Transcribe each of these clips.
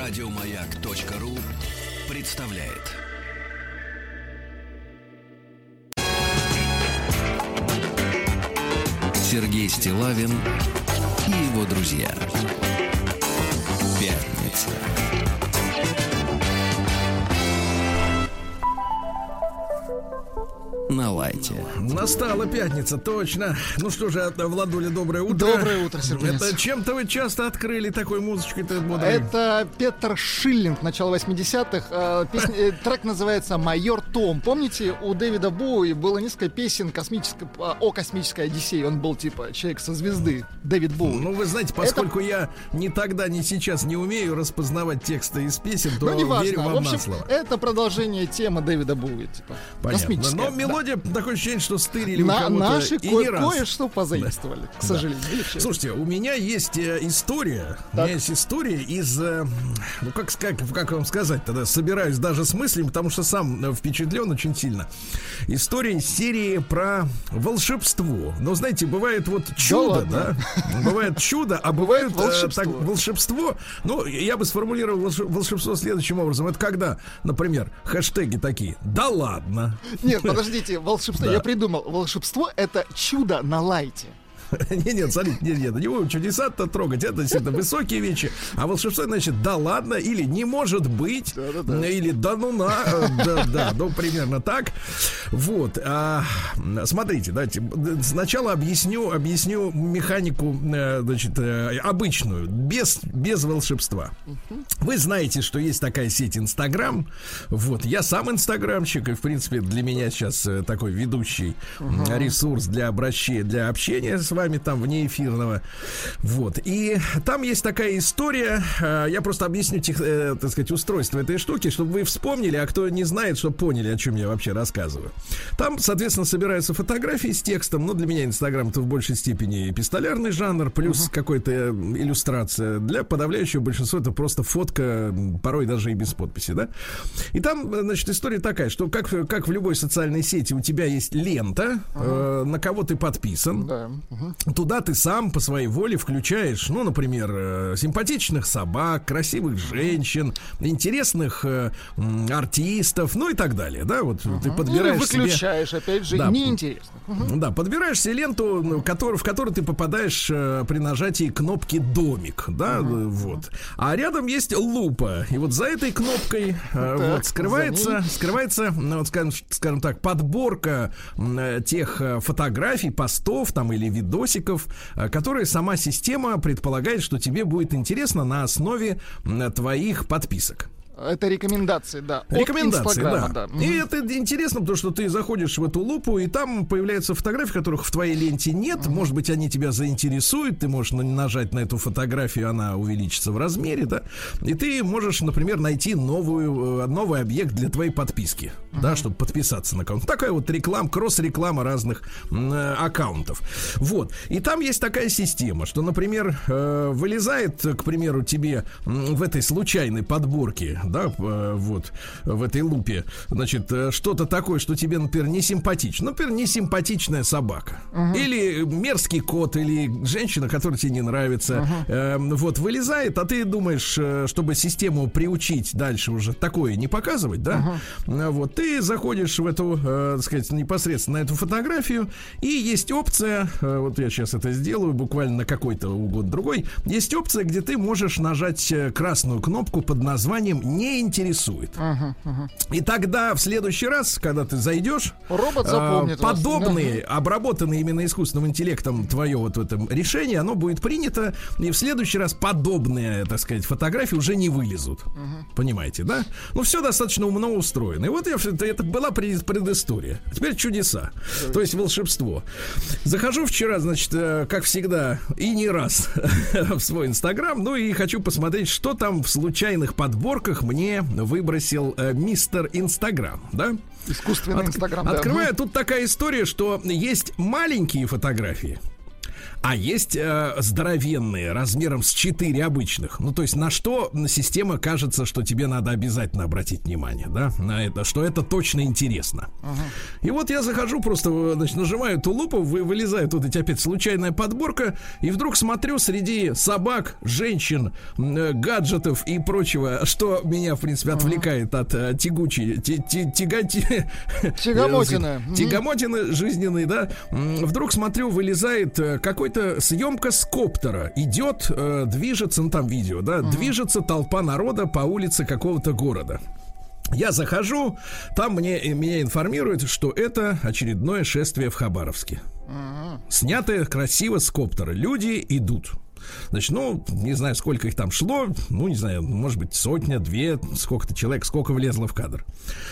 Радиомаяк.ру представляет. Сергей Стилавин и его друзья. Пятница. Лайте. Настала пятница, точно. Ну что же, Владуля, доброе утро. Доброе утро, Сергей. Это чем-то вы часто открыли такой музычкой-то бодрой? Это Петр Шиллинг, начало 80-х. Э, песня, э, трек называется «Майор Том». Помните, у Дэвида Боуи было несколько песен космической, о космической Одиссее. Он был типа человек со звезды. Дэвид Боуи. Ну, вы знаете, поскольку Это... я ни тогда, ни сейчас не умею распознавать тексты из песен, то ну, верю вам в общем, на слово. Это продолжение темы Дэвида Боуи. Типа, Понятно. Космическая. Но мелодия, да. такое ощущение, что стырили На, у Наши и ко- кое-что позаимствовали, да. к сожалению. Да. Слушайте, у меня есть э, история. Так. У меня есть история из... Э, ну, как, как, как вам сказать тогда? Собираюсь даже с мыслями, потому что сам э, впечатлен очень сильно. История из серии про волшебство. Но, знаете, бывает вот чудо, да? да? Бывает чудо, а бывает волшебство. Так, волшебство. Ну, я бы сформулировал волшебство следующим образом. Это когда, например, хэштеги такие. Да ладно. Нет, подождите, волшебство. Я придумал. Волшебство это чудо на лайте. Нет, нет, смотрите, нет, нет, не будем чудеса-то трогать. Это действительно высокие вещи. А волшебство, значит, да ладно, или не может быть, или да ну на, э, да, да, ну примерно так. Вот. А, смотрите, давайте сначала объясню, объясню механику, э, значит, э, обычную, без, без волшебства. Вы знаете, что есть такая сеть Инстаграм. Вот, я сам инстаграмщик, и, в принципе, для меня сейчас такой ведущий ресурс для обращения, для общения с вами там вне эфирного. Вот. И там есть такая история. Э, я просто объясню, тех, э, так сказать, устройство этой штуки, чтобы вы вспомнили, а кто не знает, чтобы поняли, о чем я вообще рассказываю. Там, соответственно, собираются фотографии с текстом. Ну, для меня Инстаграм это в большей степени эпистолярный жанр, плюс uh-huh. какой-то иллюстрация. Для подавляющего большинства это просто фотка, порой даже и без подписи, да? И там, значит, история такая, что как, как в любой социальной сети у тебя есть лента, uh-huh. э, на кого ты подписан. Да. Uh-huh. Туда ты сам по своей воле включаешь, ну, например, э, симпатичных собак, красивых женщин, интересных э, артистов, ну и так далее, да, вот uh-huh. ты подбираешь Или выключаешь, себе... опять же, да, неинтересно. Uh-huh. Да, подбираешь себе ленту, ну, который, в которую ты попадаешь э, при нажатии кнопки «Домик», да, uh-huh. вот. А рядом есть лупа, и вот за этой кнопкой так, вот скрывается, скрывается, ну, вот, скажем, скажем так, подборка тех фотографий, постов там или видов видосиков, э, которые сама система предполагает, что тебе будет интересно на основе твоих подписок. Это рекомендации, да. Рекомендации, да. да. И это интересно, потому что ты заходишь в эту лупу, и там появляются фотографии, которых в твоей ленте нет. Uh-huh. Может быть, они тебя заинтересуют. Ты можешь нажать на эту фотографию, она увеличится в размере, да. И ты можешь, например, найти новую, э, новый объект для твоей подписки, uh-huh. да, чтобы подписаться на аккаунт. Такая вот реклама, кросс-реклама разных э, аккаунтов. Вот. И там есть такая система, что, например, э, вылезает, к примеру, тебе в этой случайной подборке да, э, вот, в этой лупе, значит, э, что-то такое, что тебе, например, не симпатично. Например, не симпатичная собака. Uh-huh. Или мерзкий кот, или женщина, которая тебе не нравится. Uh-huh. Вот, вылезает, а ты думаешь, э, чтобы систему приучить дальше уже такое не показывать, да? Uh-huh. Вот, ты заходишь в эту, так сказать, непосредственно на эту фотографию, и есть опция, вот я сейчас это сделаю, буквально на какой-то угод другой, есть опция, где ты можешь нажать красную кнопку под названием не интересует. Uh-huh, uh-huh. И тогда в следующий раз, когда ты зайдешь, робот а, запомнит э, подобные, вас. обработанные именно искусственным интеллектом твое вот в этом решение, оно будет принято, и в следующий раз подобные, так сказать, фотографии уже не вылезут. Uh-huh. Понимаете, да? Ну, все достаточно умно устроено. И вот я, это, это была предыстория. Теперь чудеса. Uh-huh. То есть волшебство. Захожу вчера, значит, э, как всегда, и не раз в свой инстаграм, ну и хочу посмотреть, что там в случайных подборках мне выбросил э, мистер Инстаграм, да? Искусственный Инстаграм. От, да. Тут такая история, что есть маленькие фотографии, А есть э, здоровенные, размером с 4 обычных. Ну, то есть на что система кажется, что тебе надо обязательно обратить внимание, да, на это, что это точно интересно. Uh-huh. И вот я захожу, просто, значит, нажимаю эту лупу, вы, вылезает вот эти опять случайная подборка, и вдруг смотрю среди собак, женщин, э, гаджетов и прочего, что меня, в принципе, отвлекает uh-huh. от э, тягучей, тяготи... Тягомотины. Тягомотины жизненные, да. Вдруг смотрю, вылезает э, какой-то съемка с коптера. Идет, э, движется, ну там видео, да, uh-huh. движется толпа народа по улице какого-то города. Я захожу, там мне, меня информируют, что это очередное шествие в Хабаровске. Uh-huh. Снятое красиво с коптера. Люди идут. Значит, ну, не знаю, сколько их там шло, ну, не знаю, может быть, сотня, две, сколько-то человек, сколько влезло в кадр.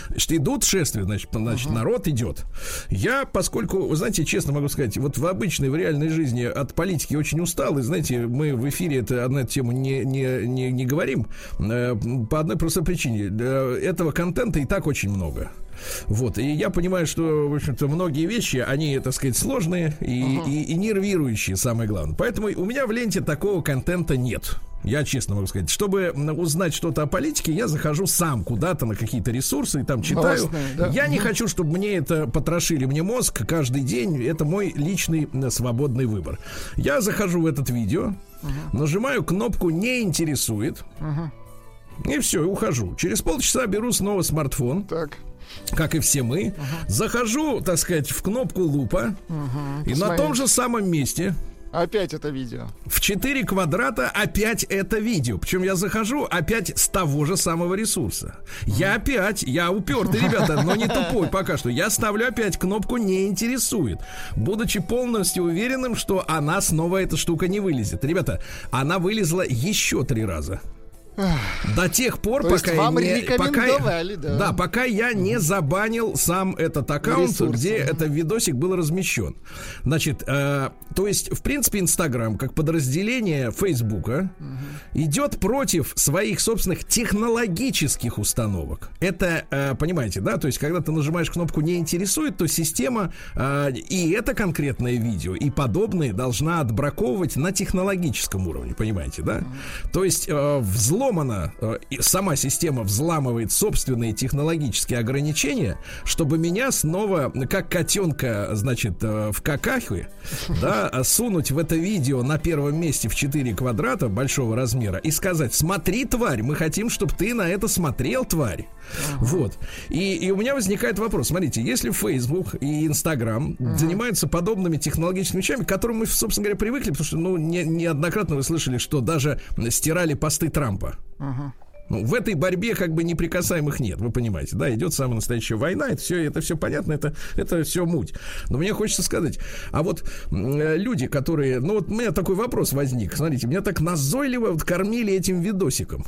Значит, идут шествия, значит, значит uh-huh. народ идет. Я, поскольку, вы знаете, честно могу сказать, вот в обычной, в реальной жизни от политики очень устал, и, знаете, мы в эфире это, на эту тему не, не, не, не говорим, э, по одной простой причине. Этого контента и так очень много. Вот, и я понимаю, что, в общем-то, многие вещи, они, так сказать, сложные и, uh-huh. и, и нервирующие, самое главное. Поэтому у меня в ленте такого контента нет. Я честно могу сказать, чтобы узнать что-то о политике, я захожу сам куда-то на какие-то ресурсы и там читаю. Новостные, да? Я не хочу, чтобы мне это потрошили мне мозг каждый день. Это мой личный свободный выбор. Я захожу в этот видео, uh-huh. нажимаю кнопку "Не интересует". Uh-huh. И все, и ухожу. Через полчаса беру снова смартфон. Так как и все мы, uh-huh. захожу, так сказать, в кнопку лупа, uh-huh. и Посмотри. на том же самом месте Опять это видео. В 4 квадрата опять это видео. Причем я захожу опять с того же самого ресурса. Я опять, я упертый, ребята, но не тупой пока что. Я ставлю опять кнопку «Не интересует», будучи полностью уверенным, что она снова эта штука не вылезет. Ребята, она вылезла еще три раза. До тех пор, То пока вам я не, пока, да. да, пока я не забанил сам этот аккаунт, Ресурсы. где uh этот видосик был размещен. Значит, э, то есть, в принципе, Инстаграм, как подразделение Фейсбука, uh идет против своих собственных технологических установок. Это, э, понимаете, да? То есть, когда ты нажимаешь кнопку «Не интересует», то система э, и это конкретное видео, и подобные должна отбраковывать на технологическом уровне, понимаете, да? uh То есть, э, взлом взломана, э, сама система взламывает собственные технологические ограничения, чтобы меня снова, как котенка, значит, э, в какахе, да, сунуть в это видео на первом месте в 4 квадрата большого размера и сказать, смотри, тварь, мы хотим, чтобы ты на это смотрел, тварь. Ага. Вот. И, и у меня возникает вопрос. Смотрите, если Facebook и Instagram ага. занимаются подобными технологическими вещами, к которым мы, собственно говоря, привыкли, потому что, ну, не, неоднократно вы слышали, что даже стирали посты Трампа. Ну, в этой борьбе как бы неприкасаемых нет, вы понимаете, да, идет самая настоящая война, это все, это все понятно, это, это все муть. Но мне хочется сказать, а вот э, люди, которые, ну вот у меня такой вопрос возник, смотрите, меня так назойливо вот кормили этим видосиком.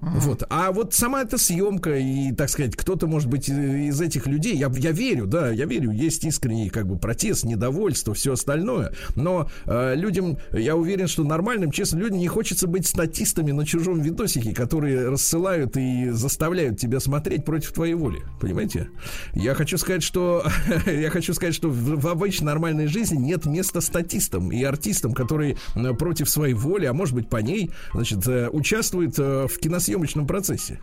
Вот. А вот сама эта съемка и, так сказать, кто-то, может быть, из этих людей, я, я верю, да, я верю, есть искренний как бы протест, недовольство, все остальное, но э, людям, я уверен, что нормальным, честно, людям не хочется быть статистами на чужом видосике, которые рассылают и заставляют тебя смотреть против твоей воли, понимаете? Я хочу сказать, что я хочу сказать, что в, в обычной нормальной жизни нет места статистам и артистам, которые э, против своей воли, а может быть по ней, значит, э, участвуют э, в киносъемках съемочном процессе.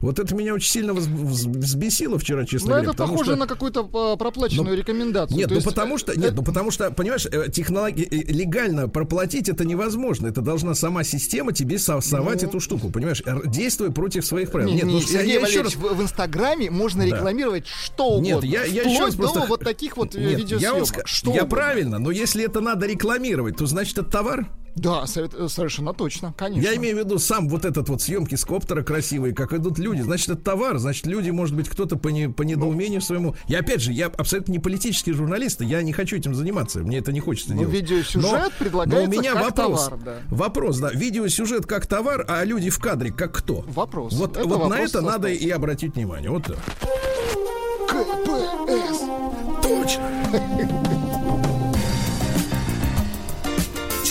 Вот это меня очень сильно взбесило вчера, честно Но говоря. это похоже что... на какую-то а, проплаченную ну, рекомендацию. Нет, То ну есть... потому что, нет, ну потому что, понимаешь, э, технологи... Э, легально проплатить это невозможно. Это должна сама система тебе совать ну... эту штуку, понимаешь, действуя против своих правил. Не, нет, не, ну, Сергей я, я раз... в, Инстаграме можно рекламировать да. что угодно. Нет, я, я еще раз просто... вот таких вот э, нет, видеосъемок. Я, что я правильно, но если это надо рекламировать, то значит это товар. Да, совершенно точно, конечно. Я имею в виду сам вот этот вот съемки с коптера красивые, как идут люди. Значит, это товар, значит, люди, может быть, кто-то по, не, по недоумению ну. своему. Я опять же, я абсолютно не политический журналист, я не хочу этим заниматься, мне это не хочется ну, делать. видеосюжет но, предлагается но у меня как вопрос, товар, да. Вопрос, да, видеосюжет как товар, а люди в кадре как кто? Вопрос. Вот, это вот вопрос на это надо и обратить внимание. Вот так. КПС. Точно.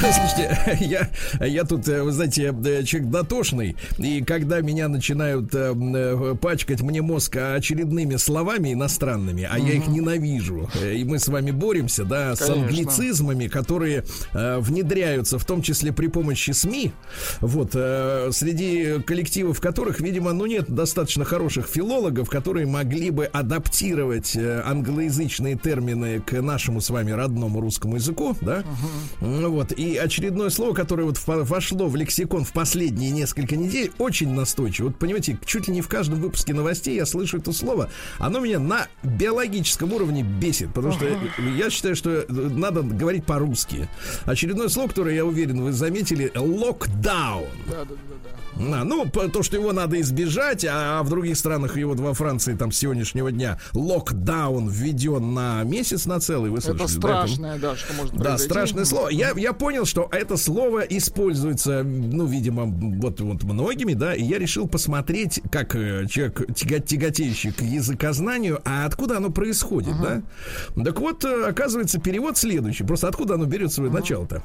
Слушайте, я, я тут, э, вы знаете, э, человек дотошный, и когда меня начинают э, пачкать мне мозг очередными словами иностранными, а угу. я их ненавижу, и мы с вами боремся, да, Конечно. с англицизмами, которые внедряются, в том числе при помощи СМИ, вот, среди коллективов которых, видимо, ну нет достаточно хороших филологов, которые могли бы адаптировать англоязычные термины к нашему с вами родному русскому языку, да, угу. вот, и очередное слово, которое вот вошло в лексикон в последние несколько недель, очень настойчиво. Вот понимаете, чуть ли не в каждом выпуске новостей я слышу это слово. Оно меня на биологическом уровне бесит, потому что я считаю, что надо говорить по-русски. Очередное слово, которое, я уверен, вы заметили, локдаун. Да, да, да, да. А, ну, то, что его надо избежать, а в других странах, и вот во Франции там с сегодняшнего дня локдаун введен на месяц на целый. Вы слышали, это страшное, да, да что может Да, страшное слово. Я, я понял, что это слово используется, ну, видимо, вот, вот многими, да, и я решил посмотреть, как э, человек тяготеющий к языкознанию, а откуда оно происходит, uh-huh. да? Так вот, э, оказывается, перевод следующий. Просто откуда оно берет свое uh-huh. начало-то?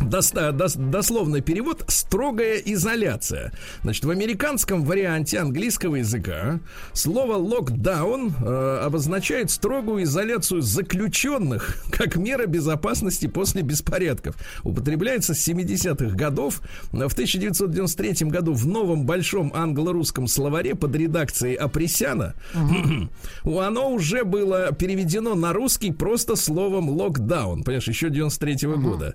Дос, дос, дословный перевод строгая изоляция. Значит, в американском варианте английского языка слово локдаун э, обозначает строгую изоляцию заключенных как мера безопасности после беспорядков. Употребляется с 70-х годов. В 1993 году в новом большом англо-русском словаре под редакцией Апресяна угу. оно уже было переведено на русский просто словом локдаун. Понимаешь, еще 93 -го угу. года.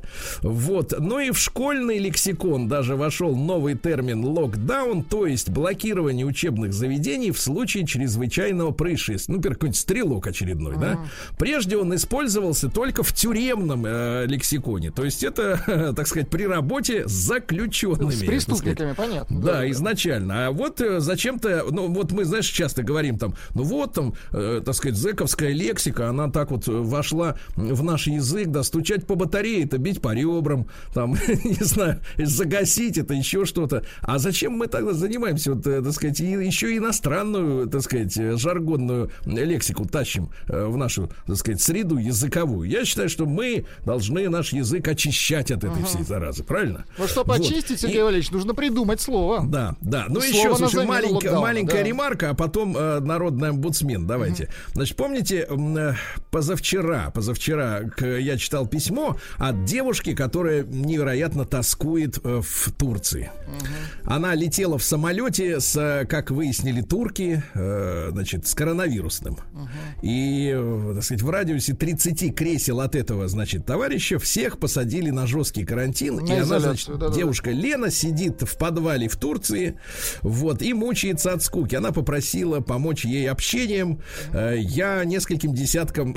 Вот. Ну и в школьный лексикон даже вошел новый термин локдаун, то есть блокирование учебных заведений в случае чрезвычайного происшествия. Ну, например, какой-нибудь стрелок очередной, uh-huh. да? Прежде он использовался только в тюремном э, лексиконе. То есть это, так сказать, при работе с заключенными. С преступниками, понятно. Да, да, изначально. А вот э, зачем-то, ну вот мы, знаешь, часто говорим там, ну вот там, э, так сказать, зэковская лексика, она так вот вошла в наш язык, да, стучать по батарее, это бить по ребрам, утром, там, не знаю, загасить это, еще что-то. А зачем мы тогда занимаемся, вот, э, так сказать, еще иностранную, так сказать, жаргонную лексику тащим э, в нашу, так сказать, среду языковую? Я считаю, что мы должны наш язык очищать от этой ага. всей заразы, правильно? Ну, чтобы вот. очистить, Сергей И... Валерьевич, нужно придумать слово. Да, да. Ну, еще, слушай, маленькая, локдауна, маленькая да. ремарка, а потом э, народный омбудсмен. Давайте. Угу. Значит, помните, э, позавчера, позавчера к, я читал письмо от девушки, которая которая невероятно тоскует э, в Турции. Угу. Она летела в самолете с, э, как выяснили турки, э, значит, с коронавирусным. Угу. И, так сказать, в радиусе 30 кресел от этого, значит, товарища всех посадили на жесткий карантин. На и она, значит, да, девушка да. Лена сидит в подвале в Турции, вот, и мучается от скуки. Она попросила помочь ей общением. Я нескольким десяткам,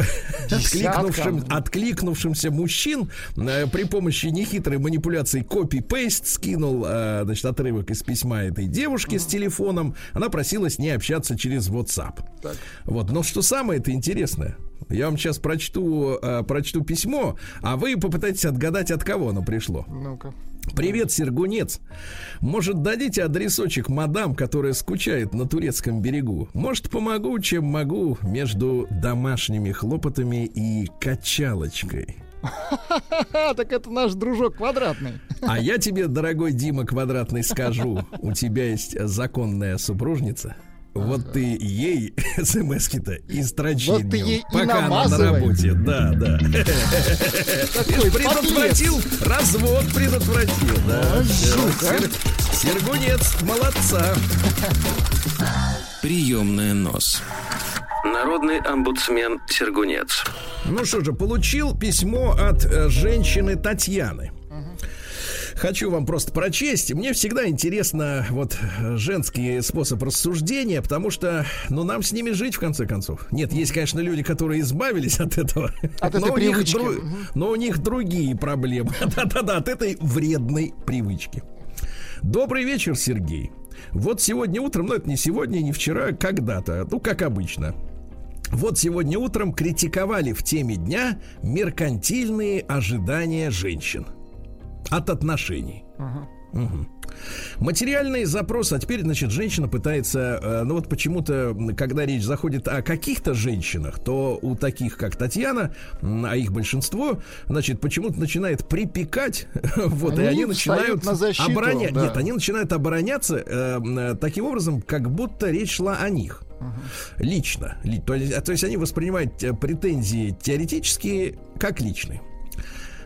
десяткам. Откликнувшим, откликнувшимся мужчин при помощи помощью нехитрой манипуляции копи-пейст скинул, э, значит, отрывок из письма этой девушки с телефоном. Она просила с ней общаться через WhatsApp. Так. Вот, но что самое это интересное? Я вам сейчас прочту, э, прочту письмо, а вы попытаетесь отгадать, от кого оно пришло. Ну-ка. Привет, Сергунец. Может, дадите адресочек мадам, которая скучает на турецком берегу? Может, помогу, чем могу, между домашними хлопотами и качалочкой. Так это наш дружок квадратный. А я тебе, дорогой Дима Квадратный, скажу, у тебя есть законная супружница. Вот ты ей смс-ки-то и строчи вот ты ей пока она на работе. Да, да. Предотвратил, развод предотвратил. Да. Сергунец, молодца. Приемная нос. Народный омбудсмен Сергунец. Ну что же, получил письмо от э, женщины Татьяны. Хочу вам просто прочесть. Мне всегда интересно вот женский способ рассуждения, потому что, ну, нам с ними жить в конце концов. Нет, есть, конечно, люди, которые избавились от этого, от но, у них дру... но у них другие проблемы. Да-да-да, от этой вредной привычки. Добрый вечер, Сергей. Вот сегодня утром, ну это не сегодня, не вчера, когда-то, ну как обычно, вот сегодня утром критиковали в теме дня меркантильные ожидания женщин от отношений. Ага. Угу. Материальный запрос, а теперь, значит, женщина пытается, э, ну вот почему-то, когда речь заходит о каких-то женщинах, то у таких, как Татьяна, а их большинство, значит, почему-то начинает припекать, вот, они и они начинают на защиту, оборонять. Да. Нет, они начинают обороняться э, таким образом, как будто речь шла о них. Лично. Ли, то, есть, то есть они воспринимают э, претензии теоретические как личные.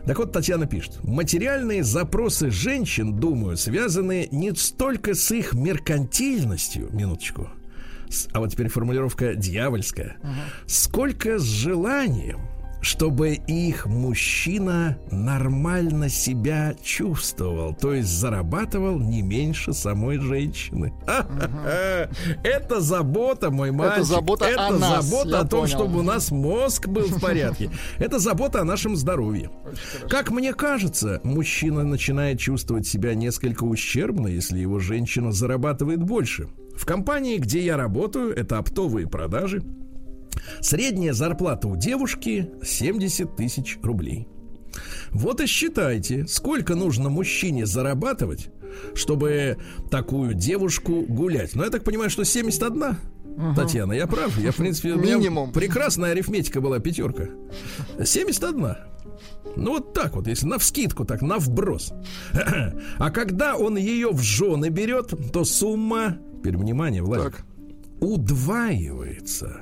Так вот, Татьяна пишет. Материальные запросы женщин, думаю, связаны не столько с их меркантильностью, минуточку, а вот теперь формулировка дьявольская, uh сколько с желанием чтобы их мужчина нормально себя чувствовал, то есть зарабатывал не меньше самой женщины. Это забота, мой мальчик. Это забота Это о нас, забота о том, чтобы у нас мозг был в порядке. Это забота о нашем здоровье. Как мне кажется, мужчина начинает чувствовать себя несколько ущербно, если его женщина зарабатывает больше. В компании, где я работаю, это оптовые продажи. Средняя зарплата у девушки 70 тысяч рублей. Вот и считайте, сколько нужно мужчине зарабатывать, чтобы такую девушку гулять. Ну, я так понимаю, что 71? Угу. Татьяна, я прав? Я, в принципе, Минимум. прекрасная арифметика была пятерка. 71. Ну вот так вот, если на вскидку, так на вброс. А когда он ее в жены берет, то сумма, теперь внимание, Владик, удваивается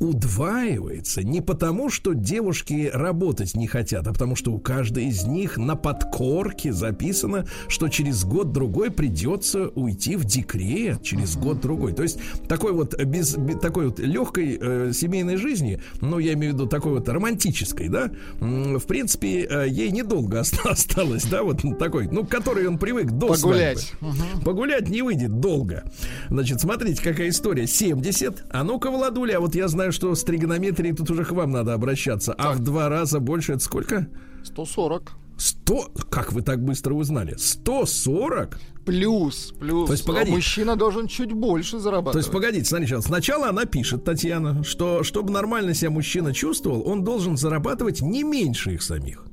удваивается не потому, что девушки работать не хотят, а потому что у каждой из них на подкорке записано, что через год-другой придется уйти в декрет, через год-другой. То есть такой вот без, без такой вот легкой э, семейной жизни, ну, я имею в виду такой вот романтической, да, в принципе, э, ей недолго осталось, да, вот такой, ну, который он привык до Погулять. Угу. Погулять не выйдет долго. Значит, смотрите, какая история. 70, а ну-ка, Владуля, а вот я знаю, что с тригонометрией тут уже к вам надо обращаться. Так. А в два раза больше это сколько? 140. 100? Как вы так быстро узнали? 140? Плюс, плюс. То есть, погоди. Мужчина должен чуть больше зарабатывать. То есть, погодите, смотрите, сначала она пишет, Татьяна, что чтобы нормально себя мужчина чувствовал, он должен зарабатывать не меньше их самих.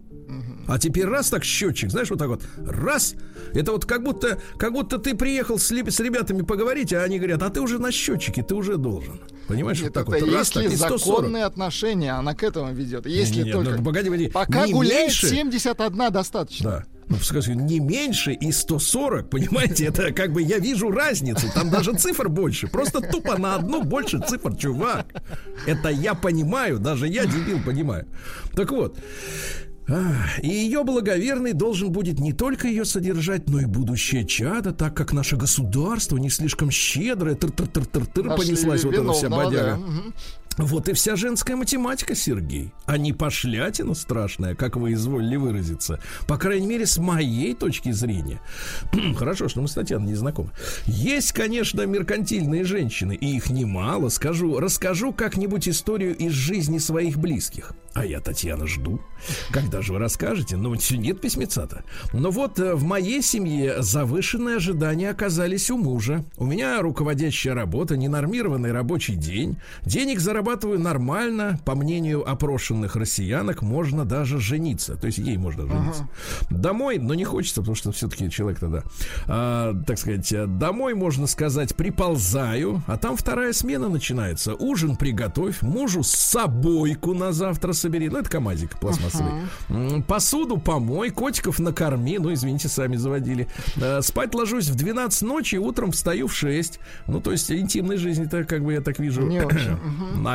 А теперь раз так счетчик, знаешь, вот так вот, раз. Это вот как будто, как будто ты приехал с, с ребятами поговорить, а они говорят, а ты уже на счетчике, ты уже должен. Понимаешь, Нет, вот так это вот. Раз, если так, законные отношения, она к этому ведет. Если нет, только... Ну, погоди, погоди. Пока не гуляет меньше... 71 достаточно. Да. Ну, скажи, не меньше и 140, понимаете, это как бы я вижу разницу, там даже цифр больше, просто тупо на одну больше цифр, чувак. Это я понимаю, даже я, дебил, понимаю. Так вот, и ее благоверный должен будет не только ее содержать, но и будущее чада, так как наше государство не слишком щедрое, тыр-тыр-тыр-тыр-тыр понеслась вот эта вся бодяга. Вот и вся женская математика, Сергей. А не пошлятина страшная, как вы изволили выразиться. По крайней мере, с моей точки зрения. Хорошо, что мы с Татьяной не знакомы. Есть, конечно, меркантильные женщины, и их немало. Скажу, расскажу как-нибудь историю из жизни своих близких. А я, Татьяна, жду. Когда же вы расскажете? Ну, нет письмеца-то. Но вот э, в моей семье завышенные ожидания оказались у мужа. У меня руководящая работа, ненормированный рабочий день. Денег зарабатываю нормально. По мнению опрошенных россиянок, можно даже жениться. То есть ей можно жениться. Ага. Домой, но не хочется, потому что все-таки человек тогда, а, так сказать, домой, можно сказать, приползаю, а там вторая смена начинается. Ужин приготовь, мужу с собойку на завтра собери. Ну, это КамАЗик пластмассовый. Uh-huh. Посуду помой, котиков накорми. Ну, извините, сами заводили. Э, спать ложусь в 12 ночи, утром встаю в 6. Ну, то есть интимной жизни-то, как бы я так вижу, Найн.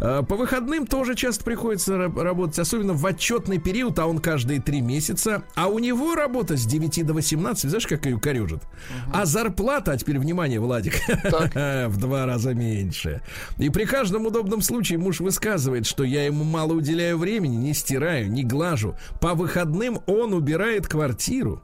Э, по выходным тоже часто приходится работать, особенно в отчетный период, а он каждые 3 месяца. А у него работа с 9 до 18, знаешь, как ее корежит. Uh-huh. А зарплата, а теперь внимание, Владик, в два раза меньше. И при каждом удобном случае муж высказывает, что я ему мало уделяю времени, не стираю, не глажу. По выходным он убирает квартиру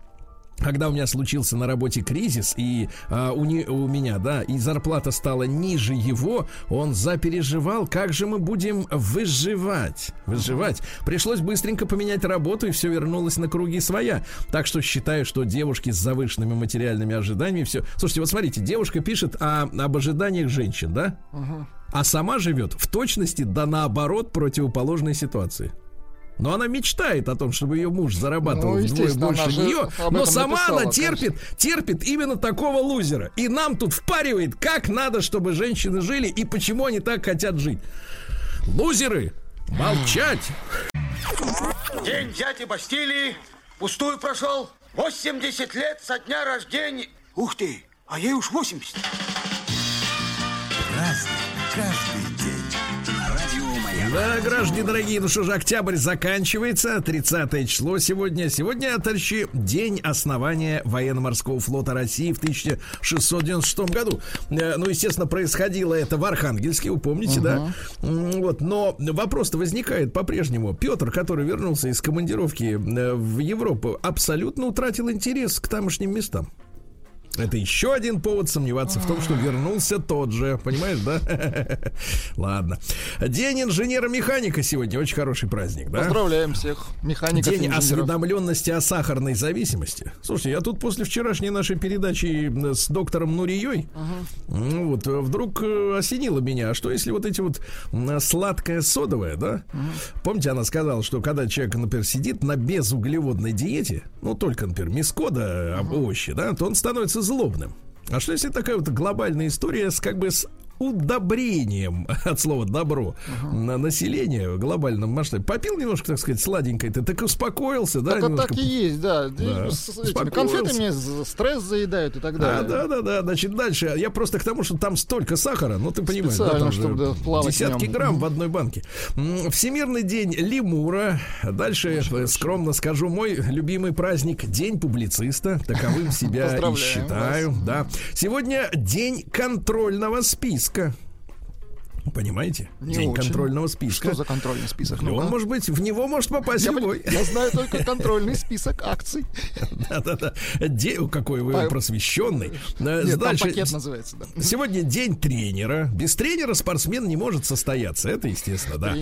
когда у меня случился на работе кризис, и а, у, не, у меня, да, и зарплата стала ниже его, он запереживал, как же мы будем выживать. Выживать. Пришлось быстренько поменять работу, и все вернулось на круги своя. Так что считаю, что девушки с завышенными материальными ожиданиями все. Слушайте, вот смотрите, девушка пишет о, об ожиданиях женщин, да? Uh-huh а сама живет в точности да наоборот противоположной ситуации. Но она мечтает о том, чтобы ее муж зарабатывал Ну, вдвое больше нее, но сама написала, она терпит, терпит именно такого лузера. И нам тут впаривает, как надо, чтобы женщины жили и почему они так хотят жить. Лузеры, молчать! День дяди Бастилии пустую прошел. 80 лет со дня рождения. Ух ты, а ей уж 80. Да, граждане дорогие, ну что же, октябрь заканчивается, 30 число сегодня. Сегодня, товарищи, день основания военно-морского флота России в 1696 году. Э, Ну, естественно, происходило это в Архангельске, вы помните, да? М, Вот, но вопрос-то возникает по-прежнему. Петр, который вернулся из командировки э, в Европу, абсолютно утратил интерес к тамошним местам. Это еще один повод сомневаться в том, что вернулся тот же. Понимаешь, да? Ладно. День инженера-механика сегодня. Очень хороший праздник, да? Поздравляем всех механиков День осведомленности о сахарной зависимости. Слушайте, я тут после вчерашней нашей передачи э, с доктором Нурией, ну вот, э, вдруг э, осенило меня, а что если вот эти вот сладкое содовое, да? Помните, она сказала, что когда человек, например, сидит на безуглеводной диете, ну, только, например, мискода, uh овощи, да, то он становится злобным. А что если такая вот глобальная история с как бы с удобрением от слова добро на население в глобальном масштабе. Попил немножко, так сказать, сладенькой, ты так успокоился, да? Так, а немножко так и есть, да. Да. С этими Успокоился. конфетами стресс заедают и так А, далее. да, да, да. Значит, дальше. Я просто к тому, что там столько сахара, ну ты понимаешь, да, там же чтобы, в десятки грамм в одной банке. Всемирный день лемура. Дальше, э, скромно скажу, мой любимый праздник День публициста. Таковым себя и считаю. Да. Сегодня день контрольного списка. viską. Понимаете? Не день очень. контрольного списка. Что за контрольный список? Ну-ка. он может быть, в него может попасть я, любой. я знаю только контрольный список акций. Да-да-да. Какой вы просвещенный. Э, Нет, там Дальше. пакет называется, да. Сегодня день тренера. Без тренера спортсмен не может состояться. Это естественно, да.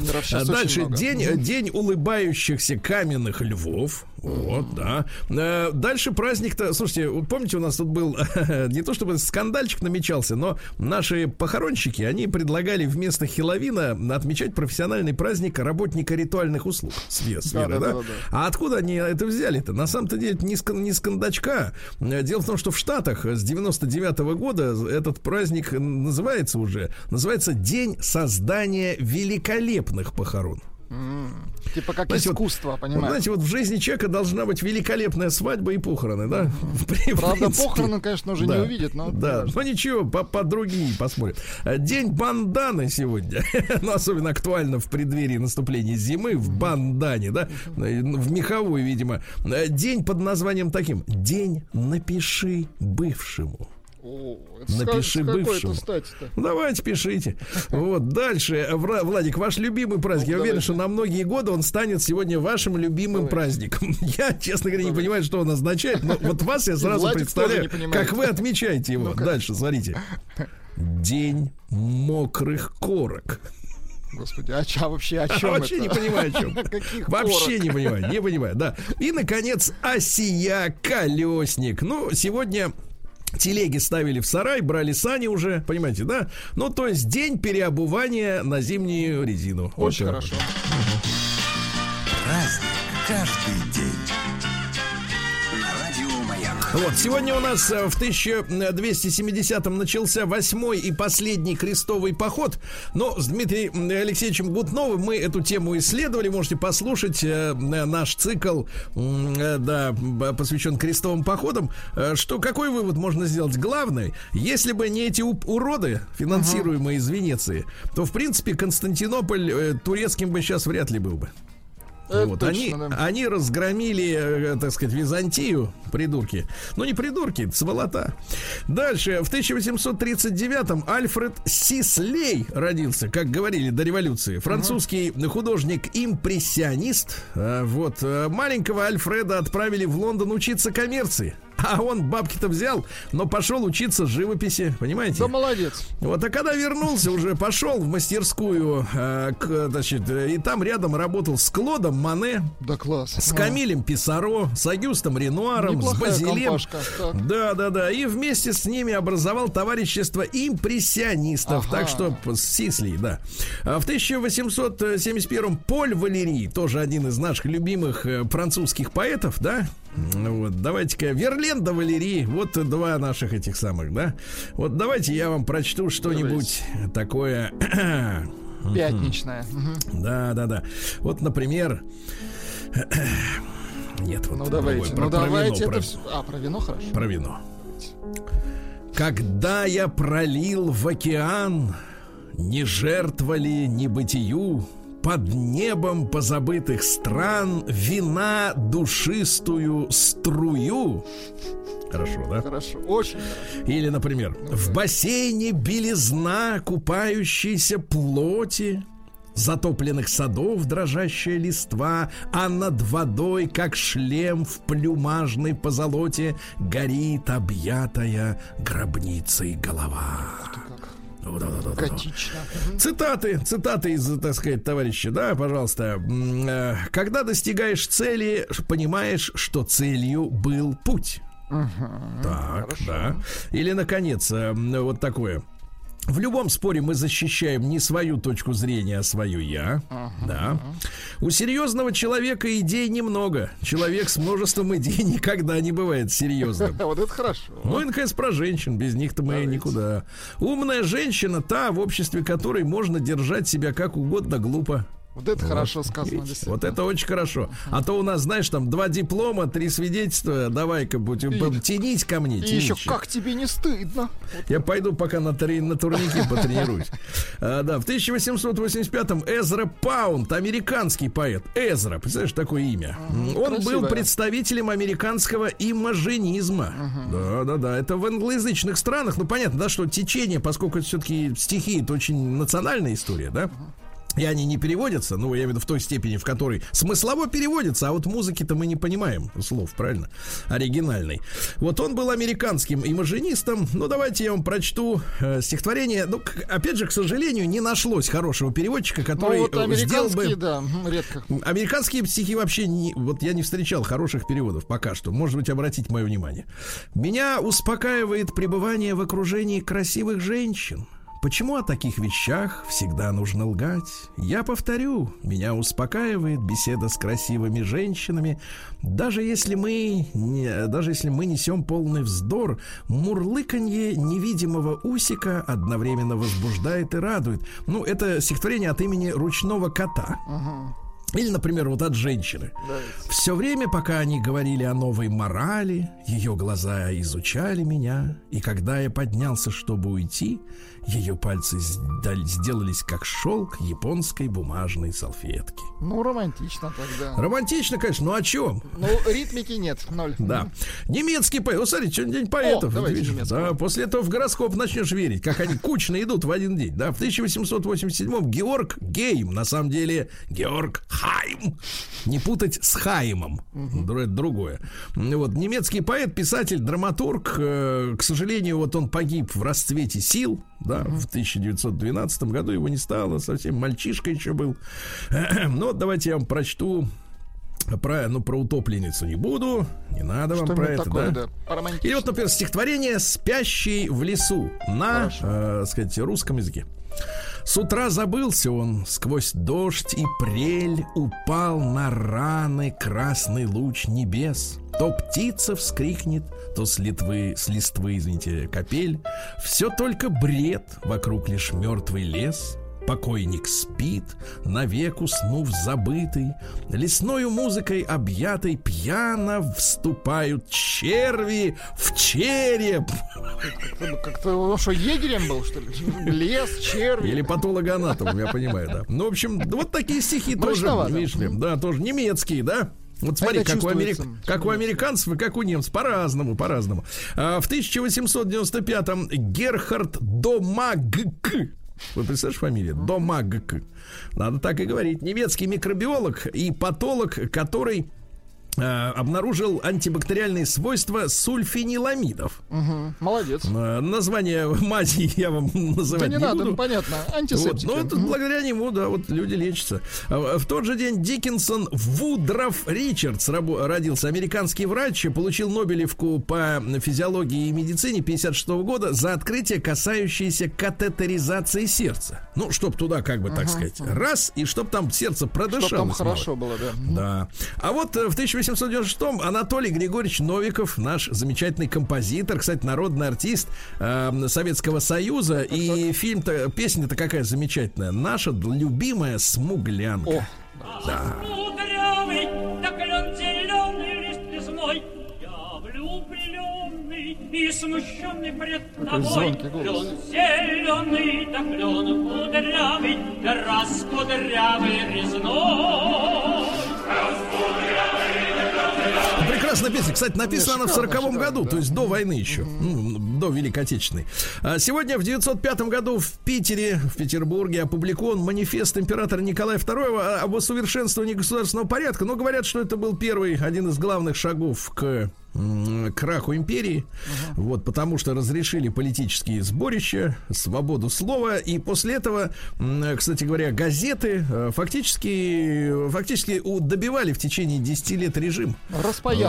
Дальше день, день улыбающихся каменных львов. Вот, да. Э, Дальше праздник-то, слушайте, помните, у нас тут был не то чтобы скандальчик намечался, но наши похоронщики, они предлагали вместо Хеловина отмечать профессиональный праздник работника ритуальных услуг. Свет, Да, да, да? да, да, да. А откуда они это взяли-то? На самом-то деле это не, с, не с кондачка. Дело в том, что в Штатах с 99 года этот праздник называется уже, называется День создания великолепных похорон. Типа как Знаете, искусство, Вот, понимаешь? знаете, вот в жизни человека должна быть великолепная свадьба и похороны, да? В Правда, похороны, конечно, уже не Да. увидит, но... Да, но ничего, по, по посмотрим. Э, День банданы сегодня. ну, особенно актуально в преддверии наступления зимы в бандане, да? Э, В меховой, видимо. Э, День под названием таким. День напиши бывшему. О, это Напиши бывшему. Ну, Давайте, пишите. Вот, дальше. Владик, ваш любимый праздник. Я Ну, уверен, давайте. что на многие годы он станет сегодня вашим любимым праздником. Я, честно говоря, не понимаю, что он означает, но вот вас я сразу Владик представляю, как вы отмечаете его. Дальше, смотрите. День мокрых корок. Господи, а ча, вообще о А чем вообще это? не понимаю, о чем. Вообще не понимаю, не понимаю, да. И, наконец, осия колесник. Ну, сегодня телеги ставили в сарай, брали сани уже, понимаете, да? Ну, то есть день переобувания на зимнюю резину. Вот Очень так хорошо. Праздник каждый день. Вот, сегодня у нас э, в 1270-м начался восьмой и последний крестовый поход. Но с Дмитрием Алексеевичем Гутновым мы эту тему исследовали. Можете послушать э, наш цикл, э, да, посвящен крестовым походам. Что, какой вывод можно сделать? Главный, если бы не эти уроды, финансируемые из Венеции, то, в принципе, Константинополь турецким бы сейчас вряд ли был бы. Это Вот, точно, они, да. они разгромили, э, так сказать, Византию, придурки. Ну, не придурки, сволота. Дальше, в 1839-м Альфред Сислей родился, как говорили до революции. Французский художник-импрессионист. Э, Вот, э, маленького Альфреда отправили в Лондон учиться коммерции. А он бабки-то взял, но пошел учиться живописи, понимаете? Да молодец. Вот, а когда вернулся, уже пошел в мастерскую, э, к, значит, и там рядом работал с Клодом Мане, Да класс. с А. Камилем Писаро, с Агюстом Ренуаром, Неплохая с Базилем. компашка. Так. Да, да, да. И вместе с ними образовал товарищество импрессионистов. Ага. Так что с Сисли, да. А в 1871 Поль Валерий, тоже один из наших любимых э, французских поэтов, да? Вот, давайте-ка, Верлен да Валерий, вот два наших этих самых, да? Вот давайте я вам прочту что-нибудь такое. Пятничная. Мгм. Да, да, да. Вот, например, нет, вот Ну давайте, про- ну про вино, давайте про- это всё- А, про вино хорошо. про вино. Когда я пролил в океан, не жертва ли, не бытию, под небом позабытых стран вина душистую струю. Хорошо, да? Хорошо, очень хорошо. Или, например, в бассейне белизна купающейся плоти, затопленных садов дрожащая листва, а над водой, как шлем в плюмажной позолоте, горит объятая гробницей голова. Мгм. Цитаты, цитаты из, так сказать, товарища, да, пожалуйста. Э, Когда достигаешь цели, понимаешь, что целью был путь. Так, да. Или, наконец, э, вот такое. В любом споре мы защищаем не свою точку зрения, а свою я. Да. У серьезного человека идей немного. Человек с множеством идей никогда не бывает серьезным. Вот это хорошо. Ну наконец, про женщин. Без них-то мы никуда. Умная женщина та, в обществе которой можно держать себя как угодно глупо. Вот это хорошо сказано. Вот это очень хорошо. А то у нас, знаешь, там два диплома, три свидетельства. Давай-ка будем И- тянись ко мне. И еще как тебе не стыдно? Я пойду пока на, три, на турнике потренируюсь. А, да, в 1885-м Эзра Паунд, американский поэт. Эзра, представляешь, такое имя. Он был красивое. представителем американского имажинизма. Да, да, да. Это в англоязычных странах. Ну, понятно, да, что течение, поскольку это все-таки стихи, это очень национальная история, да? И они не переводятся, ну, я имею в виду в той степени, в которой смыслово переводятся, а вот музыки-то мы не понимаем слов, правильно? Оригинальной. Вот он был американским имажинистом. Ну, давайте я вам прочту э, стихотворение. Ну, к- опять же, к сожалению, не нашлось хорошего переводчика, Ну который вот э, сделал бы... да, редко. Американские стихи вообще не... Вот я не встречал хороших переводов пока что. Может быть, обратите мое внимание. Меня успокаивает пребывание в окружении красивых женщин. Почему о таких вещах всегда нужно лгать? Я повторю, меня успокаивает беседа с красивыми женщинами. Даже если мы, не, даже если мы несем полный вздор, мурлыканье невидимого усика одновременно возбуждает и радует. Ну, это стихотворение от имени ручного кота. Или, например, вот от женщины. Все время, пока они говорили о новой морали, ее глаза изучали меня, и когда я поднялся, чтобы уйти, ее пальцы сделались как шелк японской бумажной салфетки. Ну, романтично тогда. Романтично, конечно, но о чем? Ну, ритмики нет, ноль. Да. Немецкий поэт. Вот смотрите, сегодня день поэтов. О, давайте Видишь? Да, после этого в гороскоп начнешь верить, как они кучно идут в один день. Да, в 1887-м Георг Гейм, на самом деле Георг Хайм. Не путать с Хаймом. Это другое. Вот, немецкий поэт, писатель, драматург. э, К сожалению, вот он погиб в расцвете сил. Да, в 1912 году его не стало, совсем мальчишка еще был. Ну, вот давайте я вам прочту про, ну, про утопленницу не буду, не надо вам про Что-нибудь это, такое, да. да. Или вот, например, стихотворение «Спящий в лесу» на, э, сказать, русском языке. С утра забылся он, сквозь дождь и прель упал на раны красный луч небес. То птица вскрикнет, то с литвы, с листвы, извините, капель. Все только бред, вокруг лишь мертвый лес. Покойник спит, навек уснув забытый, Лесною музыкой объятой Пьяно вступают черви в череп. Как-то- Как-то он что, егерем был, что ли? Лес, черви. Или патологоанатом, я понимаю, да. Ну, в общем, вот такие стихи тоже, видишь ли, да, тоже немецкие, да. Вот смотри, Это как у, америк- как у американцев и как у немцев. По-разному, по-разному. А, в 1895-м Герхард Домагк. Вы представляешь фамилию? Домагк. Надо так и говорить. Немецкий микробиолог и патолог, который обнаружил антибактериальные свойства сульфениламидов. Мгм. Молодец. Э, Название мази я вам называть Да не, не надо, буду. ну понятно. Вот, Антисептики. но это Мгм. благодаря нему, да, вот люди лечатся. А, В тот же день Диккенсон Вудроф Ричардс родился. Американский врач, получил Нобелевку по физиологии и медицине 56 года за открытие, касающееся катетеризации сердца. Ну, чтоб туда, как бы так сказать, раз, и чтоб там сердце продышалось. Чтоб там хорошо было, да. Да. А вот э, в 1896-м Анатолий Григорьевич Новиков, наш замечательный композитор, кстати, народный артист э, Советского Союза. И фильм-то, песня-то какая замечательная. Наша любимая «Смуглянка». О, Кудрявый, да клен зеленый лист лесной. Я влюбленный и смущенный пред тобой. звонкий голос. Клен зеленый, да клен кудрявый, да раз кудрявый Yeah. Прекрасная песня. Кстати, написана она в шикарно, 40 году, шикарно, то есть до войны еще, ну, до Великой Отечественной. А Сегодня в 905 году в Питере, в Петербурге опубликован манифест императора Николая II об усовершенствовании государственного порядка. Но говорят, что это был первый, один из главных шагов к краху империи, вот, потому что разрешили политические сборища, свободу слова, и после этого, кстати говоря, газеты э, фактически, фактически у- добивали в течение 10 лет режим.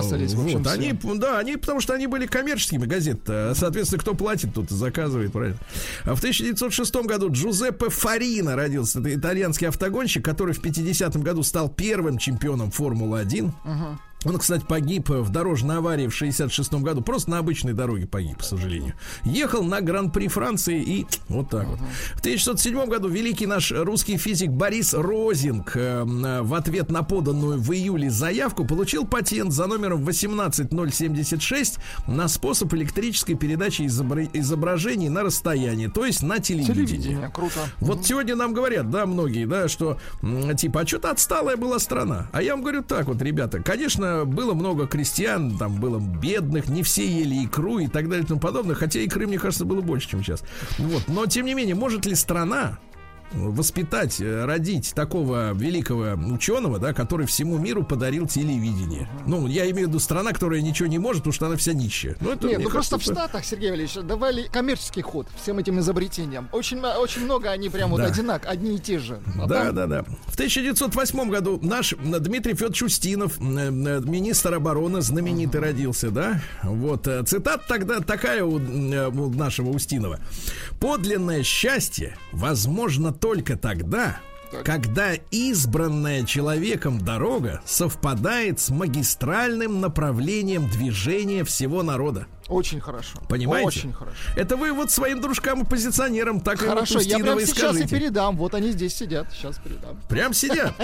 Распоясались, в общем, Вот, все. они, да, они, потому что они были коммерческими газеты. Соответственно, кто платит, тот и заказывает, правильно. А в 1906 году Джузеппе Фарина родился. Это итальянский автогонщик, который в 50 году стал первым чемпионом Формулы-1. Он, кстати, погиб в дорожной аварии в 66 году. Просто на обычной дороге погиб, к сожалению. Ехал на Гран-при Франции и вот так вот. В 1907 году великий наш русский физик Борис Розинг э, э, в ответ на поданную в июле заявку получил патент за номером 18076 на способ электрической передачи изобра- изображений на расстоянии, то есть на телевидении. Телевидение, круто. Вот сегодня нам говорят, да, многие, да, что типа, а что-то отсталая была страна. А я вам говорю так вот, ребята, конечно, было много крестьян, там было бедных, не все ели икру и так далее и тому подобное, хотя икры, мне кажется, было больше, чем сейчас. Вот, но тем не менее, может ли страна воспитать, э, родить такого великого ученого, да, который всему миру подарил телевидение. Ну, я имею в виду страна, которая ничего не может, потому что она вся нищая. Ну, это, Нет, ну просто в кажется, Штатах, Сергей Валерьевич, давали коммерческий ход всем этим изобретениям. Очень, м- очень много они прям вот Да. одинак, одни и те же. А Да, там да, да. В 1908 году наш м, Дмитрий Федорович Устинов, э, министр обороны, знаменитый родился, да? Вот, э, цитат тогда такая у, э, у нашего Устинова. «Подлинное счастье возможно только тогда, когда избранная человеком дорога совпадает с магистральным направлением движения всего народа. Очень хорошо. Понимаете? Очень хорошо. Это вы вот своим дружкам-оппозиционерам так и вот Хорошо, я прямо и сейчас и передам. Вот они здесь сидят. Сейчас передам. Прям сидят.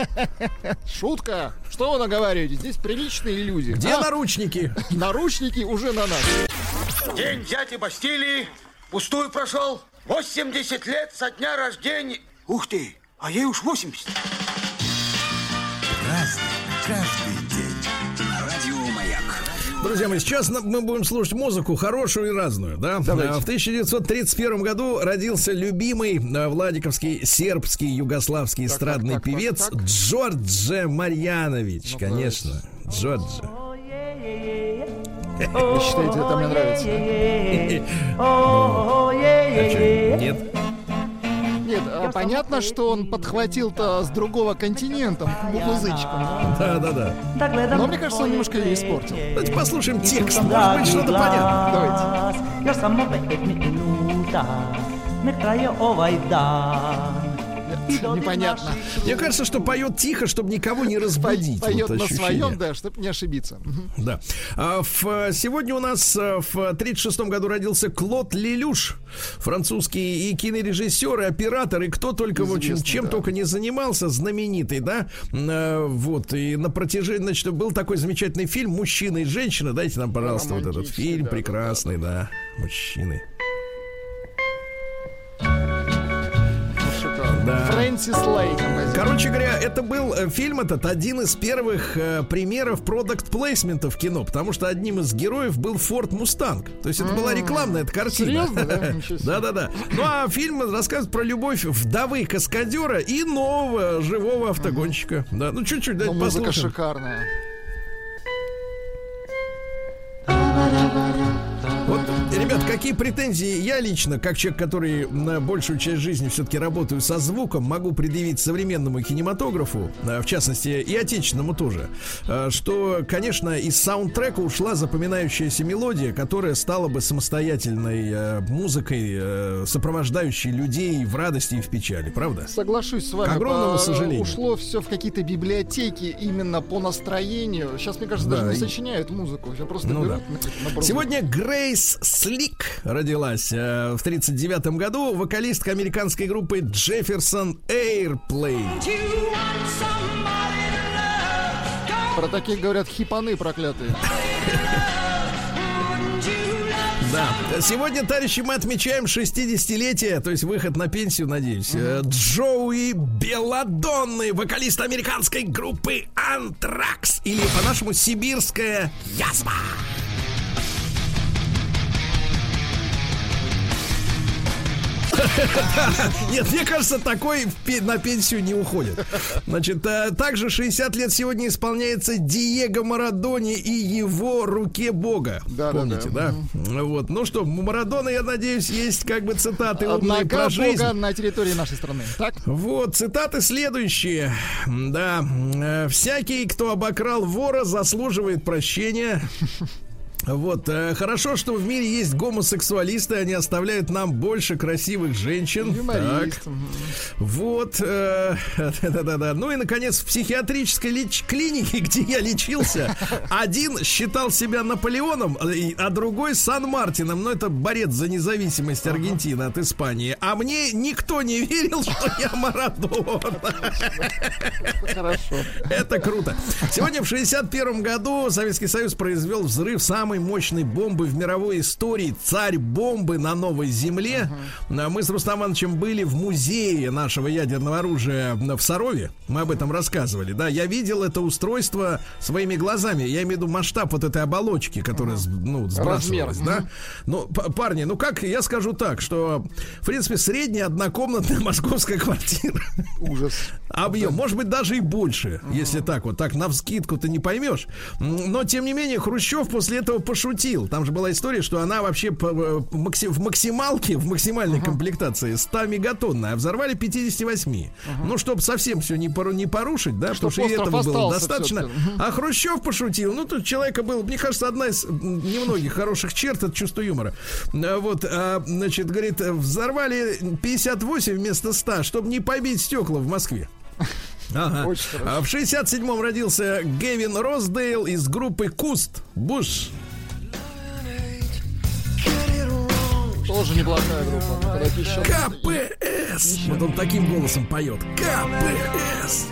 Шутка. Что вы наговариваете? Здесь приличные люди. Где А, наручники? Наручники уже на нас. День дяди Бастилии пустую прошел. 80 лет со дня рождения. Ух ты, а ей уж 80. Разный, каждый день. Радио Маяк. Друзья мои, сейчас мы будем слушать музыку хорошую и разную, да? Давайте. А, В 1931 году родился любимый а, Владиковский сербский югославский эстрадный так, так, певец так, так. Джордже Марьянович, Ну, конечно. Джордже. Вы считаете, это мне нравится? А чё, Нет? Понятно, что он подхватил-то с другого континента музычком. Да, да, да. Но мне кажется, он немножко ее испортил. Давайте послушаем текст. Может быть, что-то понятно. Давайте. Непонятно. Мне кажется, что поет тихо, чтобы никого не разбудить. Поет Вот на своем, да, чтобы не ошибиться. Да. А в, э, сегодня у нас э, в 36 году родился Клод Лелюш, французский и кинорежиссер, и оператор, и кто только вот чем, Известный, чем да. только не занимался, знаменитый, да. Э, Вот, и на протяжении, значит, был такой замечательный фильм «Мужчина и женщина». Дайте нам, пожалуйста, вот этот фильм да, да, прекрасный, да. Мужчины. Да. Фрэнсис Лей. Короче говоря, это был э, фильм этот один из первых э, примеров продукт плейсмента в кино, потому что одним из героев был Форд Мустанг. То есть это была рекламная эта картина. Серьезно, да? Ничего себе. Да, да, да. Ну а фильм рассказывает про любовь вдовы каскадера и нового живого автогонщика. Да, ну чуть-чуть, дайте музыка послушаем. шикарная. Какие претензии я лично, как человек, который на большую часть жизни все-таки работаю со звуком, могу предъявить современному кинематографу, э, в частности и отечественному тоже, э, что, конечно, из саундтрека ушла запоминающаяся мелодия, которая стала бы самостоятельной э, музыкой, сопровождающей людей в радости и в печали, правда? Соглашусь с вами. К огромному сожалению. Ушло все в какие-то библиотеки именно по настроению. Сейчас, мне кажется, Да, даже не и- сочиняют музыку. Сейчас просто Ну берут да. на- набросок. Сегодня Грейс Слик родилась э, в 1939 году, вокалистка американской группы Jefferson Airplane. Про таких говорят хипаны проклятые. Да. Сегодня, товарищи, мы отмечаем 60-летие, то есть выход на пенсию, надеюсь. э, Джоуи Беладонны, вокалист американской группы Антракс, или по-нашему сибирская язва. Нет, мне кажется, такой на пенсию не уходит. Значит, э, также 60 лет сегодня исполняется Диего Марадони и его руке Бога. Да, да, Помните, да? Вот. Ну что, у Марадона, я надеюсь, есть как бы цитаты умные Однако про жизнь. Бога на территории нашей страны. Так? Вот, цитаты следующие. Да, э, всякий, кто обокрал вора, заслуживает прощения. Вот, э, хорошо, что в мире есть гомосексуалисты, они оставляют нам больше красивых женщин. Юморист. Так. Вот, э, да-да-да. Ну и, наконец, в психиатрической леч- клинике, где я лечился, один считал себя Наполеоном, а и- а другой Сан-Мартином. Ну, это борец за независимость Аргентины от Испании. А мне никто не верил, что я Марадона. Хорошо. Это круто. Сегодня в 61 году Советский Союз произвел взрыв самой мощной бомбы в мировой истории. Царь бомбы на новой земле. А Мы с Рустам Ивановичем были в музее нашего ядерного оружия в Сарове. Мы об этом рассказывали. Да, я видел это устройство своими глазами. Я имею в виду масштаб вот этой оболочки, которая с- ну, сбрасывалась. Размер. Да? Ну, парни, ну как я скажу так, что в принципе средняя однокомнатная московская квартира. Ужас. Объем, может быть, даже и больше, если так вот, так на вскидку ты не поймешь. Но, тем не менее, Хрущев после этого пошутил. Там же была история, что она вообще э, в максималке, в максимальной комплектации 100 мегатонная, а взорвали 58. Ну, чтобы совсем все не, пору- не порушить, да, Чтоб потому что и этого было достаточно. Мгм. А Хрущев пошутил. Ну, тут человека был, мне кажется, одна из немногих хороших черт это чувство юмора. А Вот, а, значит, говорит, взорвали 58 вместо 100, чтобы не побить стекла в Москве. Ага. Очень хорошо. А в 67-м родился Гевин Росдейл из группы Куст. Bush. Тоже неплохая группа. КПС. Вот он таким голосом поет. КПС.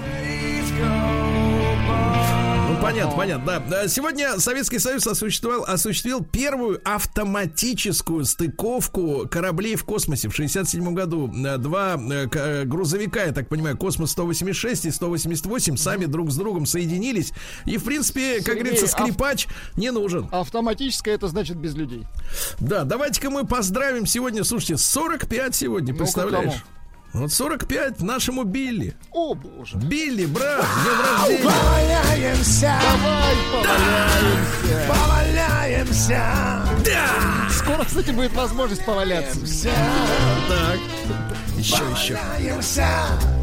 Ну, понятно, понятно, да. Сегодня Советский Союз осуществил, осуществил первую автоматическую стыковку кораблей в космосе в 67 году. Э, Два э, э, грузовика, я так понимаю, Космос-186 и 188 сами друг с другом соединились. И, в принципе, как Сергей, говорится, ав- скрипач не нужен. Автоматическое это значит без людей. Да, давайте-ка мы поздравим сегодня, слушайте, 45 сегодня, представляешь? Вот 45 нашему Билли. О, боже. Билли, брат, днем рождения. Давай поваляемся. Да! Скоро, кстати, будет возможность поваляться. Так. Еще, еще.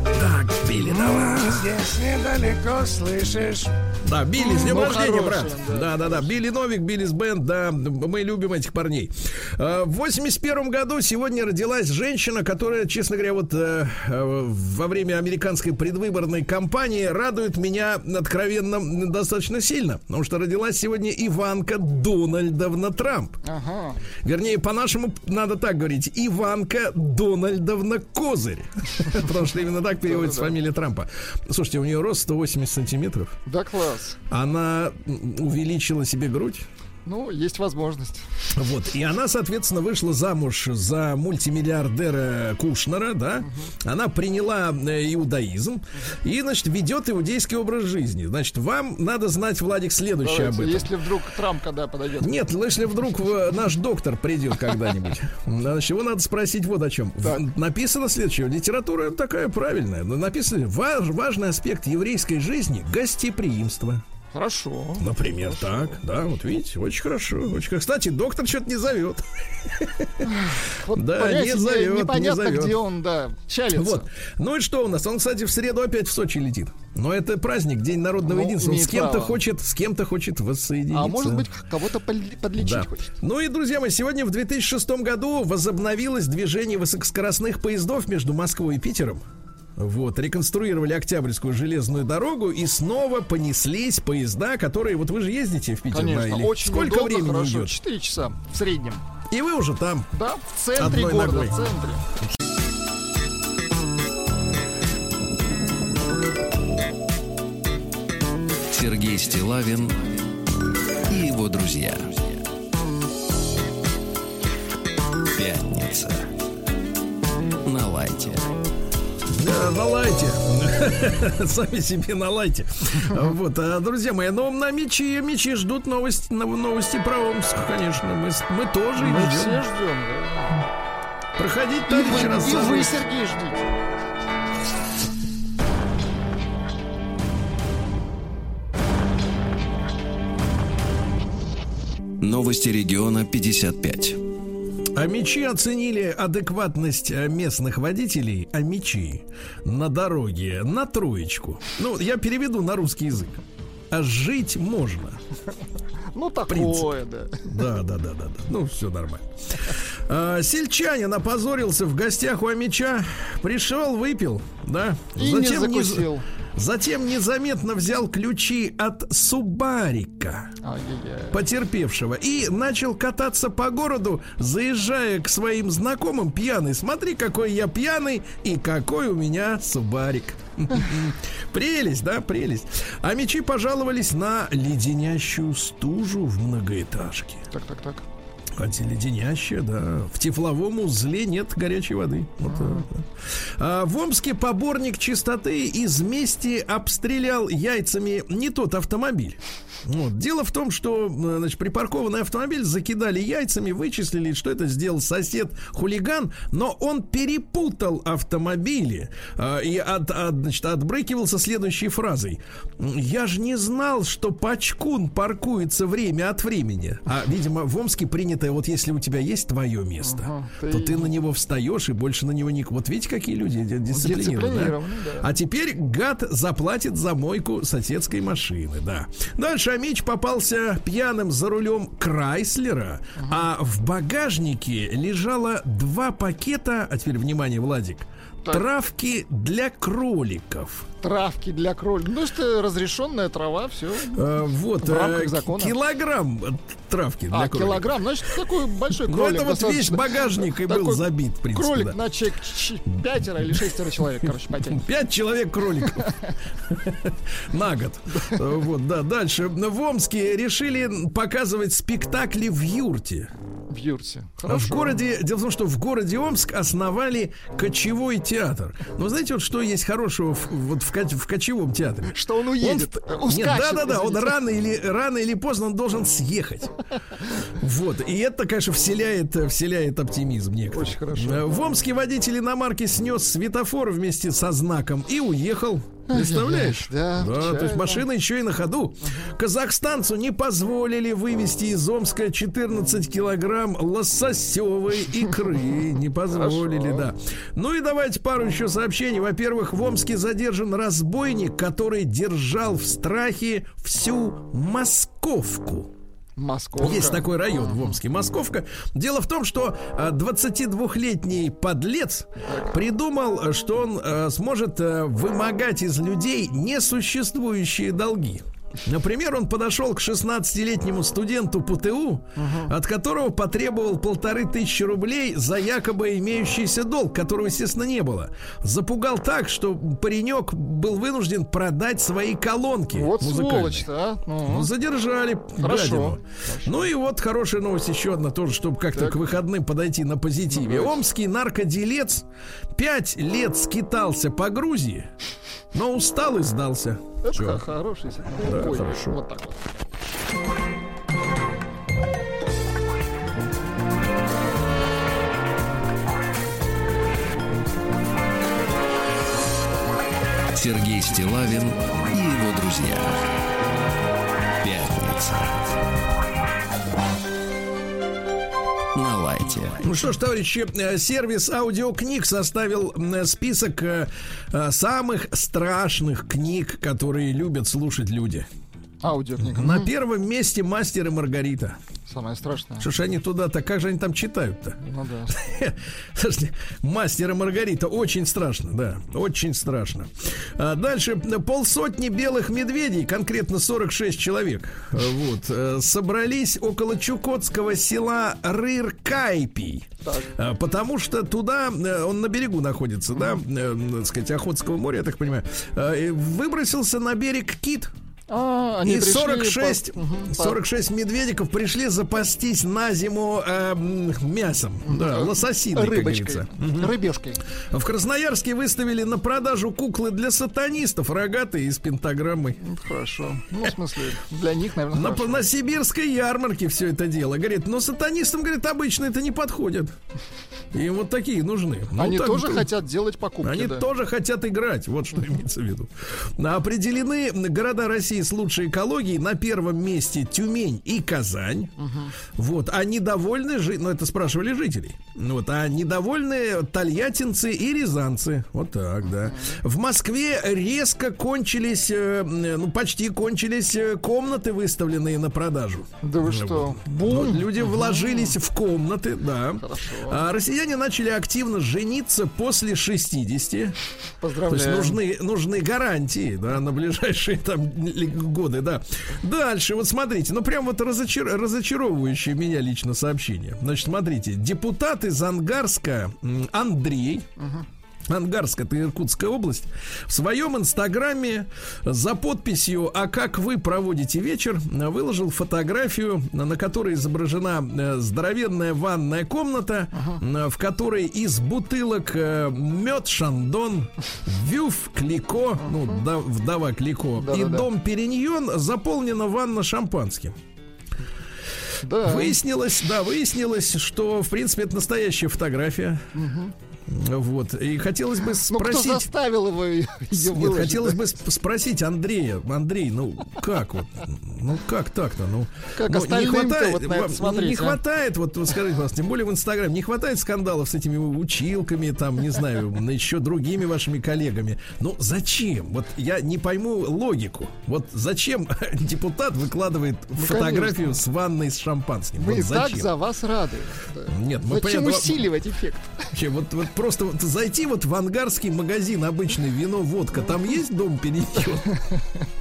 Так, Билли, давай. Здесь недалеко, слышишь? Да, Билли, с днем Ну, рождения, хороший брат. он, Да, да, да. Билли Новик, Биллис Бенд, да, мы любим этих парней. Э, В 81 году сегодня родилась женщина, которая, честно говоря, вот э, э, во время американской предвыборной кампании радует меня откровенно достаточно сильно. Потому что родилась сегодня Иванка Дональдовна Трамп. Ага. Вернее, по-нашему надо так говорить. Иванка Дональдовна Козырь. Потому что именно так переводится фамилия Трампа. Слушайте, у нее рост 180 сантиметров. Да класс. Она увеличила себе грудь. Ну, есть возможность. Вот. И она, соответственно, вышла замуж за мультимиллиардера Кушнера, да? Она приняла э, иудаизм и, значит, ведет иудейский образ жизни. Значит, вам надо знать, Владик, следующее об Давайте, этом. если вдруг Трамп когда подойдет. Нет, если вдруг наш доктор придет когда-нибудь, значит, его надо спросить вот о чем. Написано следующее. Литература такая правильная. но Написано ва- важный аспект еврейской жизни – гостеприимство. Хорошо. Например, так, да, вот видите, очень хорошо. Очень... хорошо. Кстати, доктор что-то не зовет. Вот, Да, не зовет, не непонятно, зовет. где он, да, чалится. Вот. Ну и что у нас? Он, кстати, в среду опять в Сочи летит. Но это праздник, День народного Ну, единства. Он с кем-то хочет, с кем-то хочет воссоединиться. А может быть, кого-то подлечить Да. хочет. Ну и, друзья мои, сегодня в 2006 году возобновилось движение высокоскоростных поездов между Москвой и Питером. Вот, реконструировали Октябрьскую железную дорогу и снова понеслись поезда, которые, вот вы же ездите в Питер, да, Конечно, или очень сколько удобно, времени хорошо. идет? 4 часа в среднем. И вы уже там. Да, в центре Одной города, ногой. в центре. Сергей Стилавин и его друзья. Пятница. На лайте. Да, налайте. Сами себе налайте. Вот, а, друзья мои, ну на мечи, мечи ждут новости, нов- новости про Омск, конечно. Мы, мы тоже Мы их все ждем. ждем. Проходить да. И вы, и вы, Сергей, ждите. Новости региона 55. А мечи оценили адекватность э, местных водителей, а мечи на дороге на троечку. Ну, я переведу на русский язык. А жить можно. Ну, такое, да. Да, да, да, да, да. Ну, все нормально. А, сельчанин опозорился в гостях у Амича. Пришел, выпил, да. И не нез- закусил. Затем незаметно взял ключи от Субарика потерпевшего и начал кататься по городу, заезжая к своим знакомым пьяный. Смотри, какой я пьяный и какой у меня Субарик. Прелесть, да, прелесть. А мечи пожаловались на леденящую стужу в многоэтажке. Так, так, так. Антиледенящая, да. В тепловом узле нет горячей воды. Вот так, да. А, в Омске поборник чистоты из мести обстрелял яйцами не тот автомобиль. Вот. Дело в том, что э, значит, припаркованный автомобиль закидали яйцами, вычислили, что это сделал сосед-хулиган, но он перепутал автомобили а, и от, от, значит, отбрыкивался следующей фразой. «Я же не знал, что Пачкун паркуется время от времени». А, видимо, в Омске принято, вот если у тебя есть твое место, Ага, то ты- на него встаешь и больше на него не... Вот видите, какие люди ди- дисциплинированные. да? Да. А теперь гад заплатит за мойку соседской машины, да. Дальше Амич попался пьяным за рулем Крайслера, а в багажнике лежало два пакета, а теперь внимание, Владик, Так. травки для кроликов. Травки для кроликов. Ну, это разрешенная трава, все. Э, вот, В рамках э, закона. килограмм э, травки для А, кроликов. килограмм, значит, такой большой Ну, кролик. это вот весь багажник и был забит, в принципе, Кролик да. на человек ч- пятеро или шестеро человек, короче, потянет. Пять человек кроликов на год. Вот, да. Дальше. В Омске решили показывать спектакли в юрте. В юрте. В Хорошо. городе, дело в том, что в городе Омск основали кочевой театр. Но знаете, вот что есть хорошего в, вот в, в кочевом театре? Что он уедет. Он- Ускачет, Нет, да-да-да, он рано или, рано или поздно он должен съехать. Вот, и это, конечно, вселяет, э, вселяет оптимизм некоторый. Очень хорошо. Э, В Омске водитель иномарки снес светофор вместе со знаком и уехал. Представляешь? да, то есть машина еще и на ходу. Казахстанцу не позволили вывести из Омска 14 килограмм лососевой икры. Не позволили, Хорошо. да. Ну и давайте пару еще сообщений. Во-первых, в Омске задержан разбойник, который держал в страхе всю Московку. Москва. Есть такой район в Омске, Московка. Дело в том, что а, 22-летний подлец придумал, что он э, сможет э, вымогать из людей несуществующие долги. Например, он подошел к 16-летнему студенту ПТУ, от которого потребовал полторы тысячи рублей за якобы имеющийся долг, которого, естественно, не было. Запугал так, что паренек был вынужден продать свои колонки. Вот сволочь-то, а. Ну, Ну, задержали. Хорошо. гадину. Ну и вот хорошая новость еще одна тоже, чтобы как-то к выходным подойти на позитиве. Ну. Омский наркоделец пять лет скитался по Грузии, но устал и сдался. Это Чё? хороший сигнал. Да, Ой, хорошо. Вот так вот. Сергей Стилавин и его друзья. нравится. Лайте. Ну что ж, товарищи, э, сервис аудиокниг составил м, список э, э, самых страшных книг, которые любят слушать люди. Аудиокнига. На первом месте «Мастер и Маргарита». Самое страшное. Что ж они туда-то, как же они там читают-то? Ну да. Слушайте, «Мастер и Маргарита» очень страшно, да, очень страшно. А дальше полсотни белых медведей, конкретно 46 человек, вот, э, собрались около чукотского села Рыр-Кайпий. А, Потому что туда, э, он на берегу находится, да, э, так сказать, Охотского моря, я так понимаю, выбросился на берег кит. А, они И пришли 46, по- мгм, по- 46 медведиков пришли запастись на зиму э, мясом. Да, лососиной, как рыбочкой. говорится. Мгм. Рыбешкой. В Красноярске выставили на продажу куклы для сатанистов, рогатые и с пентаграммой. Хорошо. Ну, в смысле, для них, наверное, На, хорошо. на сибирской ярмарке все это дело. Говорит, но сатанистам, говорит, обычно это не подходит. Им вот такие нужны. Ну, Они так тоже хотят делать покупки. Они да. тоже хотят играть, вот что имеется в виду. Определены города России с лучшей экологией. На первом месте Тюмень и Казань. Вот, а недовольны, жи- ну это спрашивали жителей. Вот, а недовольны тольяттинцы и рязанцы. Вот так, да. В Москве резко кончились, э, ну почти кончились э, комнаты, выставленные на продажу. Да вы что? Бум. Вот люди вложились в комнаты, да. А россияне начали активно жениться после 60. То есть Поздравляю. нужны, нужны гарантии, да, на ближайшие там ли- годы, да. Дальше, вот смотрите, ну прям вот разочар- разочаровывающее меня лично сообщение. Значит, смотрите, депутат из Ангарска Андрей, Ангарск, это Иркутская область, в своем инстаграме за подписью «А как вы проводите вечер» выложил фотографию, на которой изображена э, здоровенная ванная комната, э, в которой из бутылок э, мед Шандон, Вюф Клико, ну, да- вдова Клико, и Да-да-да. дом Периньон заполнена ванна шампанским. Да. Выяснилось, да, выяснилось, что, в принципе, это настоящая фотография. Вот. И хотелось бы Ну, кто спросить... заставил его ее Нет, хотелось бы сп- спросить Андрея, Андрей, ну как вот, ну как так-то, ну, Как ну, остальным-то вот на это вам смотреть, не а? хватает, вот, вот скажите, пожалуйста, тем более в Инстаграме, не хватает скандалов с этими училками, там, не знаю, еще другими вашими коллегами. Ну зачем? Вот я не пойму логику. Вот зачем депутат выкладывает фотографию конечно. с ванной с шампанским? Мы вот и так зачем? за вас рады. Нет, мы Зачем понятно, усиливать эффект? Вообще, вот, вот просто вот зайти вот в ангарский магазин обычный вино, водка, там есть дом перейдет?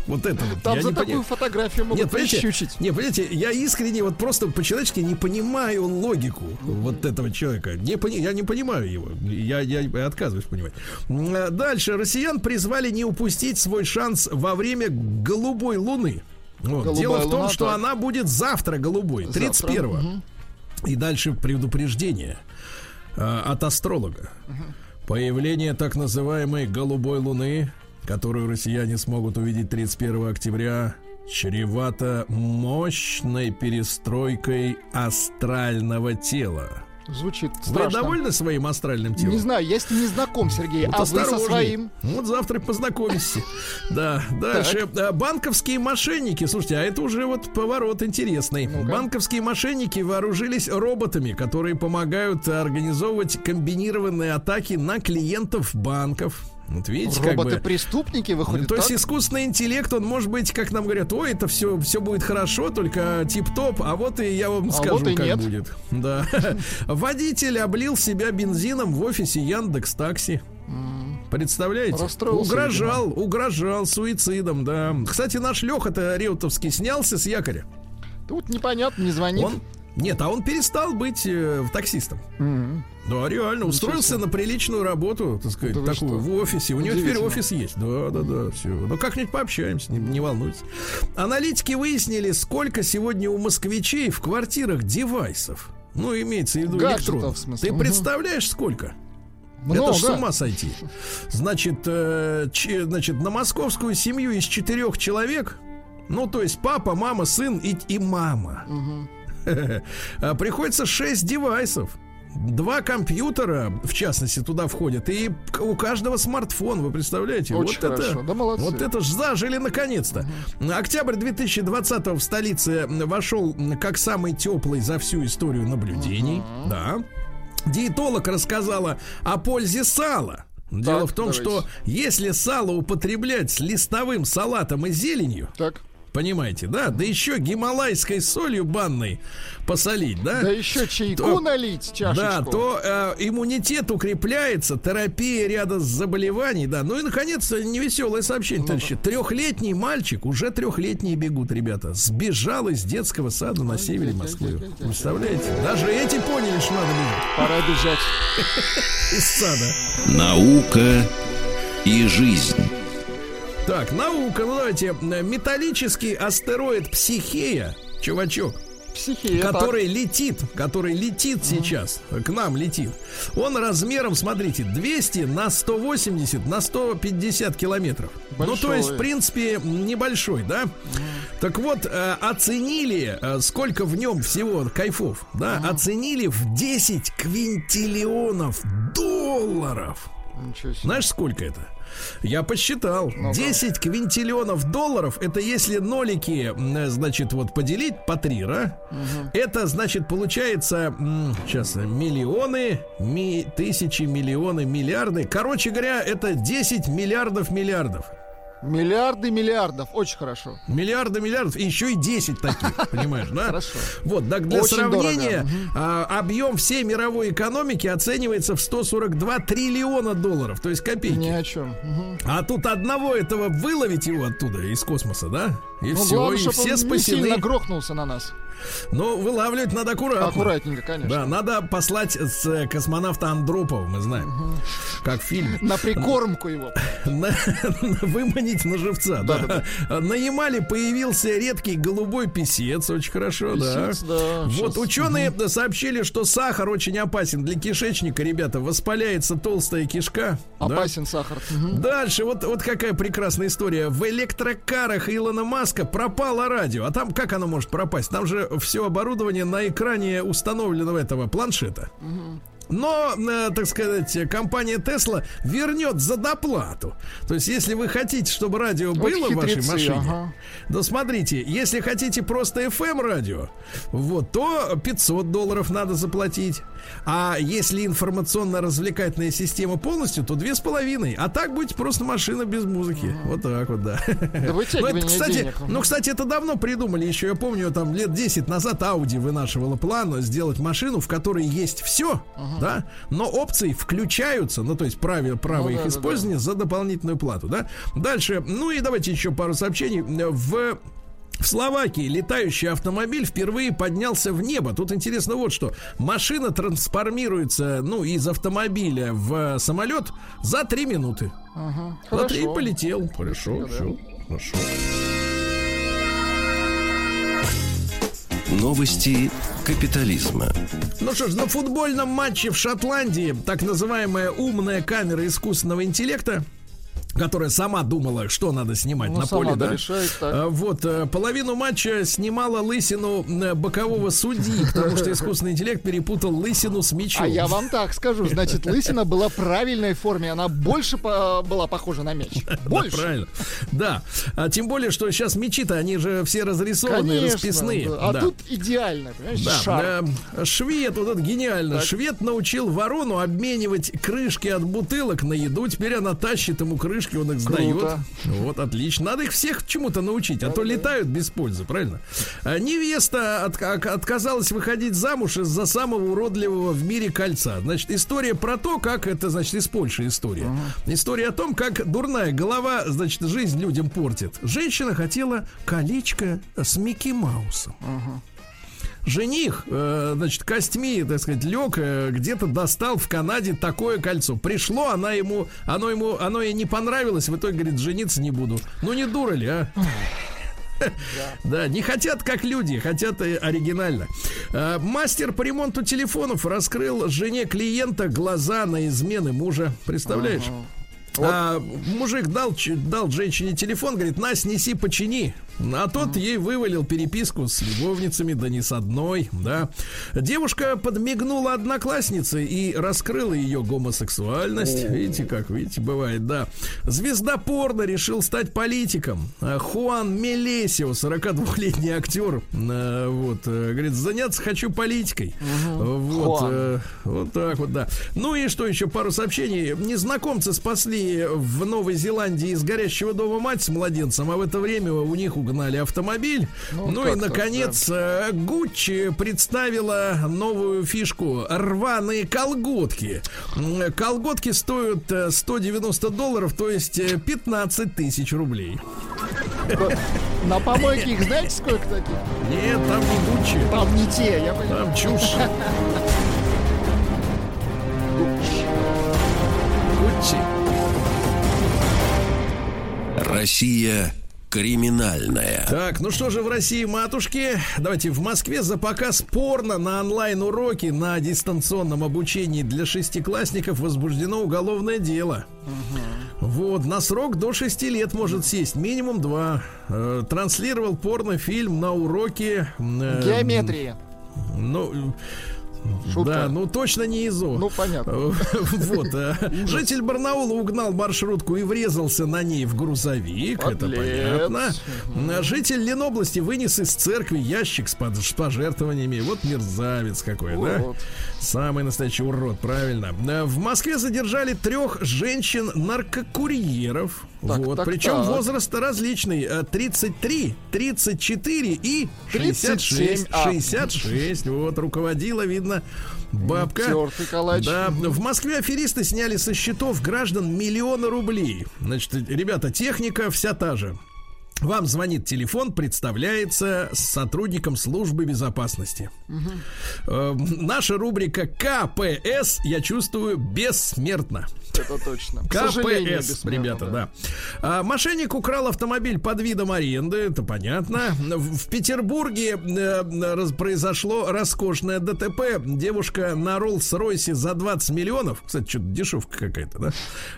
Вот это вот. Там я за не такую пони- фотографию могут Нет, понимаете, прищучить. не, понимаете, я искренне вот просто по-человечески не понимаю логику вот этого человека. Не пони, я не понимаю его. Я, я отказываюсь понимать. А Дальше. Россиян призвали не упустить свой шанс во время голубой луны. Вот. Дело в том, луна, что так. она будет завтра голубой, Завтра, 31-го. мгм. И дальше предупреждение э, от астролога. Появление так называемой голубой луны, которую россияне смогут увидеть 31 октября, чревато мощной перестройкой астрального тела. Звучит Вы страшно. довольны своим астральным телом? Не знаю, я с ним не знаком, Сергей. Вот а вы со своим? Вот завтра познакомимся. Да, дальше. Банковские мошенники. Слушайте, а это уже вот поворот интересный. Банковские мошенники вооружились роботами, которые помогают организовывать комбинированные атаки на клиентов банков. Вот видите, как бы... Роботы-преступники выходят Ну, то есть так? искусственный интеллект, он может быть, как нам говорят, ой, это все, все будет хорошо, только тип-топ, а вот и я вам А скажу, вот и как нет. будет. Да. Водитель облил себя бензином в офисе Яндекс Такси. Представляете? Расстроился, угрожал, угрожал суицидом, да. Кстати, наш Леха-то Реутовский снялся с якоря. Тут непонятно, не звонит. Он нет, а он перестал быть э, таксистом. Мгм. Да, реально, устроился на приличную работу, так сказать, Да такую, в офисе. У него теперь офис есть. Да, да, да, все. Ну, как-нибудь пообщаемся, не, не волнуйтесь. Аналитики выяснили, сколько сегодня у москвичей в квартирах девайсов. Ну, имеется в виду Гаджетов, электронных. в смысле. Ты Мгм. представляешь, сколько? Много. Это ж с ума сойти. Значит, э, че- значит, на московскую семью из четырех человек, ну, то есть папа, мама, сын и, и мама. А, Приходится 6 девайсов. Два компьютера, в частности, туда входят, и у каждого смартфон, вы представляете? Очень вот хорошо. это, Да молодцы. вот это ж зажили наконец-то. Октябрь 2020 в столице вошел как самый теплый за всю историю наблюдений. Да. Диетолог рассказала о пользе сала. Дело Так, в том, давайте. что если сало употреблять с листовым салатом и зеленью, Так. Понимаете, да, да еще гималайской солью банной посолить, да, Да еще чайку То- налить чашечку. да, то э, иммунитет укрепляется, терапия ряда заболеваний, да. Ну и, наконец, невеселое сообщение, товарищи. Трехлетний мальчик, уже трехлетние бегут, ребята, сбежал из детского сада на севере Москвы. Представляете? Даже эти поняли, что надо бежать Пора бежать. из сада. Наука и жизнь. Так, наука, ну давайте. Э, Металлический астероид Психея, чувачок, Психия. который летит, который летит сейчас, к нам летит. Он размером, смотрите, 200 на 180 на 150 километров. Ну, то Большой. есть, в принципе, небольшой, да? Так вот, э, оценили, э, сколько в нем всего кайфов, да? Оценили в 10 квинтиллионов долларов. так. Знаешь, сколько это? Я посчитал. Ну-ка. 10 квинтиллионов долларов это если нолики, значит, вот поделить по 3, да? Это, значит, получается сейчас миллионы, ми- тысячи, миллионы, миллиарды. Короче говоря, это 10 миллиардов миллиардов. Миллиарды миллиардов. Очень хорошо. Миллиарды миллиардов, и еще и 10 таких, понимаешь, да? Хорошо. Вот, так для Очень сравнения, а, объем всей мировой экономики оценивается в 142 триллиона долларов, то есть копейки. Ни о чем. Мгм. А тут одного этого выловить его оттуда из космоса, да? И Ну, все, главное, и все он не сильно спасены. грохнулся на нас. Но вылавливать надо аккуратно. Аккуратненько, конечно. Да, надо послать с э, космонавта Андропова, мы знаем, как в фильме. На прикормку его. На- выманить на живца, да. На Ямале появился редкий голубой писец, очень хорошо, да. Писец, да, Вот щас. ученые сообщили, что сахар очень опасен для кишечника, ребята. Воспаляется толстая кишка. да. Опасен сахар. Мгм. Дальше, вот, вот какая прекрасная история. В электрокарах Илона Маска пропало радио. А там как оно может пропасть? Там же все оборудование на экране установленного этого планшета. Но, э, так сказать, компания Tesla вернет за доплату. То есть, если вы хотите, чтобы радио Вот было в вашей хитрецы, машине, ага. да смотрите, если хотите просто FM радио, вот, то 500 долларов надо заплатить. А если информационно-развлекательная система полностью, то две с половиной. А так будет просто машина без музыки. Вот так вот, да. Да Ну, это, кстати, денег. ну, кстати, это давно придумали. Еще я помню, там лет 10 назад Audi вынашивала план сделать машину, в которой есть все, да, но опции включаются, ну, то есть право, право Ну, их да, да, использования за дополнительную плату, да. Дальше, ну и давайте еще пару сообщений. В в Словакии летающий автомобиль впервые поднялся в небо. Тут интересно вот что. Машина трансформируется, ну, из автомобиля в самолет за три минуты. Ага. За три Хорошо. полетел. Хорошо, Да. все. Хорошо. Новости капитализма. Ну что ж, на футбольном матче в Шотландии так называемая умная камера искусственного интеллекта которая сама думала, что надо снимать Ну, на поле, да, решает, так. А, Вот, э, половину матча снимала лысину э, бокового судьи, потому что искусственный интеллект перепутал лысину с мячом. А я вам так скажу, значит, лысина была правильной форме, она больше по- была похожа на мяч. Больше. Да, правильно. Да. А тем более, что сейчас мячи-то, они же все разрисованные, Конечно, расписные. да. А Да. тут идеально, понимаешь, Да, шар. э, швед, вот это гениально. Швед научил ворону обменивать крышки от бутылок на еду. Теперь она тащит ему крышки, он их сдает. Вот, отлично. Надо их всех чему-то научить, а то летают без пользы, правильно? А Невеста от- от- отказалась выходить замуж из-за самого уродливого в мире кольца. Значит, история про то, как это, значит, из Польши история. История о том, как дурная голова, значит, жизнь людям портит. Женщина хотела колечко с Микки Маусом жених, э, значит, костьми, так сказать, лег, э, где-то достал в Канаде такое кольцо. Пришло, она ему, оно ему, оно ей не понравилось, в итоге говорит, жениться не буду. Ну не дура ли, а? Да, не хотят как люди, хотят оригинально. Э, Мастер по ремонту телефонов раскрыл жене клиента глаза на измены мужа. Представляешь? А, мужик дал, дал женщине телефон, говорит, на, снеси, почини. А тот ей вывалил переписку с любовницами, да не с одной, да. Девушка подмигнула однокласснице и раскрыла ее гомосексуальность. Видите, как, видите, бывает, да. Звезда порно решил стать политиком. А Хуан Мелесио, 42-летний актер, э, вот, э, говорит, заняться хочу политикой. Вот, Хуан. э, вот так вот, да. Ну и что еще, пару сообщений. Незнакомцы спасли в Новой Зеландии из горящего дома мать с младенцем, а в это время у них угнали автомобиль. Ну, Ну, и, наконец, э, Гуччи представила новую фишку. Рваные колготки. Колготки стоят э, 190 долларов, то есть э, 15 тысяч рублей. На помойке их знаете сколько таких? Нет, там не Гуччи. Там не те, я понимаю. Там чушь. Гуччи. Россия криминальная. Так, ну что же в России, матушки? Давайте, в Москве за показ порно на онлайн-уроки на дистанционном обучении для шестиклассников возбуждено уголовное дело. Вот, на срок до 6 лет может сесть, минимум 2. транслировал порнофильм на уроке... э, Геометрия. Ну, Шутка. да, ну точно не ИЗО. Ну, понятно. Вот. а, Житель Барнаула угнал маршрутку и врезался на ней в грузовик. Это понятно. А Житель Ленобласти вынес из церкви ящик с пожертвованиями. Вот мерзавец какой, да? Самый настоящий урод, правильно. А, В Москве задержали трех женщин-наркокурьеров. Так, вот. так, Причем так. возраст различный. а, 33, 34 и 66. 37, а. 66. Вот, руководила, видно, бабка. Калач. Да, в Москве аферисты сняли со счетов граждан миллиона рублей. Значит, ребята, техника вся та же. Вам звонит телефон, представляется сотрудником службы безопасности. Э, наша рубрика КПС, я чувствую, бессмертна. Это точно. КПС, ребята, да. да. А, мошенник украл автомобиль под видом аренды, это понятно. В, Петербурге э, раз- произошло роскошное ДТП. Девушка на Роллс-Ройсе за 20 миллионов. Кстати, что-то дешевка какая-то, да?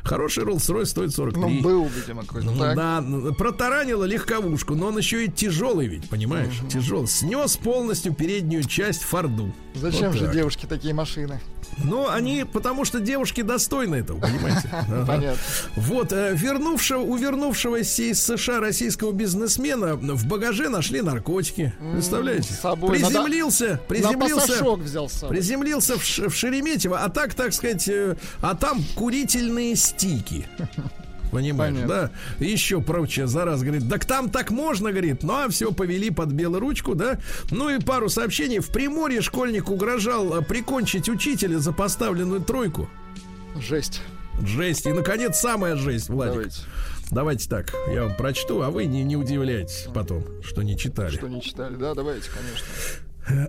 Хороший Роллс-Ройс стоит 43. Ну, был, видимо, какой-то. Ну. Да, протаранила легковушку, но он еще и тяжелый ведь, понимаешь? Тяжелый. Снес полностью переднюю часть Форду. Зачем Вот же так. девушке такие машины? Ну, они, потому что девушки достойны этого, понимаете? Ага. Понятно. Вот, э, вернувшего, у вернувшегося из США российского бизнесмена в багаже нашли наркотики. Представляете? с собой надо- Приземлился, На приземлился, пасашок взял с собой. приземлился в Шереметьево, а так, так сказать, э, а там курительные стики. Понимаешь, Понятно. да? Еще прочее, за раз, говорит, так там так можно, говорит, ну а все, повели под белую ручку, да? Ну и пару сообщений. В Приморье школьник угрожал э, прикончить учителя за поставленную тройку. Жесть. Жесть. И, наконец, самая жесть, Владик. Давайте. Давайте так, я вам прочту, а вы не, не удивляйтесь потом, что не читали. Что не читали? Да, давайте, конечно.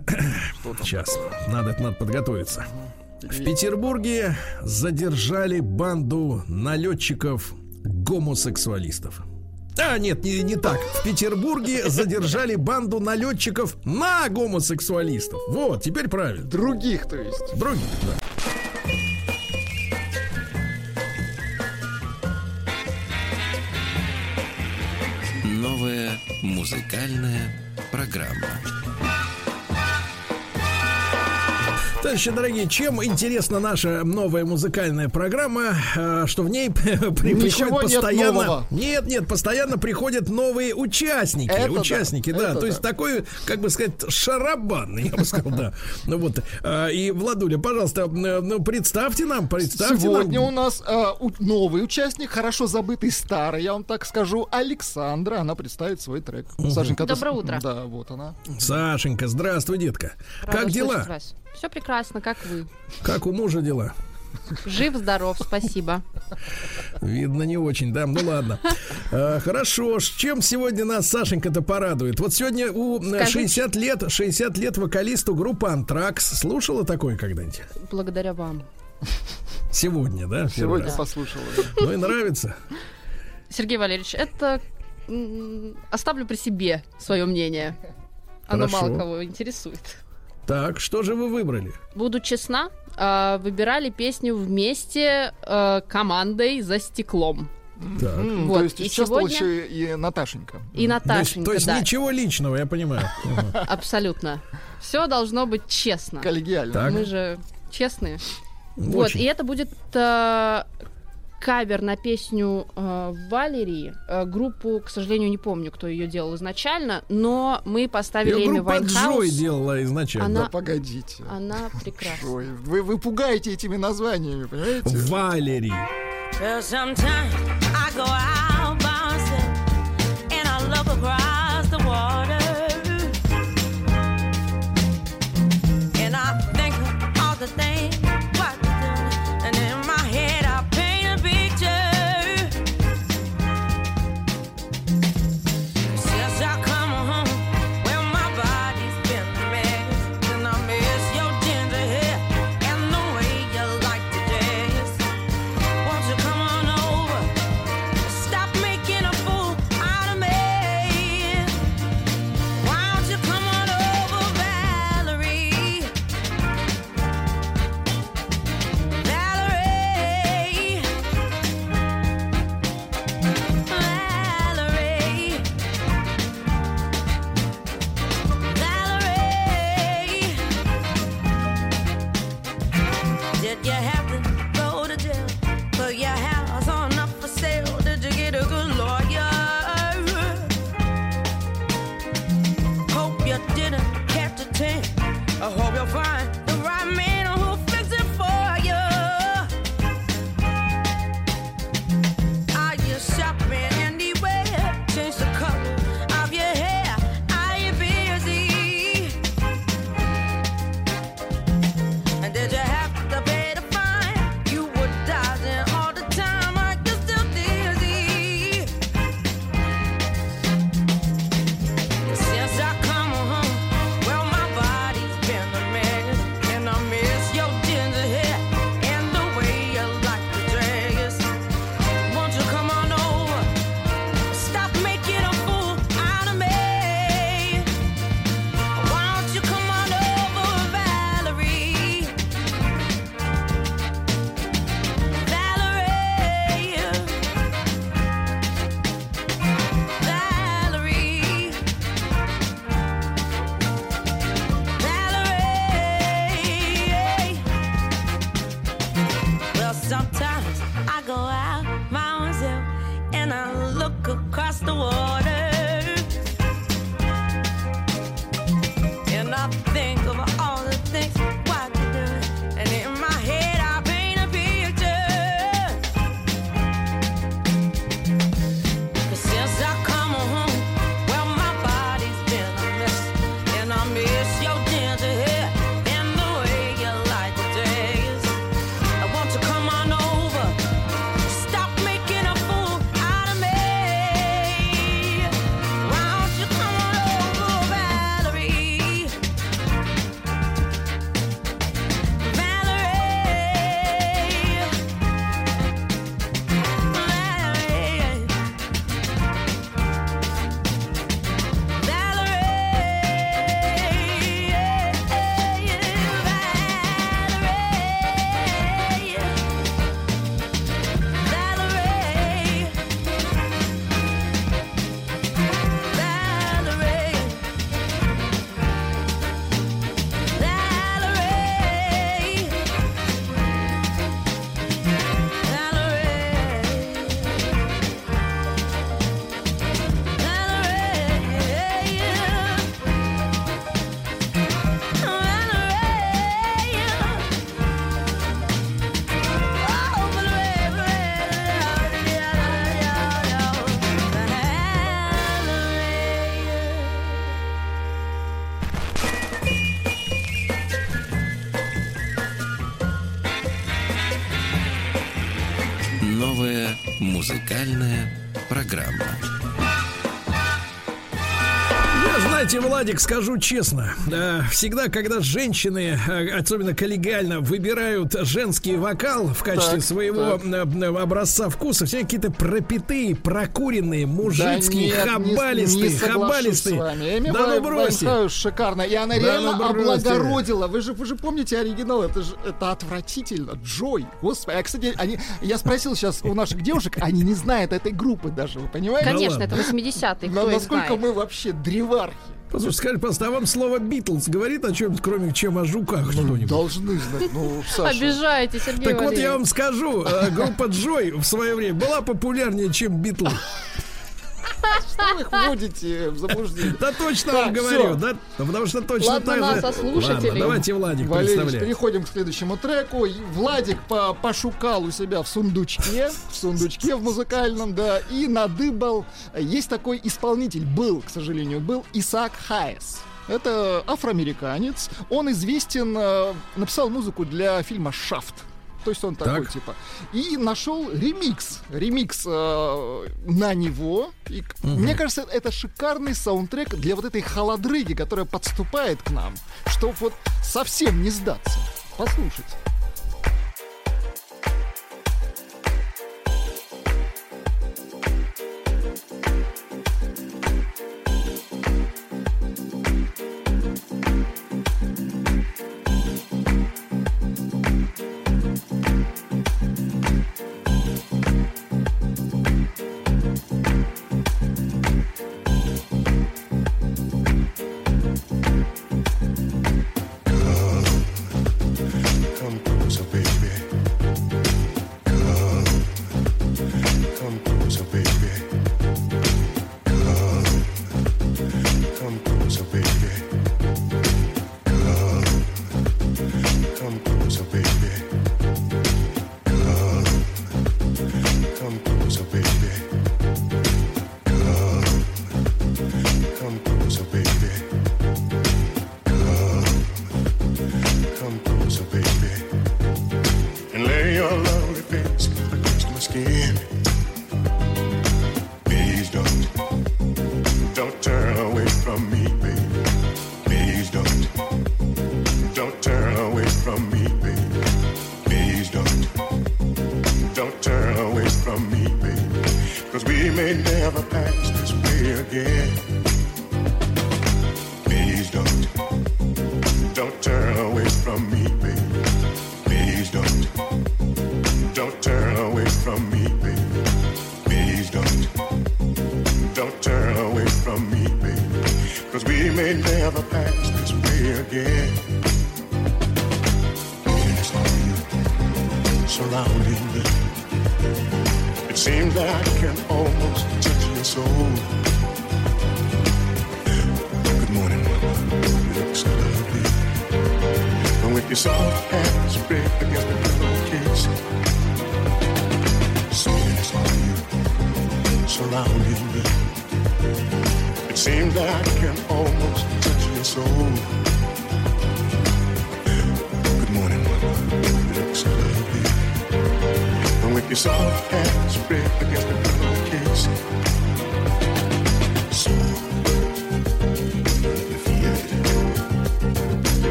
Сейчас, надо, надо подготовиться. В Петербурге задержали банду налетчиков гомосексуалистов. А, нет, не, не так. В Петербурге задержали банду налетчиков на гомосексуалистов. Вот, теперь правильно. Других, то есть. Других, да. Новая музыкальная программа. Товарищи дорогие, чем интересна наша новая музыкальная программа, э, что в ней при- приходят постоянно... нового. Нет, нет, постоянно приходят новые участники. Это да, участники, да. это То есть да. такой, как бы сказать, шарабан, я бы сказал, да. Ну вот. э, И, Владуля, пожалуйста, э, ну, представьте нам, представьте Сегодня нам. у нас новый участник, хорошо забытый старый, я вам так скажу, Александра. Она представит свой трек. Сашенька, ты с- Доброе утро. Да, вот она. Сашенька, здравствуй, детка. как дела? Все прекрасно, как вы. Как у мужа дела? Жив, здоров, спасибо. Видно, не очень, да? Ну ладно. Э, Хорошо. С чем сегодня нас Сашенька-то порадует? Вот сегодня у э, Скажите. 60 лет, 60 лет вокалисту группы Антракс. Слушала такое когда-нибудь? Благодаря вам. Сегодня, да? Сегодня раз? послушала. Ну и нравится. Сергей Валерьевич, это оставлю при себе свое мнение. Оно Хорошо. мало кого интересует. Так, что же вы выбрали? Буду честна, а, выбирали песню вместе а, командой за стеклом. Так. Вот. То есть и сегодня... лучше и Наташенька. И Наташенька, То есть, то есть да. ничего личного, я понимаю. Абсолютно. Все должно быть честно. Коллегиально. Мы же честные. Вот, и это будет а, кавер на песню э, Валерии. Э, группу, к сожалению, не помню, кто ее делал изначально, но мы поставили ее Эми Вайнхаус. Джой делала изначально. Она, да, погодите. Она прекрасна. Джой. Вы, вы пугаете этими названиями, понимаете? Валерий. Sometimes I go out bouncing and I look across the water. Тайны знаете, Владик, скажу честно, всегда, когда женщины, э, особенно коллегиально, выбирают женский вокал в качестве Так, своего э, образца вкуса, все какие-то пропитые, прокуренные, мужицкие, Да нет, не- хабалистые, не соглашусь хабалистые. Эми Да ну бросьте. Шикарно. И она Да реально ну облагородила. Вы же, вы же помните оригинал? Это же это отвратительно. Джой. Господи. А, кстати, они, я спросил сейчас у наших девушек, они не знают этой группы даже, вы понимаете? Конечно, это 80-е, На- кто их насколько знает. мы вообще древархи? Послушай, скажи, пожалуйста, а вам слово Битлз говорит о чем кроме чем о жуках что-нибудь? Должны знать. Ну, Саша. Обижаете, Сергей Так вот я Валерьевич. вам скажу, э, группа Джой в свое время была популярнее, чем Битлз. Что вы их вводите в заблуждение? Да точно вам говорю, да? Ну, Потому что точно так же. давайте Владик Валерий, представляет. переходим к следующему треку. Владик по- пошукал у себя в сундучке, в сундучке в музыкальном, да, и надыбал. Есть такой исполнитель, был, к сожалению, был Исаак Хайес. Это афроамериканец. Он известен, э, написал музыку для фильма «Шафт». То есть он такой Так. типа. И нашел ремикс. Ремикс э, на него. И, к- Мне кажется, это шикарный саундтрек для вот этой холодрыги, которая подступает к нам, чтобы вот совсем не сдаться. Послушайте.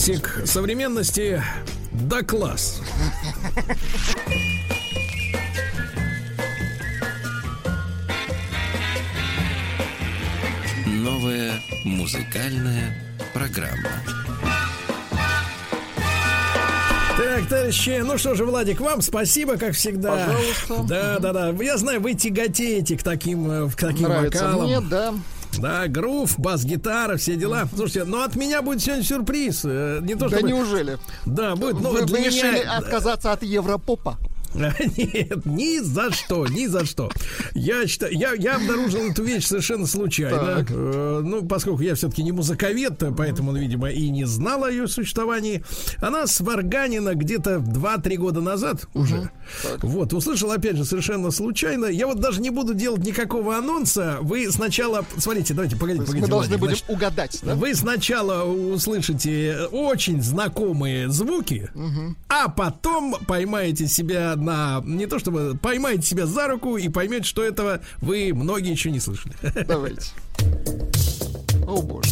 Классик современности, да класс. Новая музыкальная программа. Так, товарищи, ну что же, Владик, вам спасибо, как всегда. Пожалуйста. Да, да, да. Я знаю, вы тяготеете к таким, э, к таким Нравится вокалам. мне, да. Да, грув, бас-гитара, все дела. Слушайте, ну от меня будет сегодня сюрприз. Э, Не то, Да чтобы... неужели? Да, будет. Ну, Вы, для вы меня... решили отказаться от Европопа? Нет, ни за что, ни за что. Я считаю, я, я обнаружил эту вещь совершенно случайно. Э, ну, поскольку я все-таки не музыковед, поэтому, видимо, и не знал о ее существовании. Она сварганена где-то 2-3 года назад уже. Вот, услышал, опять же, совершенно случайно. Я вот даже не буду делать никакого анонса. Вы сначала... Смотрите, давайте, погодите, погодите. мы должны Владик, будем значит, угадать, да? вы сначала услышите очень знакомые звуки, а потом поймаете себя на... Не то чтобы... Поймаете себя за руку и поймете, что этого вы многие еще не слышали. Давайте. О боже.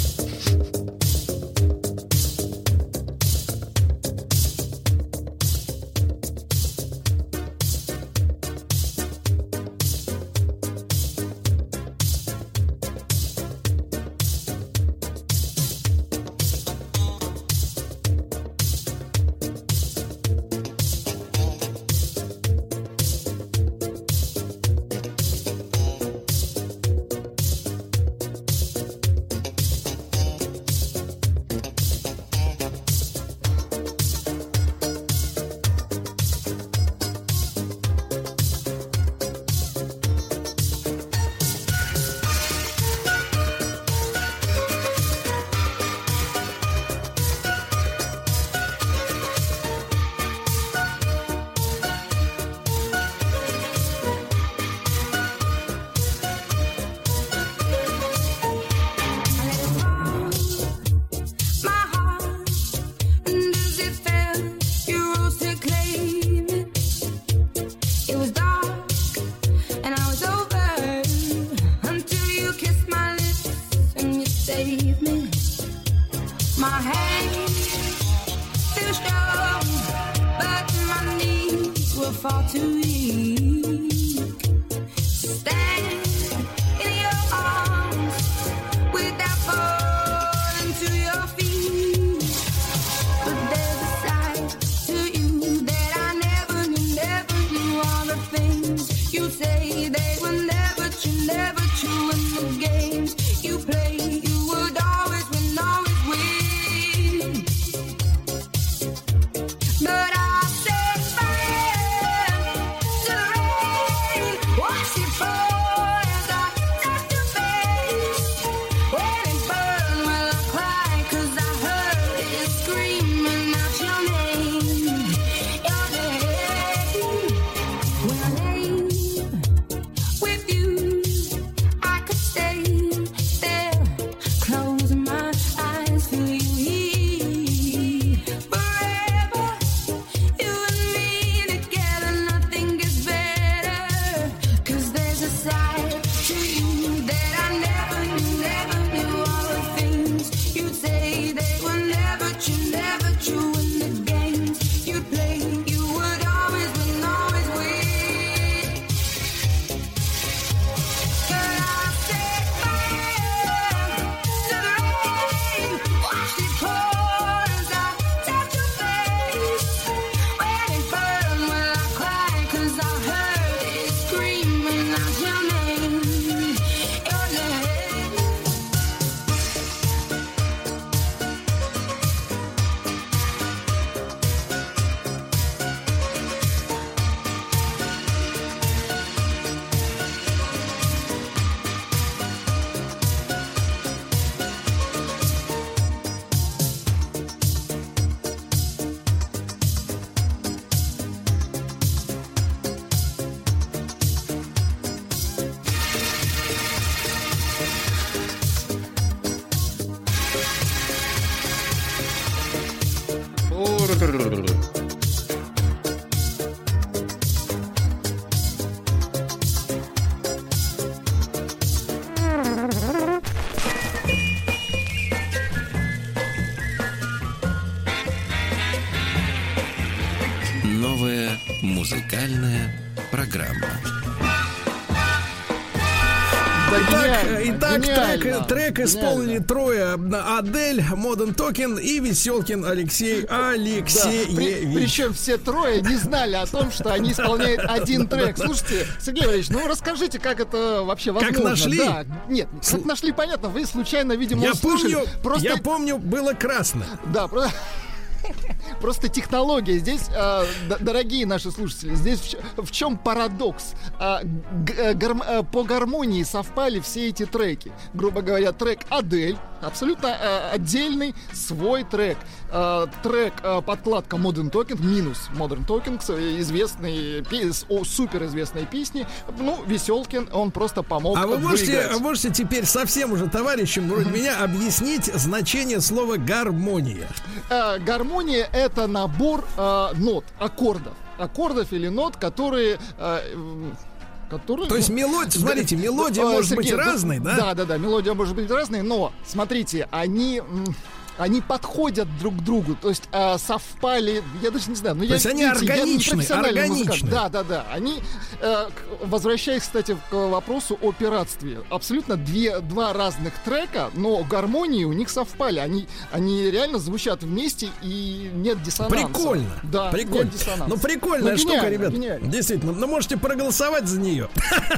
Итак трек, гениально, трек исполнили трое. Адель, Моден Токен и Веселкин Алексей Да, Алексеевич. причем все трое не знали о том, что они исполняют один трек. Слушайте, Сергей Валерьевич, ну расскажите, как это вообще Как возможно. нашли? Да, нет, как нашли, понятно, вы случайно, видимо, Я услышали. помню, Просто я помню, было красно. Да, про- Просто технология. Здесь, э, дорогие наши слушатели, здесь в, в чем парадокс? А, э, гарм- э, по гармонии совпали все эти треки. Грубо говоря, трек Адель, абсолютно э, отдельный свой трек. Э, трек э, подкладка Modern Talking, минус Modern Talking, с- известный, пе- с о, суперизвестной песни. Ну, Веселкин, он просто помог А вы можете, выиграть. а можете теперь совсем уже товарищам вроде меня объяснить значение слова гармония? Э, гармония это набор э, нот, аккордов. Аккордов или нот, которые. э, которые То есть ну, мелодия, смотрите, мелодия э, может быть Сергей, ну, разной, да? Да, да, да, мелодия может быть разной, но смотрите, они. Они подходят друг к другу, то есть э, совпали, я даже не знаю, ну я есть они видите, я не органичны, органичны. Да, да, да. Они, э, возвращаясь, кстати, к вопросу о пиратстве, абсолютно две, два разных трека, но гармонии у них совпали. Они, они реально звучат вместе и нет диссонанса. Прикольно. Да, прикольно. нет диссонанса. Ну, прикольная Ну, штука, ребят. гениально. Действительно. Ну, можете проголосовать за нее.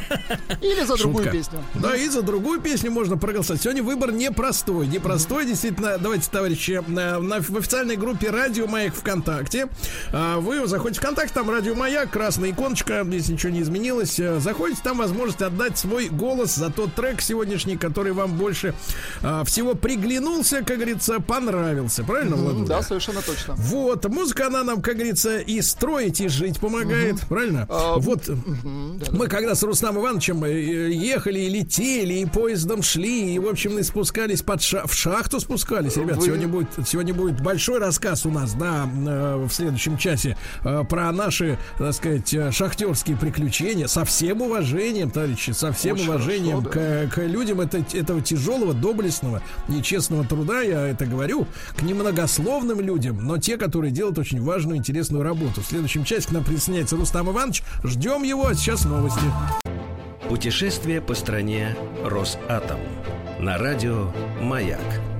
Или за другую Шутка. песню. Да, и за другую песню можно проголосовать. Сегодня выбор непростой. Непростой, действительно. Давайте, товарищи, на, на- в официальной группе Радио Маяк ВКонтакте. а, Вы заходите в ВКонтакте, там Радио Маяк, красная иконочка, если ничего не изменилось. э, Заходите, там возможность отдать свой голос за тот трек сегодняшний, который вам больше а, всего приглянулся, как говорится, понравился. Правильно, М, Владимир? Да, совершенно точно. Вот, музыка, она нам, как говорится, и строить, и жить помогает, правильно? А, вот, мы когда с Рустам Ивановичем э, ехали, и летели, и поездом шли, и, в общем, спускались под ша- в шахту спускались, ребят, Вы- сегодня будет, сегодня будет большой рассказ у нас, да, э, в следующем часе, э, про наши, так сказать, э, шахтерские приключения, со всем уважением, товарищи, со всем Очень уважением хорошо, к, к людям это, этого тяжелого, доблестного, нечестного труда, я это говорю, к немногословным людям, но те, которые делают очень важную, интересную работу. В следующем часе к нам присоединяется Рустам Иванович. Ждем его, а сейчас новости. Путешествие по стране Росатом. На радио «Маяк».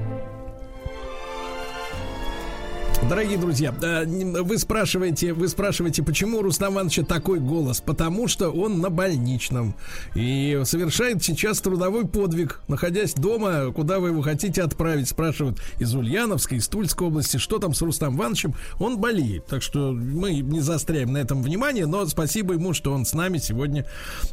Дорогие друзья, э, вы спрашиваете, вы спрашиваете, почему у Рустама Ивановича такой голос? Потому что он на больничном и совершает сейчас трудовой подвиг, находясь дома, куда вы его хотите отправить. Спрашивают из Ульяновской, из Тульской области, что там с Рустам Ивановичем. Он болеет, так что мы не заостряем на этом внимание, но спасибо ему, что он с нами сегодня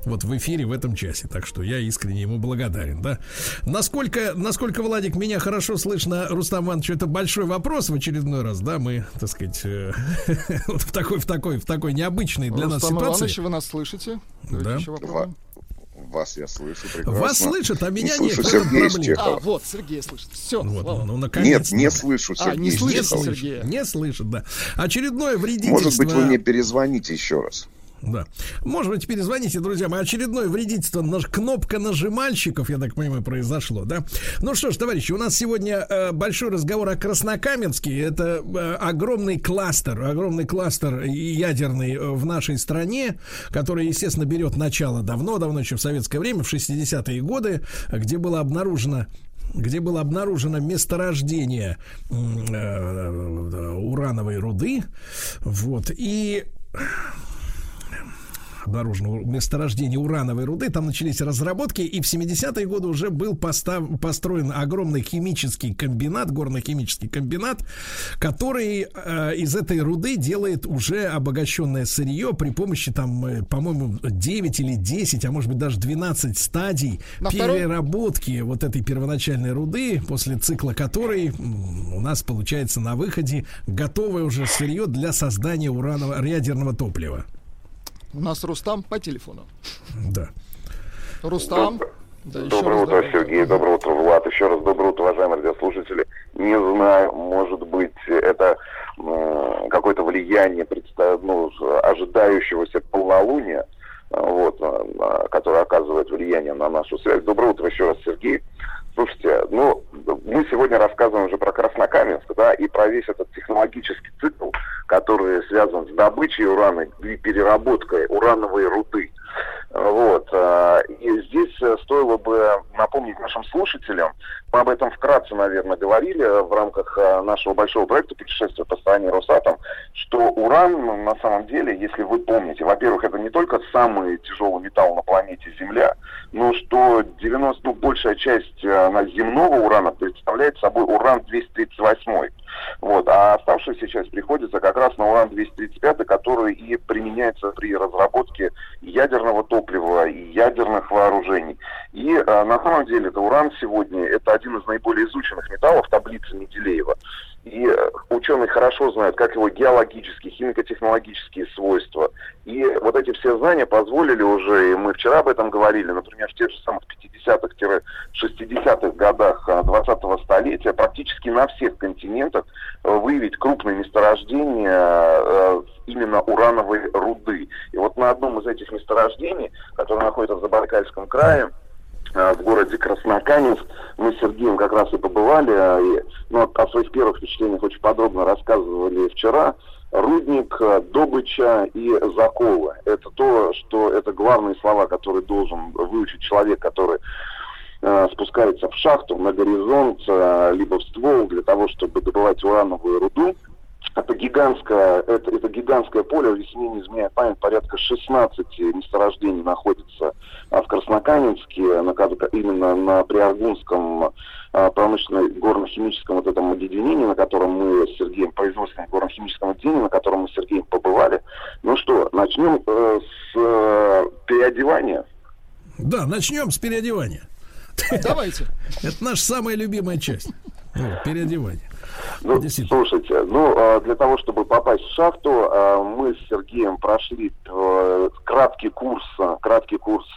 вот в эфире в этом часе. Так что я искренне ему благодарен, да. Насколько, насколько, Владик, меня хорошо слышно, Рустам Иванович, это большой вопрос в очередной раз, да, мы, так сказать, э, вот в такой, в такой, в такой необычной для нас ситуации. вы нас слышите? Да. Вас я слышу прекрасно. Вас слышат, а меня Не нет. слышу в этом Сергея проблема. Чехова. А, вот, Сергей слышит. Все, Вот, слава. ну, Нет, не слышу А, не Сергея слышите Чехова. Сергея? Не слышит, да. Очередное вредительство. Может быть, вы мне перезвоните еще раз. Да. Может быть, перезвоните, друзья мои. Очередное вредительство, наш кнопка нажимальщиков, я так понимаю, произошло, да? Ну что ж, товарищи, у нас сегодня э, большой разговор о Краснокаменске. Это э, огромный кластер, огромный кластер ядерный э, в нашей стране, который, естественно, берет начало давно-давно, еще в советское время, в 60-е годы, где было обнаружено где было обнаружено месторождение м, э, урановой руды, вот, и обнаружено месторождение урановой руды. Там начались разработки, и в 70-е годы уже был постав, построен огромный химический комбинат, горно-химический комбинат, который э, из этой руды делает уже обогащенное сырье при помощи, там, э, по-моему, 9 или 10, а может быть даже 12 стадий На второй- переработки вот этой первоначальной руды, после цикла которой у нас получается на выходе готовое уже сырье для создания уранового ядерного топлива. У нас Рустам по телефону. Да. Рустам. Да, Доброе утро, добрый. Сергей. Доброе утро, Влад. Еще раз доброе утро, уважаемые радиослушатели. Не знаю, может быть, это м, какое-то влияние представ- ну, ожидающегося полнолуния, вот, а, которое оказывает влияние на нашу связь. Доброе утро еще раз, Сергей. Слушайте, ну, мы сегодня рассказываем уже про Краснокаменск, да, и про весь этот технологический цикл, который связан с добычей урана и переработкой урановой руды. Вот. а, И здесь э, стоило бы напомнить нашим слушателям, мы об этом вкратце, наверное, говорили в рамках э, нашего большого проекта «Путешествие по стране Росатом», что уран, ну, на самом деле, если вы помните, во-первых, это не только самый тяжелый металл на планете Земля, но что 90, ну, большая часть э, земного урана представляет собой уран-238. Вот. А оставшаяся часть приходится как раз на уран-235, который и применяется при разработке ядерного топлива и ядерных вооружений. И э, на самом деле это уран сегодня это один из наиболее изученных металлов таблицы Менделеева. И ученые хорошо знают, как его геологические, химико-технологические свойства. И вот эти все знания позволили уже, и мы вчера об этом говорили, например, в тех же самых 50-х-60-х годах 20-го столетия практически на всех континентах выявить крупные месторождения э, именно урановой руды. И вот на одном из этих месторождений, которое находится в Забайкальском крае, в городе Краснокаменск. Мы с Сергеем как раз и побывали, а, и, ну, о своих первых впечатлениях очень подробно рассказывали вчера. Рудник, э, добыча и заколы. Это то, что это главные слова, которые должен выучить человек, который э, спускается в шахту, на горизонт, э, либо в ствол для того, чтобы добывать урановую руду. Это гигантское, это, это гигантское поле, если мне не изменяет память, порядка 16 месторождений находится а, в Краснокаменске, на, именно на Приаргунском а, промышленно горно-химическом вот этом объединении, на котором мы с Сергеем, производственном горно-химическом объединении, на котором мы с Сергеем побывали. Ну что, начнем э, с э, переодевания. Да, начнем с переодевания. Давайте. Это наша самая любимая часть. Переодевание. Ну, слушайте, ну, э, для того, чтобы попасть в шахту, э, мы с Сергеем прошли э, краткий курс, э, краткий курс,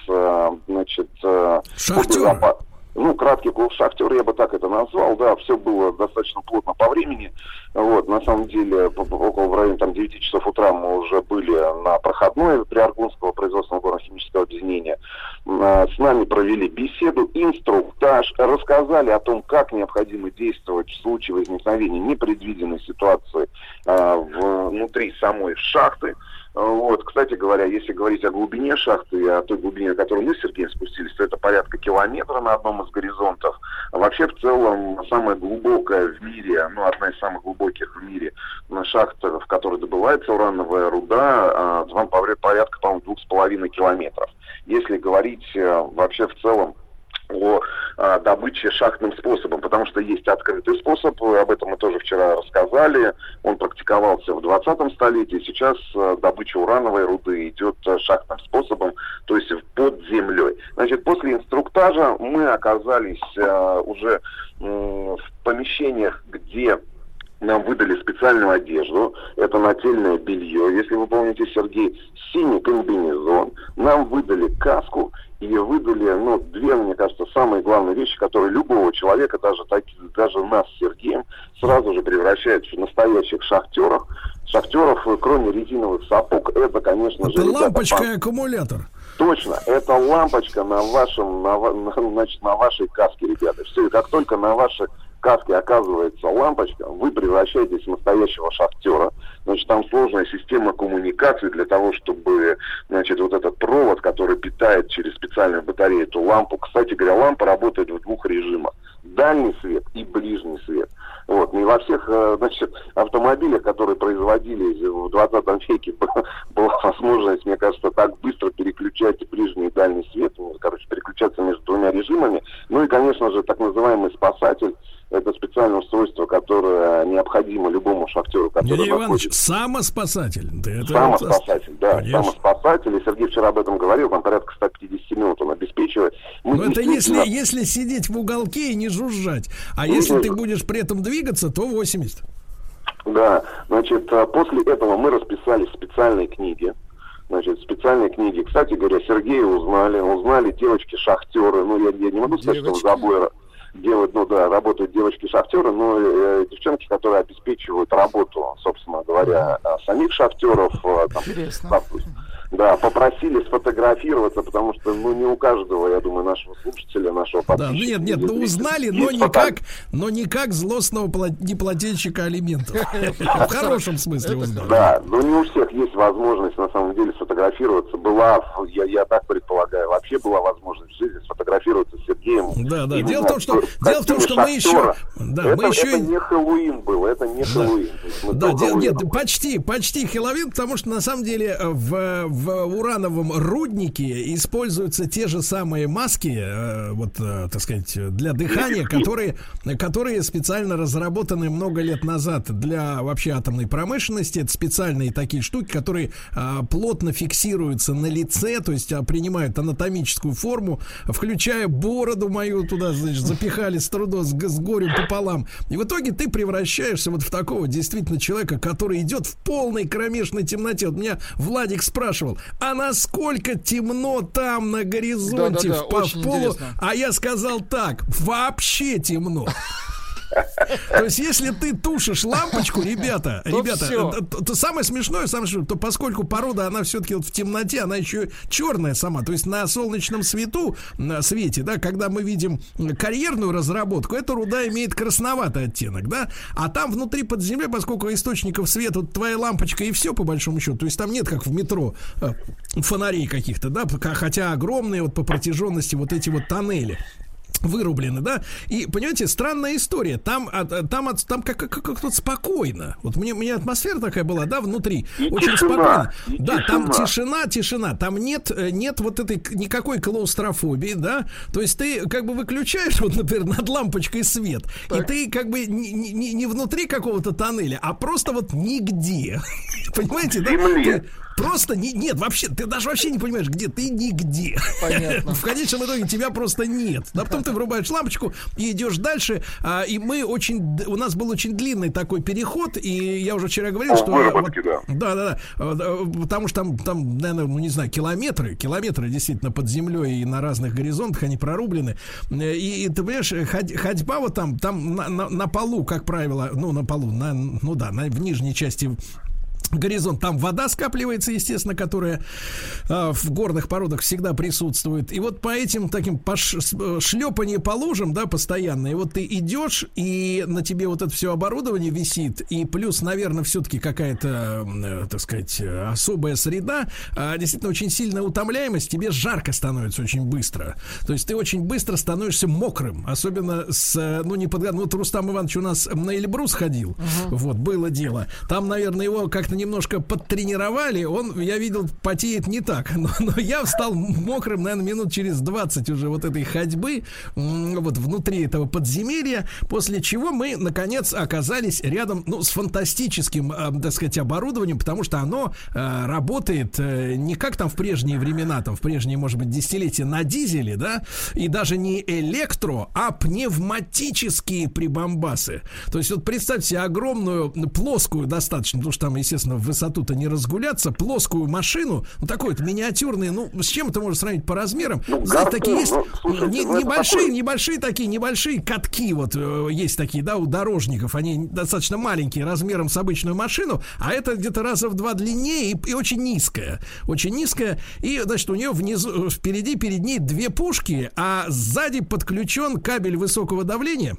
значит... э, по безопа- Ну, краткий курс шахтера, я бы так это назвал, да, все было достаточно плотно по времени. Вот, на самом деле, около в районе там 9 часов утра мы уже были на проходной Приаргунского производственного горно-химического объединения. М, С нами провели беседу, инструктаж, рассказали о том, как необходимо действовать в случае возникновения непредвиденной ситуации а, внутри самой шахты. Вот, кстати говоря, если говорить о глубине шахты, и о той глубине, на которую мы с Сергеем спустились, то это порядка километра на одном из горизонтов. А вообще, в целом, самая глубокая в мире, ну, одна из самых глубоких в мире на шахта, в которой добывается урановая руда, а, там поря- порядка, по-моему, двух с половиной километров. Если говорить э, вообще в целом о а, добыче шахтным способом, потому что есть открытый способ, об этом мы тоже вчера рассказали, он практиковался в 20 столетии, сейчас э, добыча урановой руды идет э, шахтным способом, то есть под землей. Значит, после инструктажа мы оказались э, уже м, в помещениях, где нам выдали специальную одежду, это нательное белье, если вы помните, Сергей, синий комбинезон, нам выдали каску и выдали, ну, две, мне кажется, самые главные вещи, которые любого человека, даже, таки- даже нас с Сергеем, сразу же превращают в настоящих шахтеров. Шахтеров, э, кроме резиновых сапог, это, конечно же, Это ребята, лампочка пан- и аккумулятор. Точно, это лампочка на вашем, на, на- значит, на вашей каске, ребята. Все, как только на вашей каске оказывается лампочка, вы превращаетесь в настоящего шахтера. Значит, там сложная система коммуникации для того, чтобы, значит, вот этот провод, который питает через специальную батарею эту лампу. Кстати говоря, лампа работает в двух режимах. Дальний свет и ближний свет. Вот. Не во всех, э, значит, автомобилях, которые производились в 20 веке, была возможность, мне кажется, так быстро переключать ближний и дальний свет, ну, короче, переключаться между двумя режимами. Ну и, конечно же, так называемый спасатель, это специальное устройство, которое необходимо любому шахтеру, который Юрий Иванович, самоспасатель. Да это Самоспасатель, да, Конечно. самоспасатель. И Сергей вчера об этом говорил, там порядка 150 минут он обеспечивает. Мы Но это действительно- если, если сидеть в уголке и не жужжать. А Ну, если ну, ты будешь при этом двигаться, то 80. Да, значит, а, после этого мы расписали специальные книги. Значит, специальные книги. Кстати говоря, Сергея узнали, узнали девочки-шахтеры. Ну, я, я не могу сказать, что в забое делают, ну да, работают девочки-шахтеры, но э, девчонки, которые обеспечивают работу, собственно говоря, а, самих шахтеров. э, там, Интересно. допустим. Да, попросили сфотографироваться, потому что, ну, не у каждого, я думаю, нашего слушателя, нашего Да, подписчика. ну нет, нет, ну узнали, но фото- никак, но никак злостного пла- неплательщика алиментов. В хорошем смысле узнали. Да, но не у всех есть возможность на самом деле сфотографироваться. Была, я, я так предполагаю, вообще была возможность в жизни сфотографироваться с Сергеем. Да, да. Дело в том, что- дело в том, что мы еще- да, это, мы еще это не Хэллоуин был, это не Хэллоуин. Да, до дел- нет, почти, почти Хэллоуин, потому что на самом деле в, в урановом руднике используются те же самые маски, э, вот, э, так сказать, для дыхания, которые, которые специально разработаны много лет назад для вообще атомной промышленности. Это специальные такие штуки, которые а, плотно фиксируются на лице, то есть принимают анатомическую форму, включая бороду мою туда, значит, запихали с трудом, с, с горем пополам. И в итоге ты превращаешься вот в такого действительно человека, который идет в полной кромешной темноте. Вот меня Владик спрашивал, а насколько темно там на горизонте в, по- очень в полу? интересно. А я сказал так, вообще темно. То есть, если ты тушишь лампочку, ребята, То ребята, то, то самое смешное, самое смешное, то поскольку порода, она все-таки вот в темноте, она еще черная сама. То есть на солнечном свету, на свете, да, когда мы видим карьерную разработку, эта руда имеет красноватый оттенок, да, а там внутри под землей, поскольку источников света, вот твоя лампочка и все, по большому счету, то есть там нет, как в метро, э, фонарей каких-то, да, хотя огромные вот по протяженности вот эти вот тоннели вырублены, да? И, понимаете, странная история. Там, там, там как, как, как тут спокойно. Вот мне, мне атмосфера такая была, да, внутри. И очень тишина, спокойно. да, там тишина. тишина, тишина. Там нет, э, нет вот этой никакой клаустрофобии, да? То есть ты как бы выключаешь, вот, например, над лампочкой свет, и ты как бы не, не- не, внутри какого-то тоннеля, а просто вот нигде. Понимаете, да? Ты Просто не, нет, вообще, ты даже вообще не понимаешь, где ты нигде. Понятно. В конечном итоге тебя просто нет. Да потом ты врубаешь лампочку и идешь дальше. А, и мы очень, у нас был очень длинный такой переход, и я уже вчера говорил, что вот- да, да, да, Э, э, потому что там, там, наверное, ну не знаю, километры, километры действительно под землей и на разных горизонтах они прорублены. Э, И, и ты понимаешь, ходь- ходьба вот там, там на, на- на полу, как правило, ну на полу, на, ну да, на, в нижней части горизонт, там вода скапливается, естественно, которая а, в горных породах всегда присутствует. И вот по этим таким шлепание по лужам, да, постоянно, и вот ты идешь, и на тебе вот это все оборудование висит, и плюс, наверное, все-таки какая-то, э, так сказать, э, особая среда, а, действительно очень сильная утомляемость, тебе жарко становится очень быстро. То есть ты очень быстро становишься мокрым, особенно с, э, ну, не под... Ну, вот Рустам Иванович у нас на Эльбрус ходил, вот, было дело. Там, наверное, его как-то немножко подтренировали, он, я видел, потеет не так, но, но я стал мокрым, наверное, минут через 20 уже вот этой ходьбы, вот внутри этого подземелья, после чего мы, наконец, оказались рядом, ну, с фантастическим, э, так сказать, оборудованием, потому что оно э, работает э, не как там в прежние времена, там в прежние, может быть, десятилетия на дизеле, да, и даже не электро, а пневматические прибамбасы. То есть вот представьте огромную, плоскую достаточно, потому что там, естественно, в высоту-то не разгуляться, плоскую машину, ну такой вот миниатюрный, ну с чем это можно сравнить по размерам? Ну, Знаете, такие есть ну, слушайте, не- ну, небольшие, такой- небольшие такие, небольшие катки вот э, есть такие, да, у дорожников, они достаточно маленькие, размером с обычную машину, а это где-то раза в два длиннее и, и очень низкая, очень низкая, и, значит, у нее внизу, э, впереди, перед ней две пушки, а сзади подключен кабель высокого давления,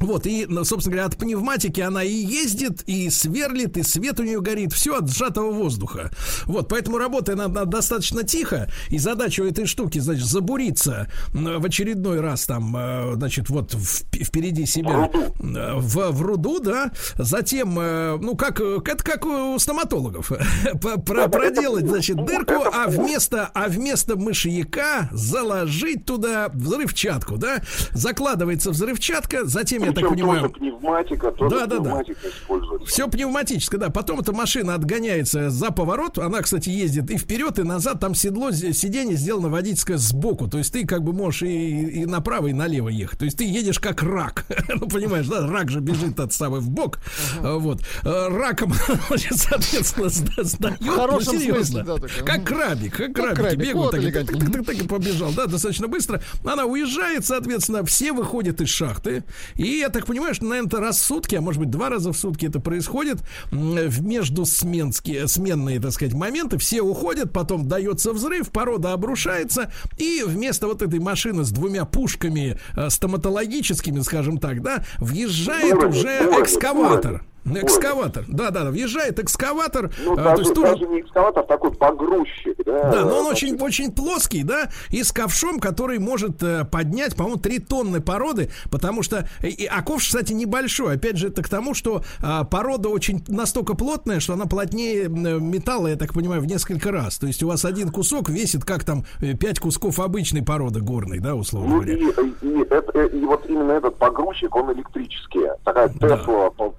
вот, и, ну, собственно говоря, от пневматики она и ездит, и сверлит, и свет у нее горит, все от сжатого воздуха. Вот, поэтому работает она достаточно тихо, и задача у этой штуки, значит, забуриться в очередной раз там, э, значит, вот впереди себя. Э, в, в руду, да, затем, э, ну, как, это как у стоматологов, про- проделать, значит, дырку, а вместо, а вместо мышьяка заложить туда взрывчатку, да, закладывается взрывчатка, затем, я так понимаю, тоже пневматика, тоже Да, да, да. пневматика используется. все пневматическое, да. Потом эта машина отгоняется за поворот. Она, кстати, ездит и вперед, и назад. Там седло, сиденье сделано водительское сбоку. То есть ты как бы можешь и, и направо, и налево ехать. То есть ты едешь как рак. ну, понимаешь, да? Рак же бежит от самой в бок. Вот. А, Раком, соответственно, сда- сдает. В хорошем Ну, серьезно. смысле, да, такой. Как крабик, как крабик, Бегают вот так, элегантно. так, так, так и побежал, да, достаточно быстро. Она уезжает, соответственно, все выходят из шахты, И я так понимаю, что, наверное, это раз в сутки, а может быть, два раза в сутки это происходит. В между сменные, так сказать, моменты. Все уходят, потом дается взрыв, порода обрушается, и вместо вот этой машины с двумя пушками э, стоматологическими, скажем так, да, въезжает уже экскаватор. Экскаватор, да, да, да, въезжает экскаватор, Ну, а, то даже, есть тоже даже не экскаватор, такой погрузчик, да? да, но он Э, очень, очень плоский, да, и с ковшом, который может э, поднять, по-моему, 3 тонны породы, потому что, и, и- а ковш, кстати, небольшой. Опять же, это к тому, что а, порода очень настолько плотная, что она плотнее м, металла, я так понимаю, в несколько раз. То есть у вас один кусок весит, как там, 5 кусков обычной породы горной, да, условно Ну и, говоря. и, это- и вот именно этот погрузчик, он электрический. Такая Да. Тесла по-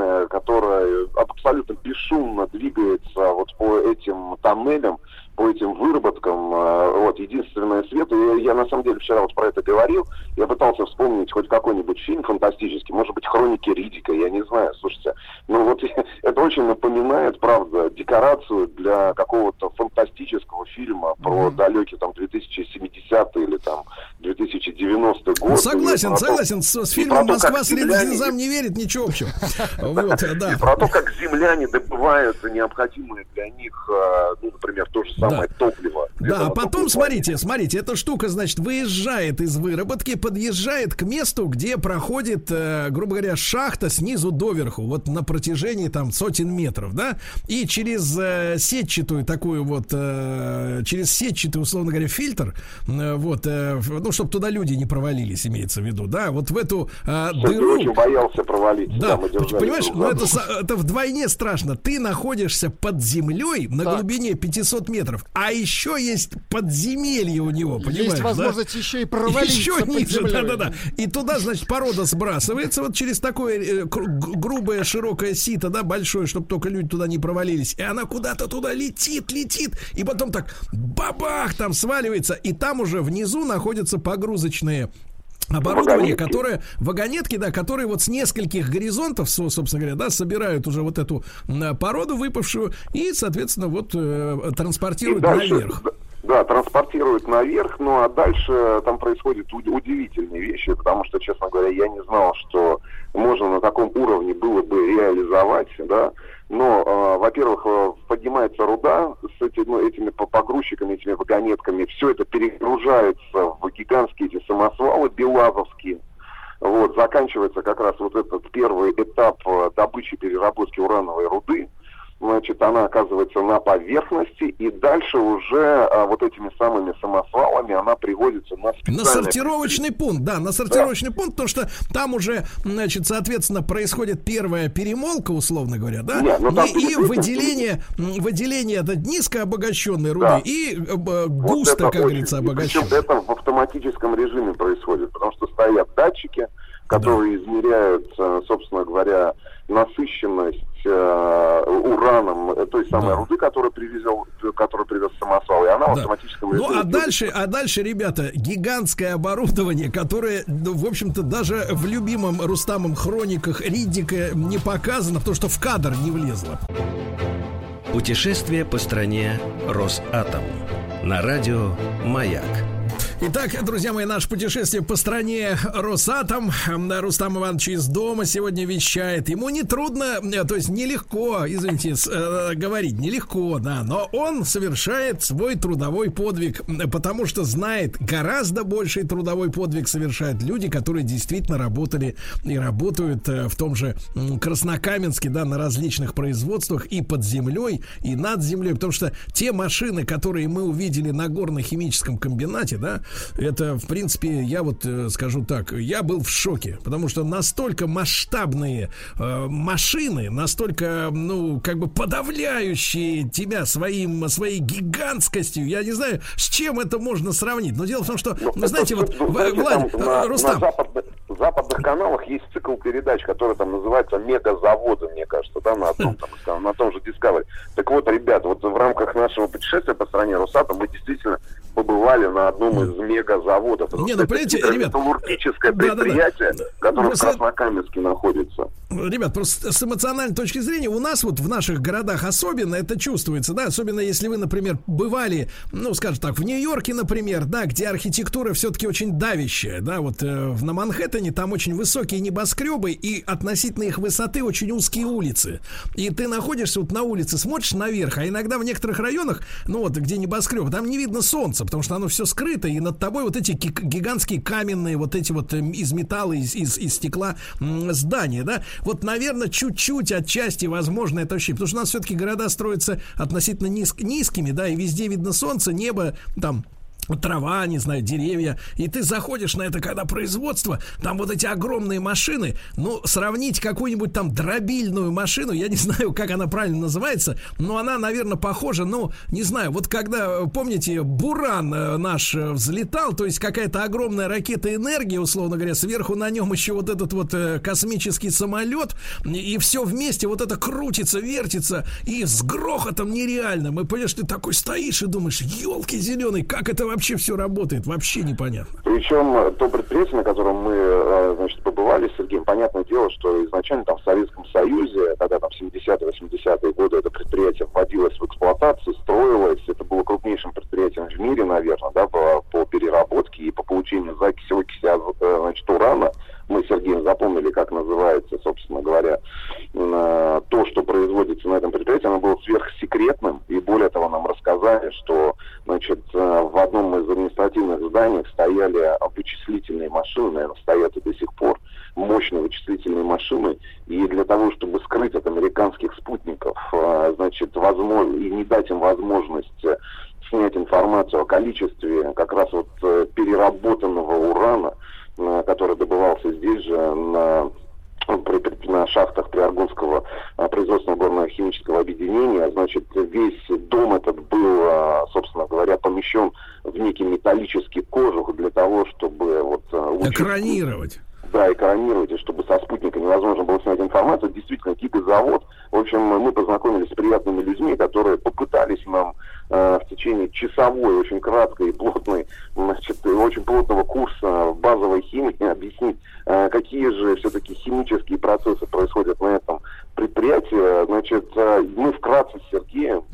подземная, которая абсолютно бесшумно двигается вот по этим тоннелям, по этим выработкам. э, Вот, единственное свет. И я на самом деле вчера вот про это говорил. Я пытался вспомнить хоть какой-нибудь фильм фантастический, может быть, хроники Ридика, я не знаю, слушайте. Ну вот это очень напоминает, правда, декорацию для какого-то фантастического фильма про далекий там 2070 или там 2090 год. Ну, согласен, согласен, с, с фильмом то, «Москва слезам не верит» ничего общего. Вот, да. И про то, как земляне добывают необходимые для них, э, ну, например, то же самое топливо. Где-то Да, а потом, смотрите, смотрите, эта штука, значит, выезжает из выработки, подъезжает к месту, где проходит, э, грубо говоря, шахта снизу доверху, вот на протяжении там сотен метров, да, и через э, сетчатую такую вот, э, через сетчатый, условно говоря, фильтр, э, вот, э, ну, чтобы туда люди не провалились, имеется в виду, да, вот в эту э, Сергей дыру... очень боялся провалить. Да, держали понимаешь, ну это, это вдвойне страшно. Ты находишься под землей на Так. глубине 500 метров, а еще есть подземелье у него, понимаешь? Есть да? возможность еще и провалиться Еще ниже, да-да-да. И туда, значит, порода сбрасывается вот через такое э, грубое, широкое сито, да, большое, чтобы только люди туда не провалились. И она куда-то туда летит, летит, и потом так бабах там сваливается, и там уже внизу находятся погрузочные Оборудование, Вагонетки. которое вагонетки, да, которые вот с нескольких горизонтов, со- собственно говоря, да, собирают уже вот эту породу выпавшую и, соответственно, вот э, И транспортируют дальше, наверх. Да, транспортируют наверх, ну а дальше там происходят уд- удивительные вещи, потому что, честно говоря, я не знал, что можно на таком уровне было бы реализовать, да. Но, э, во-первых, поднимается руда с эти- ну, этими по- погрузчиками, этими вагонетками, все это перегружается в гигантские эти самосвалы белазовские. Вот, заканчивается как раз вот этот первый этап э, добычи переработки урановой руды. Значит, она оказывается на поверхности, и дальше уже а, вот этими самыми самосвалами она приводится на На специальное... сортировочный пункт, да, на сортировочный пункт, потому что там уже, значит, соответственно, происходит первая перемолка, условно говоря, да, Не, ну там и, и этим- выделение, выделение это низко обогащенной руды Да. и э, Вот густо, это как очень- говорится, и причем обогащенной. это в автоматическом режиме происходит, потому что стоят датчики, которые измеряют, э, собственно говоря, насыщенность э, ураном э, той самой Да. руды, которую привезел, которую привез самосвал, и она в Да. Ну, режиме. а дальше, а дальше, ребята, гигантское оборудование, которое, ну, в общем-то, даже в любимом Рустамом хрониках Риддика не показано, потому что в кадр не влезло. Путешествие по стране Росатом. На радио «Маяк». Итак, друзья мои, наше путешествие по стране Росатом. Рустам Иванович из дома сегодня вещает. Ему не трудно, э, то есть нелегко, извините, э, говорить, нелегко, да, но он совершает свой трудовой подвиг, потому что знает, гораздо больший трудовой подвиг совершают люди, которые действительно работали и работают э, в том же Краснокаменске, да, на различных производствах и под землей, и над землей, потому что те машины, которые мы увидели на горно-химическом комбинате, да, это, в принципе, я вот э, скажу так, я был в шоке, потому что настолько масштабные э, машины, настолько, ну, как бы подавляющие тебя своим, своей гигантскостью, я не знаю, с чем это можно сравнить, но дело в том, что, Ну, вы знаете, вот, знаете, Влад, э, на, Рустам, на западных, западных каналах есть цикл передач, который там называется «Мегазаводы», мне кажется, да, на, одном, там, на том же Discovery. Так вот, ребят, вот в рамках нашего путешествия по стране Росатом мы действительно побывали на одном из мегазаводов. Не, ну, понимаете, ребят, металлургическое да-да-да. предприятие, которое в Просто- Краснокаменске находится. Ребят, просто с эмоциональной точки зрения у нас вот в наших городах особенно это чувствуется, да, особенно если вы, например, бывали, ну, скажем так, в Нью-Йорке, например, да, где архитектура все-таки очень давящая, да, вот э, в- на Манхэттене, там очень высокие небоскребы и относительно их высоты очень узкие улицы. И ты находишься вот на улице, смотришь наверх, а иногда в некоторых районах, ну вот где небоскреб, там не видно солнца, потому что оно все скрыто, и над тобой вот эти ги- гигантские каменные, вот эти вот эм, из металла, из, из, из стекла здания, да. Вот, наверное, чуть-чуть отчасти возможно это ощущение, потому что у нас все-таки города строятся относительно низ- низкими, да, и везде видно солнце, небо, там трава, не знаю, деревья, и ты заходишь на это, когда производство, там вот эти огромные машины, ну, сравнить какую-нибудь там дробильную машину, я не знаю, как она правильно называется, но она, наверное, похожа, ну, не знаю, вот когда, помните, Буран э, наш э, взлетал, то есть какая-то огромная ракета энергии, условно говоря, сверху на нем еще вот этот вот э, космический самолет, и все вместе вот это крутится, вертится, и с грохотом нереальным, и понимаешь, ты такой стоишь и думаешь, елки зеленый, как это вообще все работает, вообще непонятно. Причем э, то предприятие, на котором мы, э, значит, побывали с Сергеем, понятное дело, что изначально там в Советском Союзе, когда там 70-80-е годы это предприятие вводилось в эксплуатацию, строилось, это было крупнейшим предприятием в мире, наверное, да, по, по переработке и по получению закиси окиси азо- э, значит, урана. Мы с Сергеем запомнили, как называется, собственно говоря, э, то, что производится на этом предприятии, оно было сверхсекретным, и более того, нам рассказали, что значит, э, в одном из административных зданий стояли вычислительные машины, наверное, стоят и до сих пор, мощные вычислительные машины, и для того, чтобы скрыть от американских спутников, э, значит, возможно, и не дать им возможность снять информацию о количестве как раз вот переработанного урана, который добывался здесь же на на шахтах Приаргонского а, производственного горного химического объединения. Значит, весь дом этот был, а, собственно говоря, помещен в некий металлический кожух для того, чтобы вот а, лучи- Экранировать. Да, экранировать, и чтобы со спутника невозможно было снять информацию. Действительно, гигазавод. В общем, мы познакомились с приятными людьми, которые попытались нам э, в течение часовой, очень краткой и плотной, значит, очень плотного курса базовой химии объяснить, э, какие же все-таки химические процессы происходят на этом предприятии. Значит, э, мы вкратце с Сергеем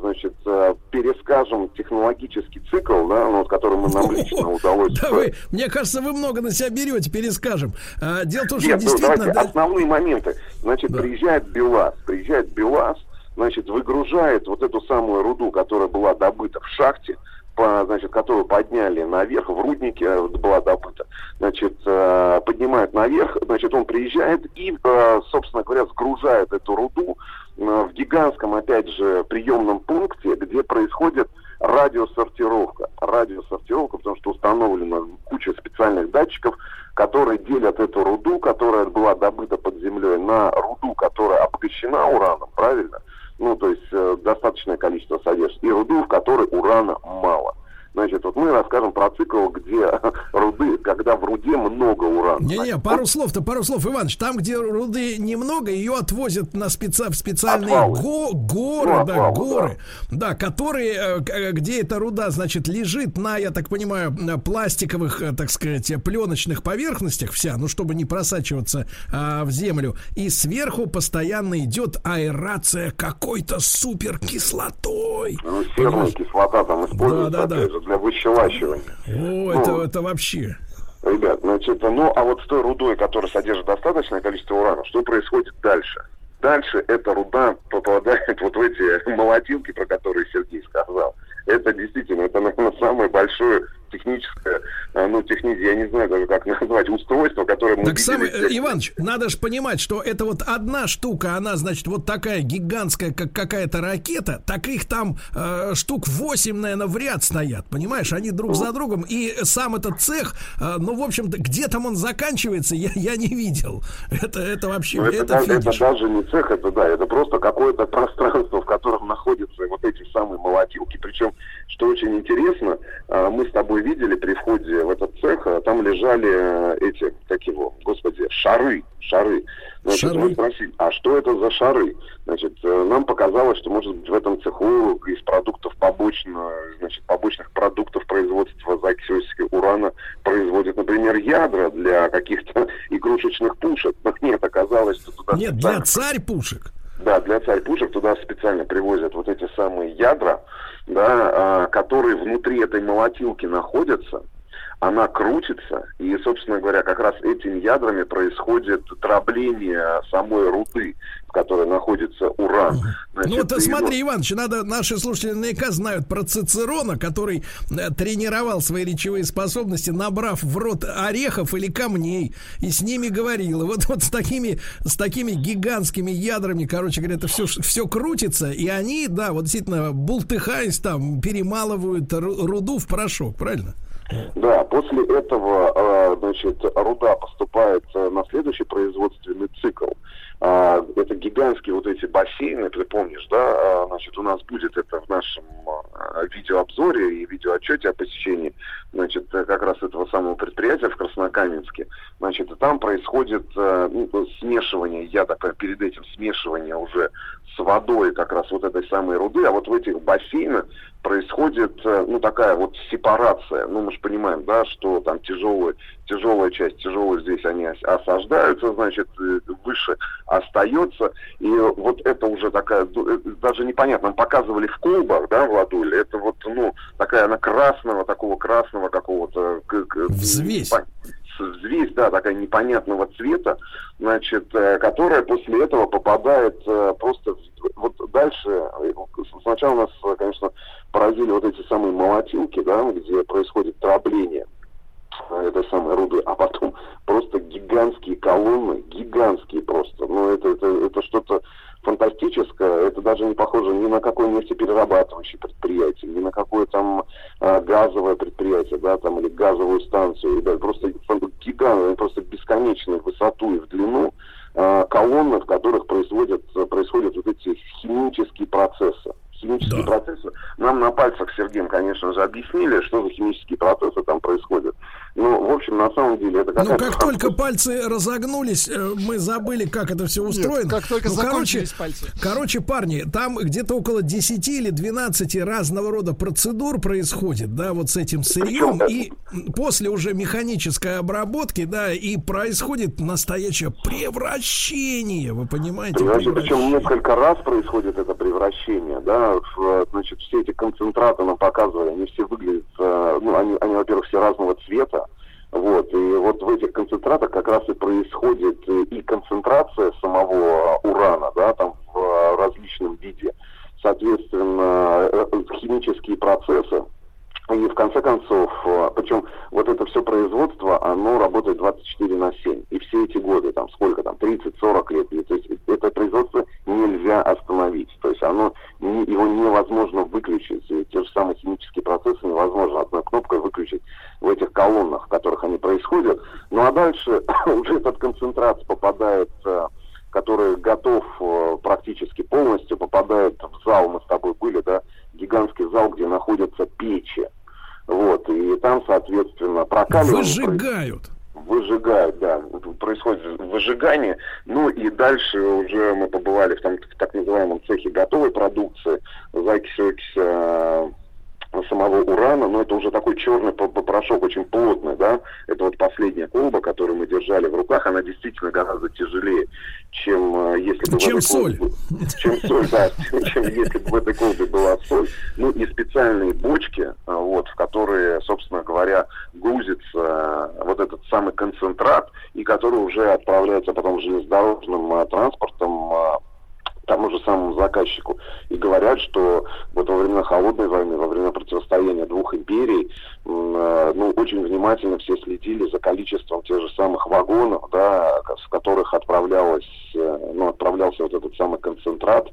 значит, э, перескажем технологический цикл, да, ну, вот, который мы нам лично удалось Да вы, мне кажется, вы много на себя берете, перескажем. А, дело в том, что Нет, ну, действительно... давайте да, основные моменты. Значит, приезжает БелАЗ, приезжает БелАЗ, значит, выгружает вот эту самую руду, которая была добыта в шахте, по, значит, которую подняли наверх, в руднике э, была добыта, значит, э, поднимают наверх, значит, он приезжает и, э, собственно говоря, сгружает эту руду э, в гигантском, опять же, приемном пункте, где происходит радиосортировка. Радиосортировка, потому что установлена куча специальных датчиков, которые делят эту руду, которая была добыта под землей, на руду, которая обогащена ураном, правильно? Ну, то есть э, достаточное количество содержит, и руду, в которой урана мало. Значит, вот мы расскажем про цикл, где руды, когда в руде много урана. Не-не, пару слов-то, пару слов, Иваныч. Там, где руды немного, ее отвозят на спеца, в специальные Отвалы. го- горы, Ну, да, отвалы, горы, да. которые, э, э, где эта руда, значит, лежит на, я так понимаю, пластиковых, э, так сказать, пленочных поверхностях вся, ну, чтобы не просачиваться а, в землю. И сверху постоянно идет аэрация какой-то супер кислотой. Ну, серная кислота там используется, Да, да, да. же, для выщелачивания. О, Ну, это, это вообще. Ребят, значит, ну, а вот с той рудой, которая содержит достаточное количество урана, что происходит дальше? Дальше эта руда попадает вот в эти молотилки, про которые Сергей сказал. Это действительно, это, наверное, самое большое техническое, э, ну, техническое, я не знаю даже, как назвать, устройство, которое мы Так э, Иваныч, надо же понимать, что это вот одна штука, она, значит, вот такая гигантская, как какая-то ракета, так их там э, штук 8, наверное, в ряд стоят, понимаешь, они друг за другом, и сам этот цех, э, ну, в общем-то, где там он заканчивается, я, я не видел. Это, это вообще, Ну, это, это, это даже не цех, это да, это просто какое-то пространство, в котором находятся вот эти самые молотилки. Причем, что очень интересно, а, мы с тобой видели при входе в этот цех, а, там лежали э, эти, как его, господи, шары, шары. Значит, Шары. мы спросили, а что это за шары? Значит, э, нам показалось, что, может быть, в этом цеху из продуктов побочно, значит, побочных продуктов производства закиси урана производят, например, ядра для каких-то игрушечных пушек. Но нет, оказалось, что туда Нет, для специально- царь пушек. Да, для царь пушек туда специально привозят вот эти самые ядра, да, а, которые внутри этой молотилки находятся. Она крутится, и, собственно говоря, как раз этими ядрами происходит дробление самой руды, в которой находится уран. Значит, ну и смотри, Иваныч, надо, наши слушатели наверняка знают про Цицерона, который э, тренировал свои речевые способности, набрав в рот орехов или камней, и с ними говорил. И вот, вот с такими, с такими гигантскими ядрами, короче говоря, это все, все крутится, и они, да, вот действительно, бултыхаясь там, перемалывают ру- руду в порошок, правильно? Да, после этого, э, значит, руда поступает э, на следующий производственный цикл. А, Это гигантские вот эти бассейны, ты помнишь, да? А, Значит, у нас будет это в нашем а, видеообзоре и видеоотчете о посещении, значит, как раз этого самого предприятия в Краснокаменске. Значит, там происходит э, ну, смешивание, я так перед этим смешивание уже с водой как раз вот этой самой руды, а вот в этих бассейнах происходит, э, ну, такая вот сепарация. Ну, мы же понимаем, да, что там тяжелая, тяжелая часть, тяжелая здесь они ос- осаждаются, значит, э, выше остается. И вот это уже такая, э, даже непонятно, показывали в колбах, да, Владуль, это вот, ну, такая она красного, такого красного какого-то... Взвесь. Взвесь, да, такая непонятного цвета, значит, э, которая после этого попадает э, просто вот дальше. э, Сначала нас, конечно, поразили вот эти самые молотилки, да, где происходит дробление э, этой самой руды, а потом просто гигантские колонны, гигантские просто. Ну, это, это, это что-то фантастическое, это даже не похоже ни на какое нефтеперерабатывающее предприятие, ни на какое там э, газовое предприятие, да, там, или газовую станцию, да, просто гигант, просто бесконечную высоту и в длину э, колонны, в которых происходят, происходят вот эти химические процессы. Химические процессы. Нам на пальцах Сергеем, конечно же, объяснили, что за химические процессы там происходят. Ну, в общем, на самом деле это Ну, как только пальцы разогнулись, э, мы забыли, как это все устроено. как только Ну, закончились короче, пальцы. Короче, парни, там где-то около 10 или 12 разного рода процедур происходит, да, вот с этим сырьем. И после уже механической обработки, да, и происходит настоящее превращение, вы понимаете? Понимаете, причем Превращение. несколько раз происходит это превращение, да, в, значит, все эти концентраты нам показывали, они все выглядят, э, ну, они, они, во-первых, все разного цвета, вот, и вот в этих концентратах как раз и происходит э, и концентрация самого э, урана, да, там в различном виде, соответственно, химические процессы, и в конце концов, э, причем вот это все производство, оно работает 24 на 7. И все эти годы, там сколько там, 30-40 лет, то есть это производство нельзя остановить. То есть оно, его невозможно выключить. И те же самые химические процессы невозможно одной кнопкой выключить в этих колоннах, в которых они происходят. Ну а дальше уже этот концентрат попадает э, который готов э, практически полностью, попадает в зал, мы с тобой были, да, гигантский зал, где находятся печи. Вот, и там, соответственно, прокаливание... Выжигают. Выжигают, да. Происходит выжигание. Ну и дальше уже мы побывали в, там, в так называемом цехе готовой продукции, закись э, самого урана, но это уже такой черный по- по- порошок, очень плотный, да. Это вот последняя колба, которую мы держали в руках, она действительно гораздо тяжелее, чем э, если бы... в Чем этой соль. колбе- Чем соль, да. Чем, если бы в этой колбе была соль. Ну и специальные бочки, э, вот, в которые, собственно говоря, грузится э, вот этот самый концентрат, и который уже отправляется потом железнодорожным транспортом тому же самому заказчику. И говорят, что вот во времена холодной войны, во время противостояния двух империй, э, ну, очень внимательно все следили за количеством тех же самых вагонов, да, с которых отправлялось, э, ну, отправлялся вот этот самый концентрат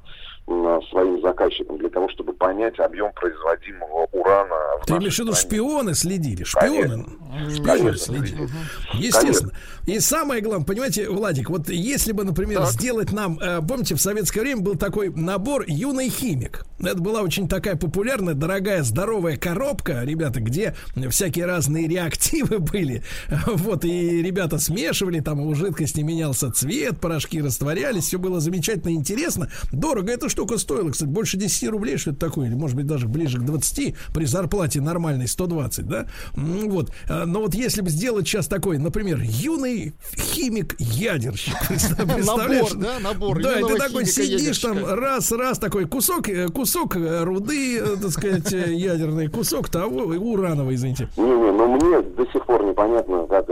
своим заказчикам для того, чтобы понять объем производимого урана. в Ты имеешь в виду, шпионы следили? Шпионы. Шпионы Конечно, следили. Естественно. И самое главное, понимаете, Владик, вот если бы, например, сделать нам, э, помните, в советское время был такой набор «Юный химик». Это была очень такая популярная, дорогая, здоровая коробка, ребята, где всякие разные реактивы были. Вот, и ребята смешивали, там у жидкости менялся цвет, порошки растворялись, все было замечательно интересно. Дорого эту штука стоила, кстати, больше 10 рублей, что это такое, или, может быть, даже ближе к 20 при зарплате нормальной 120, да? Вот. А, Но вот если бы сделать сейчас такой, например, юный химик-ядерщик, представляешь? Набор, да, набор Да, и ты такой сидишь там, химика-ядерщика. раз, раз, такой кусок, э, кусок э, руды, э, так сказать, ядерный, кусок того, урановой, извините. Не-не, но мне до сих пор непонятно, как,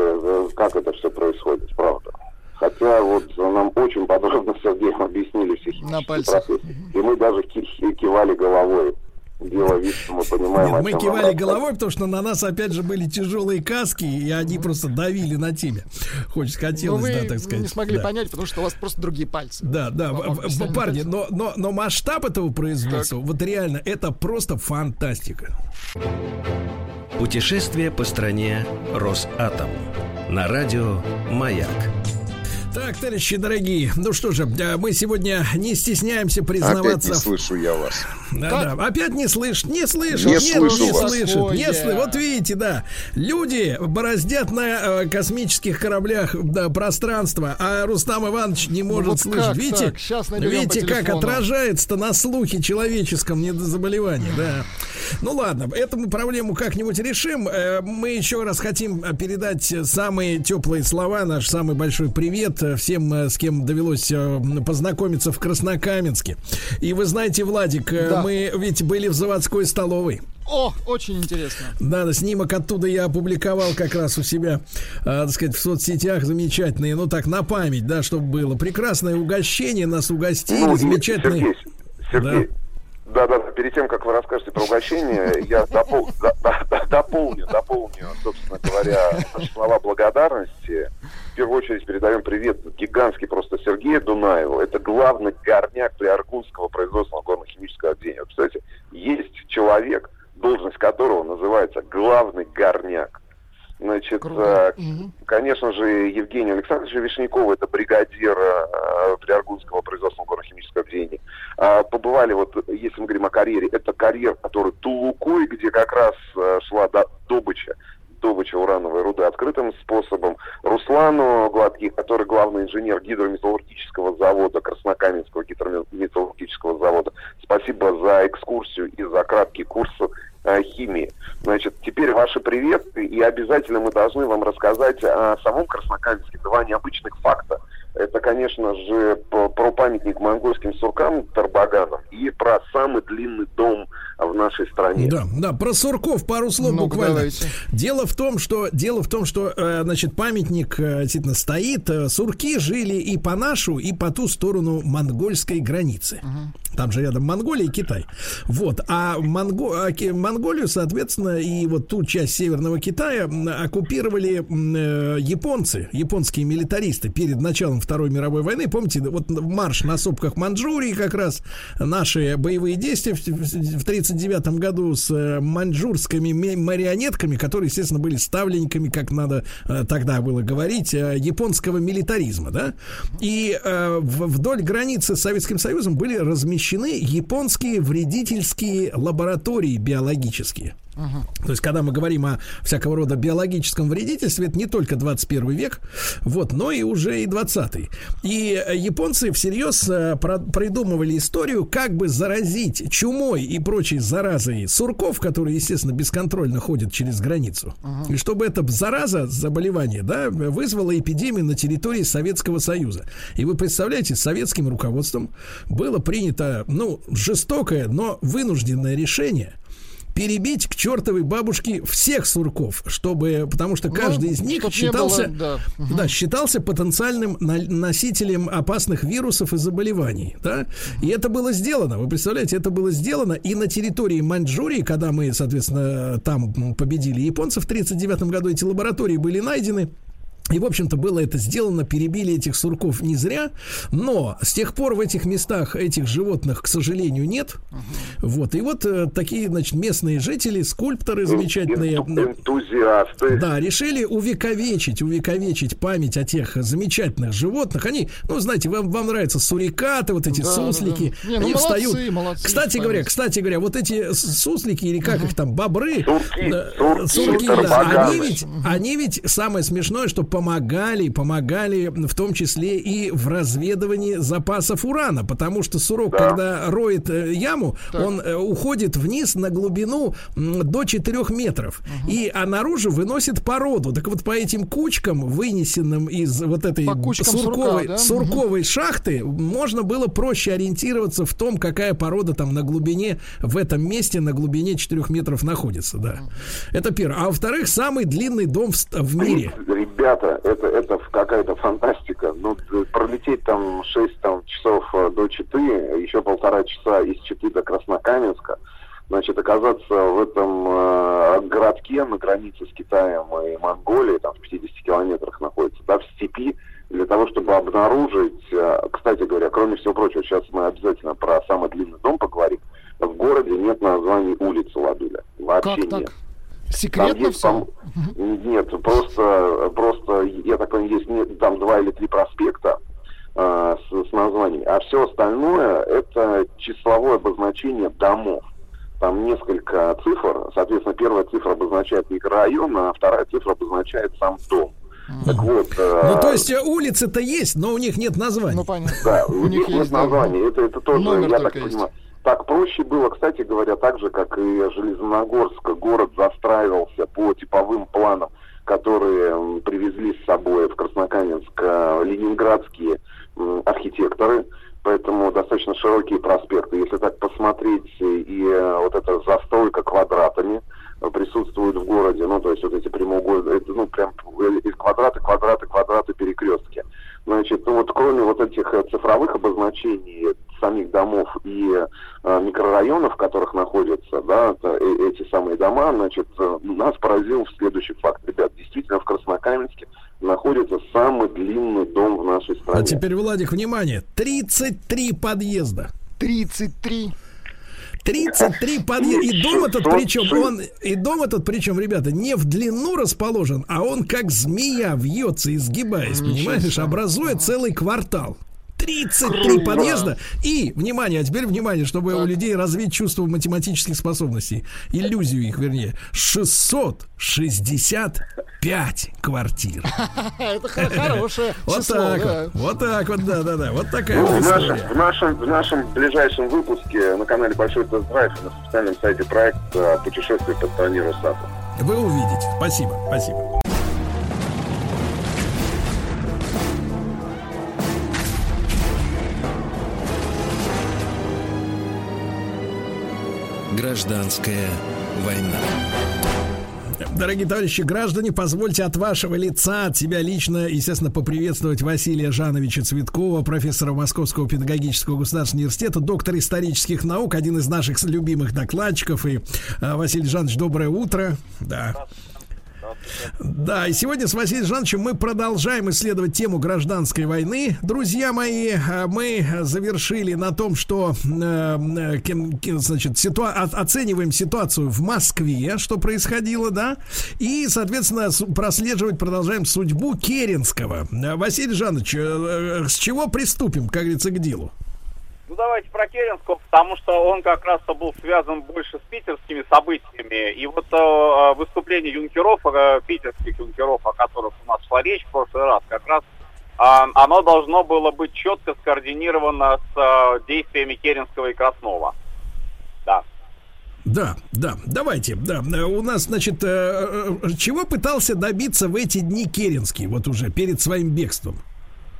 как это все происходит, правда. Хотя вот нам очень подробно с Сергеем объяснили все химические На пальцах. процессы. И мы даже ки- кивали головой. Дело вид, что мы понимаем, Нет, мы нам кивали рассказывают. головой, потому что на нас опять же были тяжелые каски, и они просто давили на тебе. Хочется, Но хотелось, вы да, так сказать. не смогли да. понять, потому что у вас просто другие пальцы. Да, да, Вам парни, пальцы. но, но, но масштаб этого производства, вот реально, это просто фантастика. Путешествие по стране Росатом. На радио «Маяк». Так, товарищи дорогие, ну что же, э, мы сегодня не стесняемся Опять признаваться. не в- слышу я вас. Да, да. Опять не слышит, не слышит, Не не, слышу не вас. слышит, не Такое. слышит. Вот видите, да, люди бороздят на э, космических кораблях да, пространство, а Рустам Иванович не может Ну вот слышать. как видите, так? Наберем видите, как отражается-то на слухе человеческом недозаболевание, да. Ну ладно, эту проблему как-нибудь решим. Э, Мы еще раз хотим э, передать самые теплые слова, наш самый большой привет э, всем, с кем довелось познакомиться в Краснокаменске. И вы знаете, Владик, Да. мы ведь были в заводской столовой. О, очень интересно. Да, да, снимок оттуда я опубликовал как раз у себя, э, так сказать, в соцсетях замечательные, ну так, на память, да, чтобы было. Прекрасное угощение, нас угостили, Ну, замечательные. Сергей, Сергей, да. Да, да, перед тем, как вы расскажете про угощение, я допол- да- да- да- дополню, дополню, собственно говоря, слова благодарности. В первую очередь передаем привет гигантский просто Сергею Дунаеву. Это главный горняк Приаргунского производственного горно-химического отделения. Вот, кстати, есть человек, должность которого называется главный горняк. Значит, Круто. э. Конечно же, Евгений Александрович Вишняков, это бригадир э, Приаргунского производственного горно-химического объединения. А, побывали, вот если мы говорим о карьере, это карьер, который Тулукой, где как раз э, шла до- добыча, добыча урановой руды открытым способом. Руслану Гладких, который главный инженер гидрометаллургического завода, Краснокаменского гидрометаллургического завода. Спасибо за экскурсию и за краткий курс э, химии. Значит, теперь ваши приветы, и обязательно мы должны вам рассказать о самом Краснокаменске два необычных факта. Это, конечно же, про памятник монгольским суркам Тарбаганам и про самый длинный дом в нашей стране. Да, да, про Сурков пару слов Ну-ка, буквально. давайте. Дело в том, что дело в том, что э, значит памятник э, действительно стоит. Э, Сурки жили и по нашу, и по ту сторону монгольской границы. Там же рядом Монголия и Китай. Вот, а, Монго- а Монголию, соответственно, и вот ту часть северного Китая оккупировали японцы, японские милитаристы перед началом Второй мировой войны. Помните, вот марш на сопках Манчжурии как раз наши боевые действия в 1939 году с э, маньчжурскими марионетками, которые, естественно, были ставленниками, как надо э, тогда было говорить, э, японского милитаризма, да? И вдоль границы с Советским Союзом были размещены японские вредительские лаборатории биологические. То есть, когда мы говорим о всякого рода биологическом вредительстве, это не только 21 век, вот, но и уже и 20 И э, японцы всерьез э, придумывали историю, как бы заразить чумой и прочей заразой сурков, которые, естественно, бесконтрольно ходят через границу. И чтобы эта зараза, заболевание, да, вызвала эпидемию на территории Советского Союза. И вы представляете, советским руководством было принято, ну, жестокое, но вынужденное решение перебить к чертовой бабушке всех сурков, чтобы, потому что каждый из них Ну, чтоб не считался, было, да. да, считался потенциальным носителем опасных вирусов и заболеваний, да, и это было сделано, вы представляете, это было сделано и на территории Маньчжурии, когда мы, соответственно, там победили японцев в 1939 году, эти лаборатории были найдены, и, в общем-то, было это сделано, перебили этих сурков не зря, но с тех пор в этих местах этих животных, к сожалению, нет. Вот, и вот э, такие, значит, местные жители, скульпторы замечательные, Энту- Энтузиасты. да, решили увековечить, увековечить память о тех замечательных животных. Они, ну, знаете, вам, вам нравятся сурикаты, вот эти Да, суслики. да, да. Не, ну, они молодцы, встают. молодцы, кстати память. говоря, кстати говоря, вот эти суслики или как их там, бобры, Сурки, да, сурки, сурки, да, они ведь, они ведь самое смешное, что помогали, помогали в том числе и в разведывании запасов урана, потому что Сурок, Да. когда роет э, яму, он э, уходит вниз на глубину до 4 метров, и а наружу выносит породу. Так вот по этим кучкам, вынесенным из вот этой сурковой, сурка, да? сурковой шахты, можно было проще ориентироваться в том, какая порода там на глубине, в этом месте на глубине 4 метров находится, да. Это первое. А во-вторых, самый длинный дом в, в мире. Ребята, это, это какая-то фантастика. Ну, пролететь там 6 там, часов э, до Читы, еще полтора часа из Читы до Краснокаменска, значит, оказаться в этом э, городке на границе с Китаем и Монголией, там в 50 километрах находится, да, в степи, для того, чтобы обнаружить, э, кстати говоря, кроме всего прочего, сейчас мы обязательно про самый длинный дом поговорим, в городе нет названий улицы Ладуля. Вообще Как так? нет. Секретно Там есть, все? Нет, просто, просто, я так понимаю, есть не- там два или три проспекта э, с, с названиями, а все остальное это числовое обозначение домов. Там несколько цифр, соответственно, первая цифра обозначает микрорайон, а вторая цифра обозначает сам дом. Так вот, э, Ну, то есть э, улицы-то есть, но у них нет названий. Ну, понятно. да, У у них нет есть, названия. Это, это тоже, я так есть. понимаю. Так проще было, кстати говоря, так же, как и Железногорск. Город застраивался по типовым планам, которые привезли с собой в Краснокаменск э, ленинградские архитекторы. Поэтому достаточно широкие проспекты. Если так посмотреть, э, и э, вот эта застройка квадратами присутствует в городе. Ну, то есть вот эти прямоугольные, ну, прям квадраты, квадраты, квадраты, перекрестки. Значит, ну вот кроме вот этих э, цифровых обозначений самих домов и э, микрорайонов, в которых находятся, да, это, э, эти самые дома, значит, э, нас поразил следующий факт. Ребят, действительно в Краснокаменске находится самый длинный дом в нашей стране. А теперь, Владик, внимание, 33 подъезда. 33. 33 подъезда. И дом этот 600 причем, он, и дом этот причем, ребята, не в длину расположен, а он как змея вьется, изгибаясь, понимаешь, образуя целый квартал. 33 подъезда. И, внимание, а теперь внимание, чтобы у людей развить чувство математических способностей, иллюзию их, вернее, 665 квартир. Это хо- хорошее Вот так вот, вот так вот, да-да-да, вот такая Ну, вот в, нашем, история. в, нашем, в нашем ближайшем выпуске на канале Большой Тест-Драйв на специальном сайте проекта «Путешествие по стране Росатом». Вы увидите. Спасибо, спасибо. Гражданская война. Дорогие товарищи, граждане, позвольте от вашего лица, от себя лично, естественно, поприветствовать Василия Жановича Цветкова, профессора Московского педагогического государственного университета, доктор исторических наук, один из наших любимых докладчиков. И а, Василий Жанович, доброе утро. Да. Да, и сегодня с Василием Жановичем мы продолжаем исследовать тему гражданской войны. Друзья мои, э, мы завершили на том, что э, э, значит, ситуа- оцениваем ситуацию в Москве, что происходило, да, и, соответственно, прослеживать продолжаем судьбу Керенского. Э, Василий Жанович, э, с чего приступим, как говорится, к делу? Ну, давайте про Керенского, потому что он как раз-то был связан больше с питерскими событиями. И вот э, выступление юнкеров, э, питерских юнкеров, о которых у нас шла речь в прошлый раз, как раз э, оно должно было быть четко скоординировано с э, действиями Керенского и Краснова. Да. Да, да, давайте, да. Э, У нас, значит, э, э, чего пытался добиться в эти дни Керенский, вот уже перед своим бегством?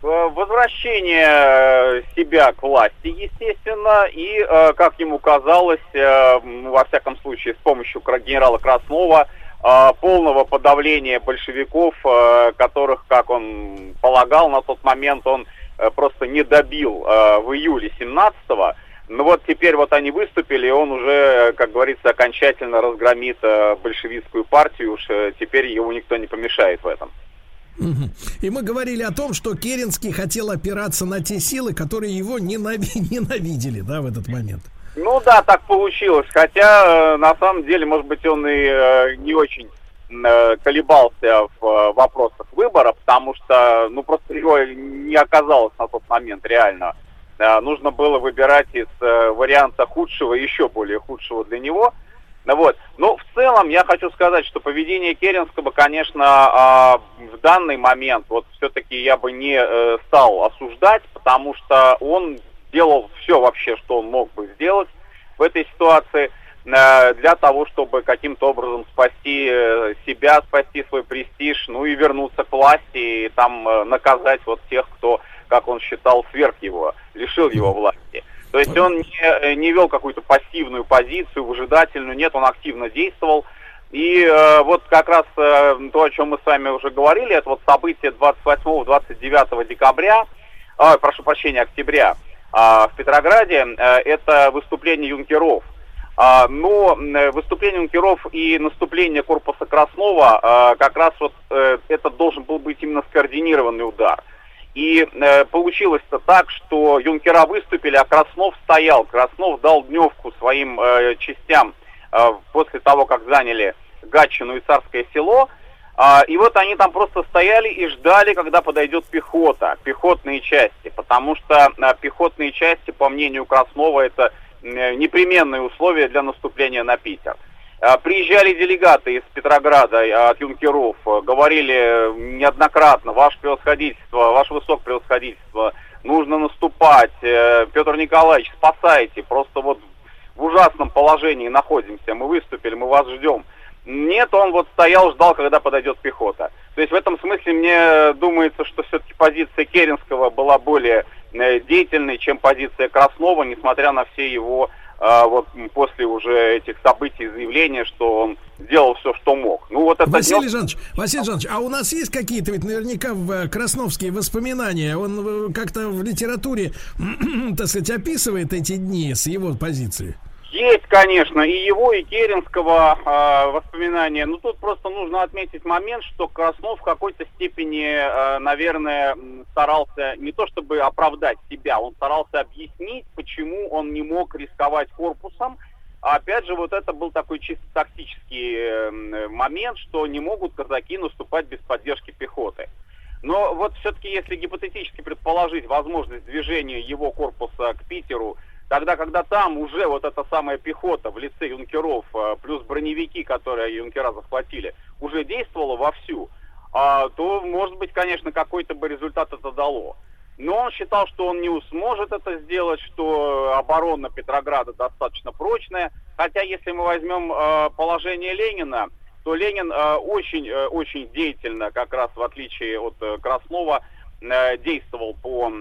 Э, Возвращение э, себя к власти, естественно, и, э, как ему казалось, во всяком случае, с помощью генерала Краснова, полного подавления большевиков, которых, как он полагал, на тот момент он просто не добил в июле 17-го. Ну вот теперь вот они выступили, и он уже, как говорится, окончательно разгромит большевистскую партию, уж теперь ему никто не помешает в этом. И мы говорили о том, что Керенский хотел опираться на те силы, которые его ненави- ненавидели, да, в этот момент. Ну да, так получилось. Хотя, э, на самом деле, может быть, он и э, не очень э, колебался в вопросах выбора, потому что, ну, просто его не оказалось на тот момент реально. Нужно было выбирать из варианта худшего, еще более худшего для него. Ну Вот. Но в целом я хочу сказать, что поведение Керенского, конечно, а, в данный момент вот все-таки я бы не э, стал осуждать, потому что он делал все вообще, что он мог бы сделать в этой ситуации э, для того, чтобы каким-то образом спасти э, себя, спасти свой престиж, ну и вернуться к власти и там наказать вот тех, кто, как он считал, сверх его, лишил его власти. То есть он не, э, не вел какую-то пассивную позицию, выжидательную, нет, он активно действовал. И э, вот как раз э, то, о чем мы с вами уже говорили, это вот событие 28-29 декабря, а, прошу прощения, октября а, в Петрограде, э, это выступление юнкеров. А, но э, выступление юнкеров и наступление корпуса Краснова а, как раз вот э, это должен был быть именно скоординированный удар. И э, получилось-то так, что юнкера выступили, а Краснов стоял. Краснов дал дневку своим э, частям э, после того, как заняли Гатчину и Царское село. А, и вот они там просто стояли и ждали, когда подойдет пехота, пехотные части. Потому что а, пехотные части, по мнению Краснова, это э, непременные условия для наступления на Питер. А, Приезжали делегаты из Петрограда э, от юнкеров, э, говорили неоднократно, ваше превосходительство, ваше высокопревосходительство, нужно наступать, э, Петр Николаевич, спасайте, просто вот в ужасном положении находимся, мы выступили, мы вас ждем. Нет, он вот стоял, ждал, когда подойдет пехота. То есть в этом смысле мне думается, что все-таки позиция Керенского была более э, деятельной, чем позиция Краснова, несмотря на все его а, вот м, после уже этих событий заявления, что он сделал все, что мог. Ну вот это Василий днём- Жанович, Василий Жанович, а у нас есть какие-то ведь наверняка в э, красновские воспоминания? Он э, как-то в литературе, так сказать, описывает эти дни с его позиции. Есть, конечно, и его, и Керенского э, воспоминания. Но тут просто нужно отметить момент, что Краснов в какой-то степени, э, наверное, старался не то чтобы оправдать себя, он старался объяснить, почему он не мог рисковать корпусом. А опять же, вот это был такой чисто тактический э, момент, что не могут казаки наступать без поддержки пехоты. Но вот все-таки, если гипотетически предположить возможность движения его корпуса к Питеру, тогда, когда там уже вот эта самая пехота в лице юнкеров, э, плюс броневики, которые юнкера захватили, уже действовала вовсю, а, то, может быть, конечно, какой-то бы результат это дало. Но он считал, что он не сможет это сделать, что оборона Петрограда достаточно прочная. Хотя, если мы возьмем э, положение Ленина, то Ленин э, очень, очень деятельно, как раз в отличие от Краснова, действовал по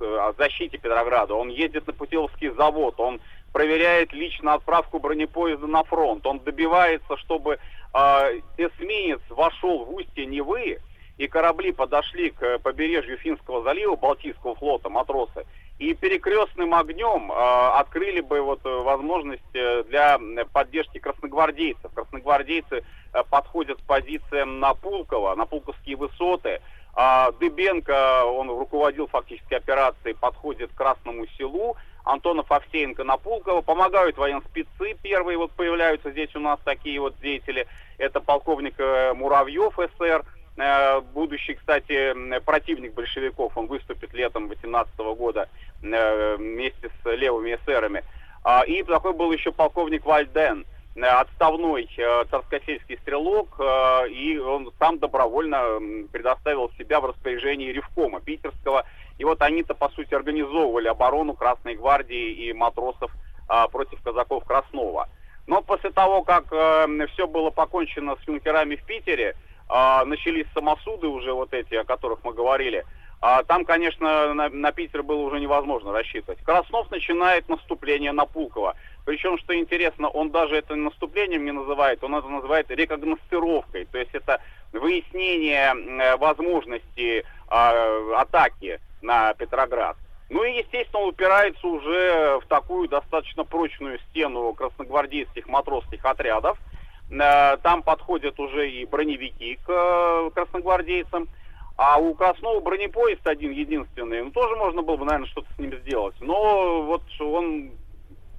э, э, защите Петрограда. Он ездит на Путиловский завод, он проверяет лично отправку бронепоезда на фронт, он добивается, чтобы э, эсминец вошел в устье Невы, и корабли подошли к побережью Финского залива, Балтийского флота, матросы, и перекрестным огнем э, открыли бы вот э, возможность э, для поддержки красногвардейцев. Красногвардейцы э, подходят к позициям на Пулково, на Пулковские высоты. А Дыбенко, он руководил фактически операцией, подходит к Красному селу. Антонов Овсеенко на Пулково. Помогают военспецы. Первые вот появляются здесь у нас такие вот деятели. Это полковник э, Муравьев СР. Э, будущий, кстати, противник большевиков, он выступит летом 18 года э, вместе с левыми эсерами. А, И такой был еще полковник Вальден, отставной э, царскосельский стрелок, э, и он сам добровольно предоставил себя в распоряжении Ревкома питерского. И вот они-то, по сути, организовывали оборону Красной Гвардии и матросов а, против казаков Краснова. Но после того, как все было покончено с юнкерами в Питере, а, начались самосуды уже вот эти, о которых мы говорили, а, там, конечно, на, на Питер было уже невозможно рассчитывать. Краснов начинает наступление на Пулково. Причем, что интересно, он даже это наступлением не называет, он это называет рекогностировкой. То есть это выяснение э, возможности э, атаки на Петроград. Ну и, естественно, он упирается уже в такую достаточно прочную стену красногвардейских матросских отрядов. Э, Там подходят уже и броневики к э, красногвардейцам. А у Краснова бронепоезд один единственный. Ну, тоже можно было бы, наверное, что-то с ним сделать. Но вот он,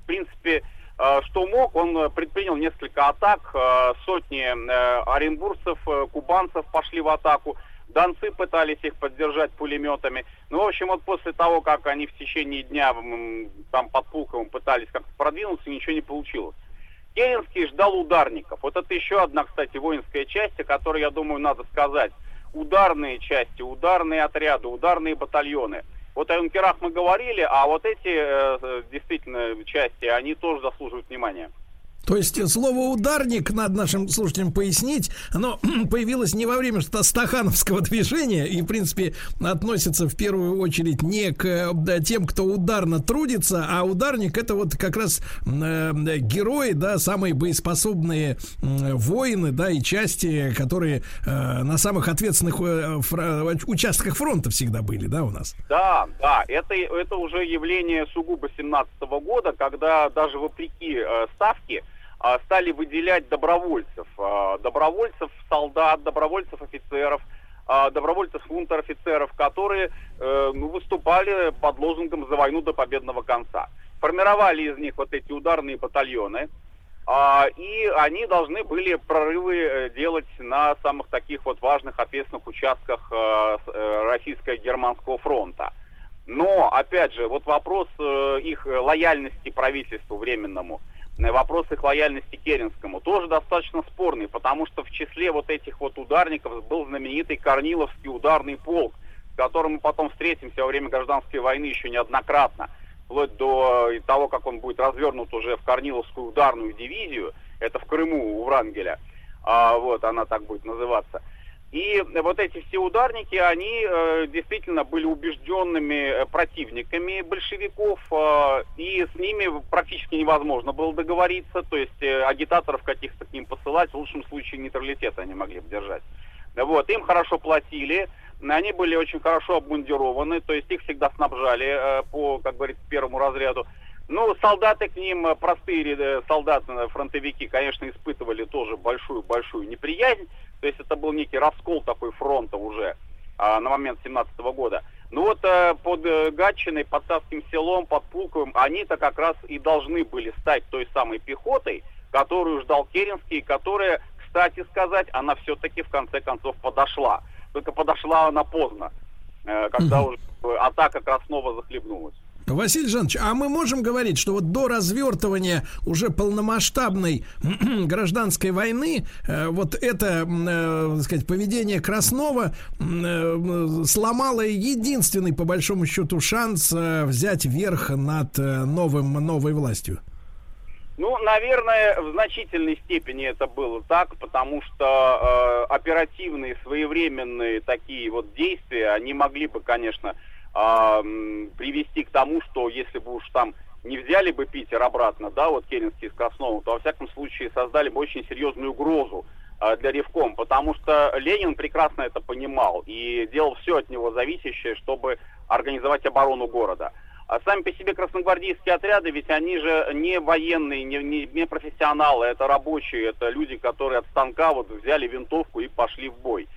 в принципе, э, что мог, он э, предпринял несколько атак. Э, Сотни оренбургцев, кубанцев пошли в атаку. Донцы пытались их поддержать пулеметами. Ну, в общем, вот после того, как они в течение дня там под Пулковым пытались как-то продвинуться, ничего не получилось. Керенский ждал ударников. Вот это еще одна, кстати, воинская часть, о которой, я думаю, надо сказать. Ударные части, ударные отряды, ударные батальоны. Вот о юнкерах мы говорили, а вот эти э, э, действительно части, они тоже заслуживают внимания. То есть э, слово ударник, надо нашим слушателям пояснить, оно появилось не во время ста- стахановского движения и, в принципе, относится в первую очередь не к э, да, тем, кто ударно трудится, а ударник это вот как раз э, герои, да, самые боеспособные м, воины, да, и части, которые э, на самых ответственных э, фра- участках фронта всегда были, да, у нас. Да, да, это, это уже явление сугубо 17 года, когда даже вопреки э, ставке стали выделять добровольцев. А, добровольцев, солдат, добровольцев, офицеров, а, добровольцев, унтер-офицеров, которые э, ну, выступали под лозунгом «За войну до победного конца». Формировали из них вот эти ударные батальоны, а, и они должны были прорывы э, делать на самых таких вот важных ответственных участках э, российско-германского фронта. Но, опять же, вот вопрос их лояльности правительству временному, вопрос их лояльности Керенскому тоже достаточно спорный, потому что в числе вот этих вот ударников был знаменитый Корниловский ударный полк, с которым мы потом встретимся во время гражданской войны еще неоднократно, вплоть до э, того, как он будет развернут уже в Корниловскую ударную дивизию, это в Крыму у Врангеля, А, вот она так будет называться. И вот эти все ударники, они э, действительно были убежденными э, противниками большевиков, э, и с ними практически невозможно было договориться, то есть э, агитаторов каких-то к ним посылать, в лучшем случае нейтралитет они могли бы держать. Вот, им хорошо платили, они были очень хорошо обмундированы, то есть их всегда снабжали э, по, как говорится, первому разряду. Ну, солдаты к ним, э, простые э, солдаты, фронтовики, конечно, испытывали тоже большую-большую неприязнь. То есть это был некий раскол такой фронта уже а, на момент 17 года. Ну вот э, под э, Гатчиной, под Царским селом, под Пулковым, они-то как раз и должны были стать той самой пехотой, которую ждал Керенский, и которая, кстати сказать, она все-таки в конце концов подошла. Только подошла она поздно, э, когда уже э, атака Краснова захлебнулась. Василий Жанович, а мы можем говорить, что вот до развертывания уже полномасштабной гражданской войны э, вот это, э, так сказать, поведение Краснова э, сломало единственный, по большому счету, шанс взять верх над новым, новой властью? Ну, наверное, в значительной степени это было так, потому что э, оперативные, своевременные такие вот действия, они могли бы, конечно, привести к тому, что если бы уж там не взяли бы Питер обратно, да, вот Керенский с Красновым, то во всяком случае создали бы очень серьезную угрозу э, для Ревком, потому что Ленин прекрасно это понимал и делал все от него зависящее, чтобы организовать оборону города. А сами по себе красногвардейские отряды, ведь они же не военные, не, не, не профессионалы, это рабочие, это люди, которые от станка вот взяли винтовку и пошли в бой.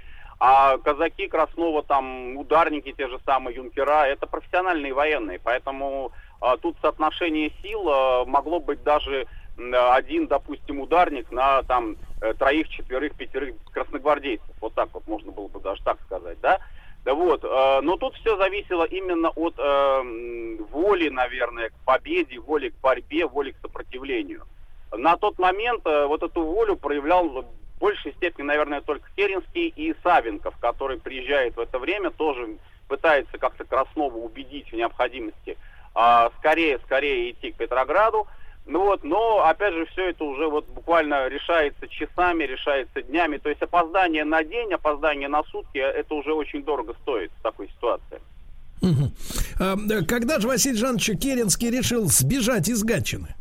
А казаки Краснова, там, ударники, те же самые юнкера, это профессиональные военные, поэтому а, тут соотношение сил а, могло быть даже один, допустим, ударник на там э, троих, четверых, пятерых красногвардейцев. Вот так вот можно было бы даже так сказать, да? Да вот, э, но тут все зависело именно от э, воли, наверное, к победе, воли к борьбе, воли к сопротивлению. На тот момент э, вот эту волю проявлял большей степени, наверное, только Керенский и Савенков, который приезжает в это время, тоже пытается как-то Краснова убедить в необходимости а, скорее, скорее идти к Петрограду. Ну вот, но опять же все это уже вот буквально решается часами, решается днями. То есть опоздание на день, опоздание на сутки, это уже очень дорого стоит в такой ситуации. Да, Когда же Василий Жанович Керенский решил сбежать из Гатчины?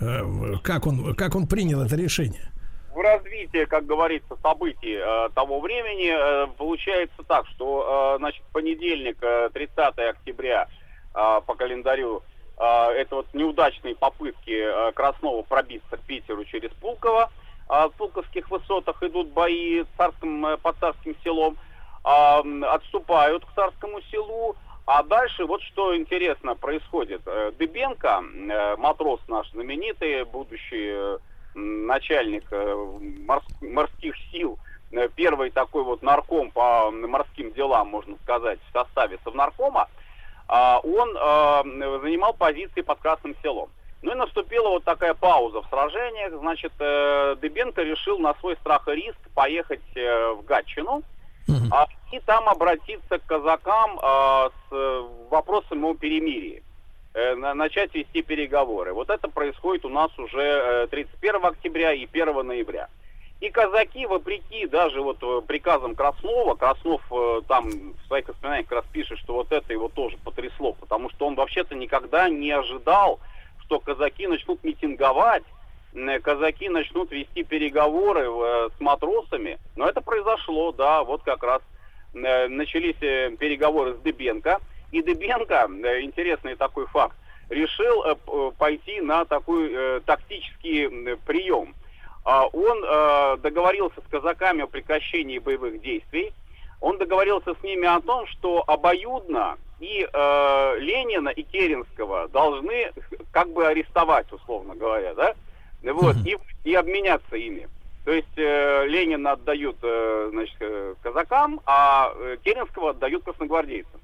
Э, Как он, как он принял это решение? В развитии, как говорится, событий э, того времени э, получается так, что, э, значит, понедельник, э, 30 октября э, по календарю, э, это вот неудачные попытки э, Краснова пробиться к Питеру через Пулково. А в Пулковских высотах идут бои царским, э, под царским селом, м, отступают к царскому селу, а дальше вот что интересно происходит. Э, Дыбенко, э, матрос наш знаменитый, будущий э, начальник э, морс- морских сил, э, первый такой вот нарком по морским делам, можно сказать, в составе Совнаркома, а, он э, занимал позиции под Красным селом. Ну и наступила вот такая пауза в сражениях. Значит, Дыбенко решил на свой страх и риск поехать в Гатчину а, и там обратиться к казакам с вопросом о перемирии. Э, на- начать вести переговоры. Вот это происходит у нас уже э, 31 октября и 1 ноября. И казаки, вопреки даже вот э, приказам Краснова, Краснов э, там в своих воспоминаниях как раз пишет, что вот это его тоже потрясло, потому что он вообще-то никогда не ожидал, что казаки начнут митинговать, казаки начнут вести переговоры э, с матросами. Но это произошло, да, вот как раз э, начались э, переговоры с Дыбенко. И Дыбенко, э, интересный такой факт, решил э, э, пойти на такой тактический прием. А, Он договорился с казаками о прекращении боевых действий. Он договорился с ними о том, что обоюдно и э, Ленина, и Керенского должны как бы арестовать, условно говоря, да? Вот, и, и обменяться ими. То есть э, Ленина отдают э, значит, казакам, а Керенского отдают красногвардейцам.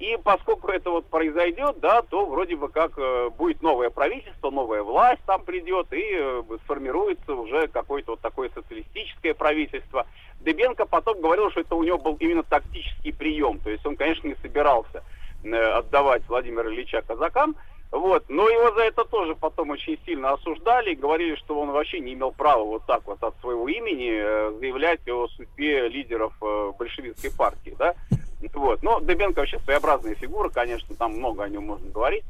И поскольку это вот произойдет, да, то вроде бы как э, будет новое правительство, новая власть там придет, и э, сформируется уже какое-то вот такое социалистическое правительство. Дыбенко потом говорил, что это у него был именно тактический прием. То есть он, конечно, не собирался э, отдавать Владимира Ильича казакам, вот. Но его за это тоже потом очень сильно осуждали говорили, что он вообще не имел права вот так вот от своего имени заявлять о судьбе лидеров большевистской партии, да. Вот. Но Дыбенко вообще своеобразная фигура, конечно, там много о нем можно говорить.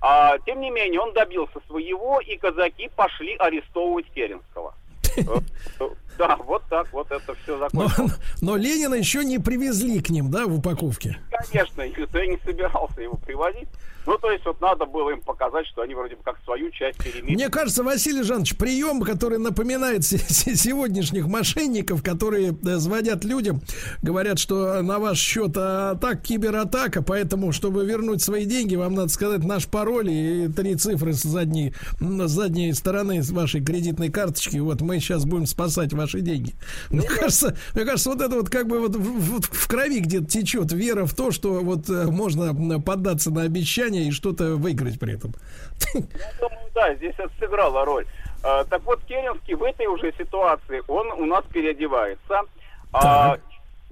А, тем не менее, он добился своего, и казаки пошли арестовывать Керенского. Э, Да, вот так вот это все Но, закончилось. но Ленина еще не привезли к ним, да, в упаковке. Конечно, никто и не собирался его привозить. Ну, то есть вот надо было им показать, что они вроде бы как свою часть перемирия. Мне кажется, Василий Жанович, прием, который напоминает се- се- сегодняшних мошенников, которые э, звонят людям, говорят, что на ваш счет атак, кибератака, поэтому, чтобы вернуть свои деньги, вам надо сказать наш пароль и три цифры с задней, с задней стороны вашей кредитной карточки. Вот мы сейчас будем спасать ваши деньги. Мне кажется, мне кажется, вот это вот как бы вот в, в- в крови где-то течет вера в то, что вот э, можно поддаться на обещания и что-то выиграть при этом. Я думаю, да, здесь это сыграло роль. А, так вот, Керенский в этой уже ситуации, он у нас переодевается. А,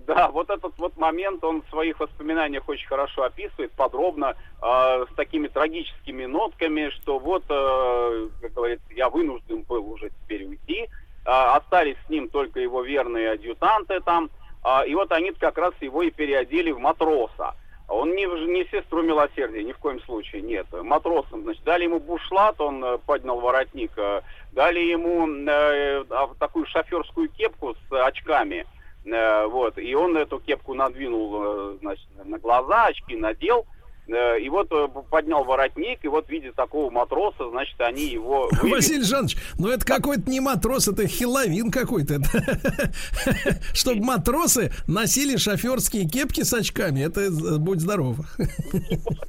да, вот этот вот момент он в своих воспоминаниях очень хорошо описывает, подробно, а, с такими трагическими нотками, что вот, э, как говорится, я вынужден был уже теперь уйти. А, остались с ним только его верные адъютанты там. А, и вот они как раз его и переодели в матроса. Он не, не сестру милосердия, ни в коем случае, нет. Матросом, значит, дали ему бушлат, он э, поднял воротник, э, дали ему э, а, такую шоферскую кепку с очками, э, вот, и он эту кепку надвинул, э, значит, на глаза, очки надел, и вот э, поднял воротник, и вот видя такого матроса, значит, они его... вывели. Василий Жанович, ну это какой-то не матрос, это хиловин какой-то. Чтобы матросы носили шоферские кепки с очками, это э, будь здоров.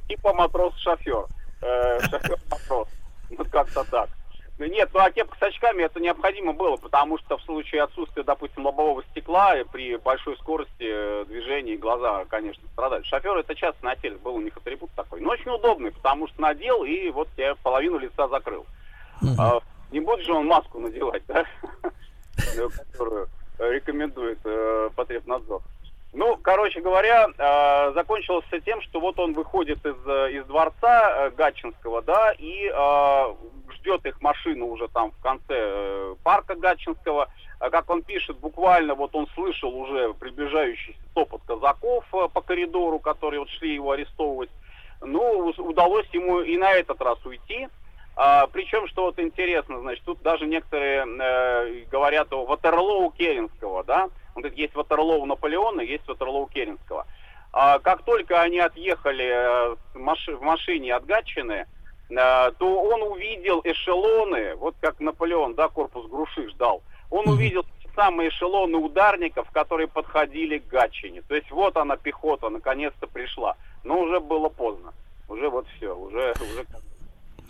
типа матрос-шофер. Э, Шофер-матрос. Вот как-то так. Нет, ну а кепка с очками это необходимо было, потому что в случае отсутствия, допустим, лобового стекла и при большой скорости э, движения глаза, конечно, страдают. Шофер это часто носили, был у них атрибут такой. Но очень удобный, потому что надел и вот тебе половину лица закрыл. А, не будет же он маску надевать, да? Которую рекомендует э, Потребнадзор. Ну, короче говоря, э, закончилось все тем, что вот он выходит из, э, из дворца э, Гатчинского, да, и э, ждет их машина уже там в конце э, парка Гатчинского. А как он пишет, буквально вот он слышал уже приближающийся топот казаков э, по коридору, которые вот шли его арестовывать. Ну, удалось ему и на этот раз уйти. А, причем, что вот интересно, значит, тут даже некоторые э, говорят о Ватерлоу Керенского, да? Он говорит, есть Ватерлоу Наполеона, есть Ватерлоу Керенского. А, как только они отъехали э, в машине от Гатчины, э, то он увидел эшелоны, вот как Наполеон, да, корпус Груши ждал. Он увидел самые эшелоны ударников, которые подходили к Гатчине. То есть вот она, пехота, наконец-то пришла. Но уже было поздно. Уже вот все, уже, уже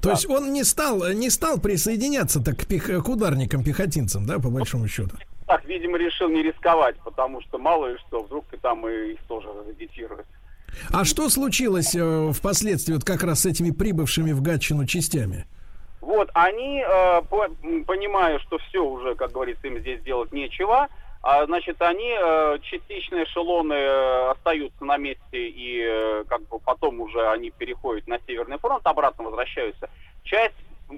То есть он не стал, не стал присоединяться так к, пех- к ударникам, пехотинцам, да, по большому счету. Так, видимо, решил не рисковать, потому что мало ли что, вдруг и там и их тоже агитируют. А что случилось э, впоследствии вот как раз с этими прибывшими в Гатчину частями? вот, они, э, по- понимая, что все уже, как говорится, им здесь делать нечего, а, значит, они, э, частичные эшелоны э, остаются на месте, и э, как бы потом уже они переходят на Северный фронт, обратно возвращаются. Часть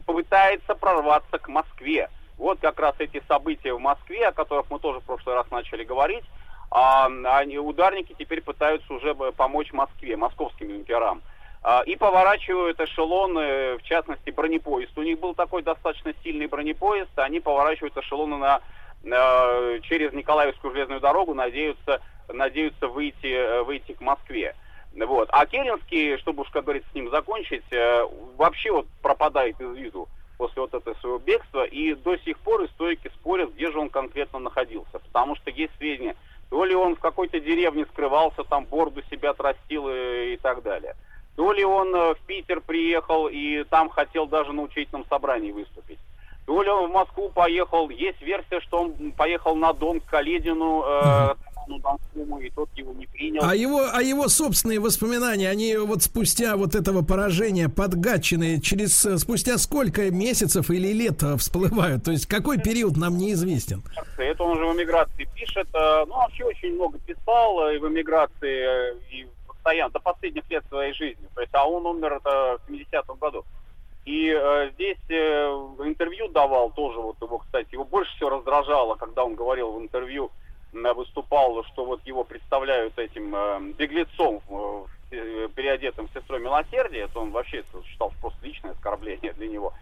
попытается прорваться к Москве. Вот как раз эти события в Москве, о которых мы тоже в прошлый раз начали говорить, а, они, ударники теперь пытаются уже помочь Москве, московским юнкерам. А, И поворачивают эшелоны, в частности, бронепоезд. У них был такой достаточно сильный бронепоезд, они поворачивают эшелоны на, на- через Николаевскую железную дорогу, надеются, надеются выйти, э, выйти к Москве. Вот. А Керенский, чтобы уж, как говорится, с ним закончить, э, вообще вот пропадает из виду после вот этого своего бегства, и до сих пор историки спорят, где же он конкретно находился. Потому что есть сведения, то ли он в какой-то деревне скрывался, там борду себя отрастил и, и так далее. То ли он э, в Питер приехал и там хотел даже на учительном собрании выступить. То ли он в Москву поехал. Есть версия, что он поехал на Дон к Каледину, э, ну, Донскому, и тот его не принял. А его, а его собственные воспоминания, они вот спустя вот этого поражения под Гатчиной, через э, спустя сколько месяцев или лет э, всплывают? То есть какой период нам неизвестен? Это он же в эмиграции пишет. э, Ну, вообще очень много писал и в эмиграции, и постоянно, до последних лет своей жизни. То есть, а он умер это в 70-м году. И э, здесь э, интервью давал тоже, вот его, кстати, его больше всего раздражало, когда он говорил в интервью, выступал, что вот его представляют этим э, беглецом, э, э, переодетым сестрой милосердия, это он вообще это считал просто личное оскорбление для него.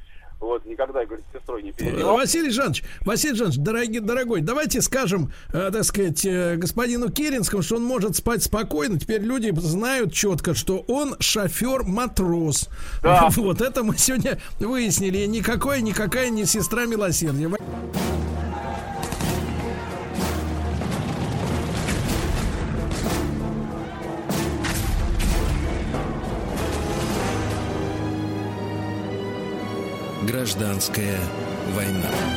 Вот, никогда, говорит, сестрой не переодевал. Василий Жанович, Василий Жанович, дорогой, дорогой, давайте скажем, э, так сказать, э, господину Керенскому, что он может спать спокойно. Теперь люди знают четко, что он шофер-матрос. Да. Вот это мы сегодня выяснили. Никакой, никакая не сестра милосердия. Гражданская война.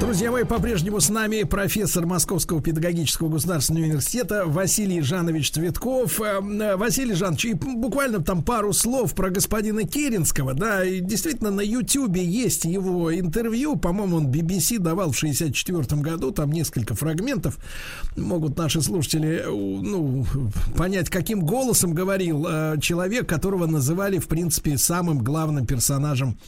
Друзья мои, по-прежнему с нами профессор Московского педагогического государственного университета Василий Жанович Цветков. Э, э, Василий Жанович, и буквально там пару слов про господина Керенского. Да, и действительно на Ютьюбе есть его интервью. По-моему, он BBC давал в 64 году. Там несколько фрагментов. Могут наши слушатели э, ну, понять, каким голосом говорил э, человек, которого называли, в принципе, самым главным персонажем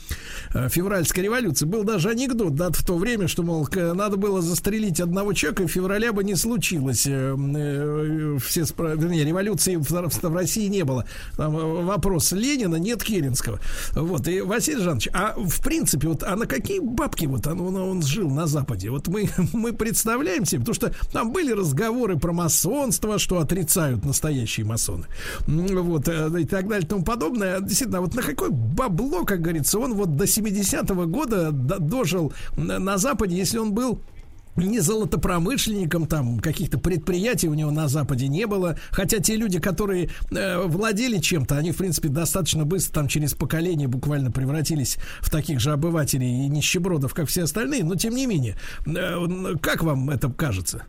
февральской революции. Был даже анекдот, да, в то время, что, мол, к- надо было застрелить одного человека, и февраля бы не случилось. Э, э, Все, спра- вернее, революции в, России не было. Там э, вопрос Ленина, нет Керенского. Вот, и Василий Жанович, а в принципе, вот, а на какие бабки вот он, он, он жил на Западе? Вот мы, мы представляем себе, потому что там были разговоры про масонство, что отрицают настоящие масоны. Вот, и так далее и тому подобное. Действительно, вот на какое бабло, как говорится, он вот до 70-го года до- дожил на на Западе, если он был не золотопромышленником, там каких-то предприятий у него на Западе не было. Хотя те люди, которые э, владели чем-то, они, в принципе, достаточно быстро там через поколение буквально превратились в таких же обывателей и нищебродов, как все остальные. Но тем не менее, э, как вам это кажется?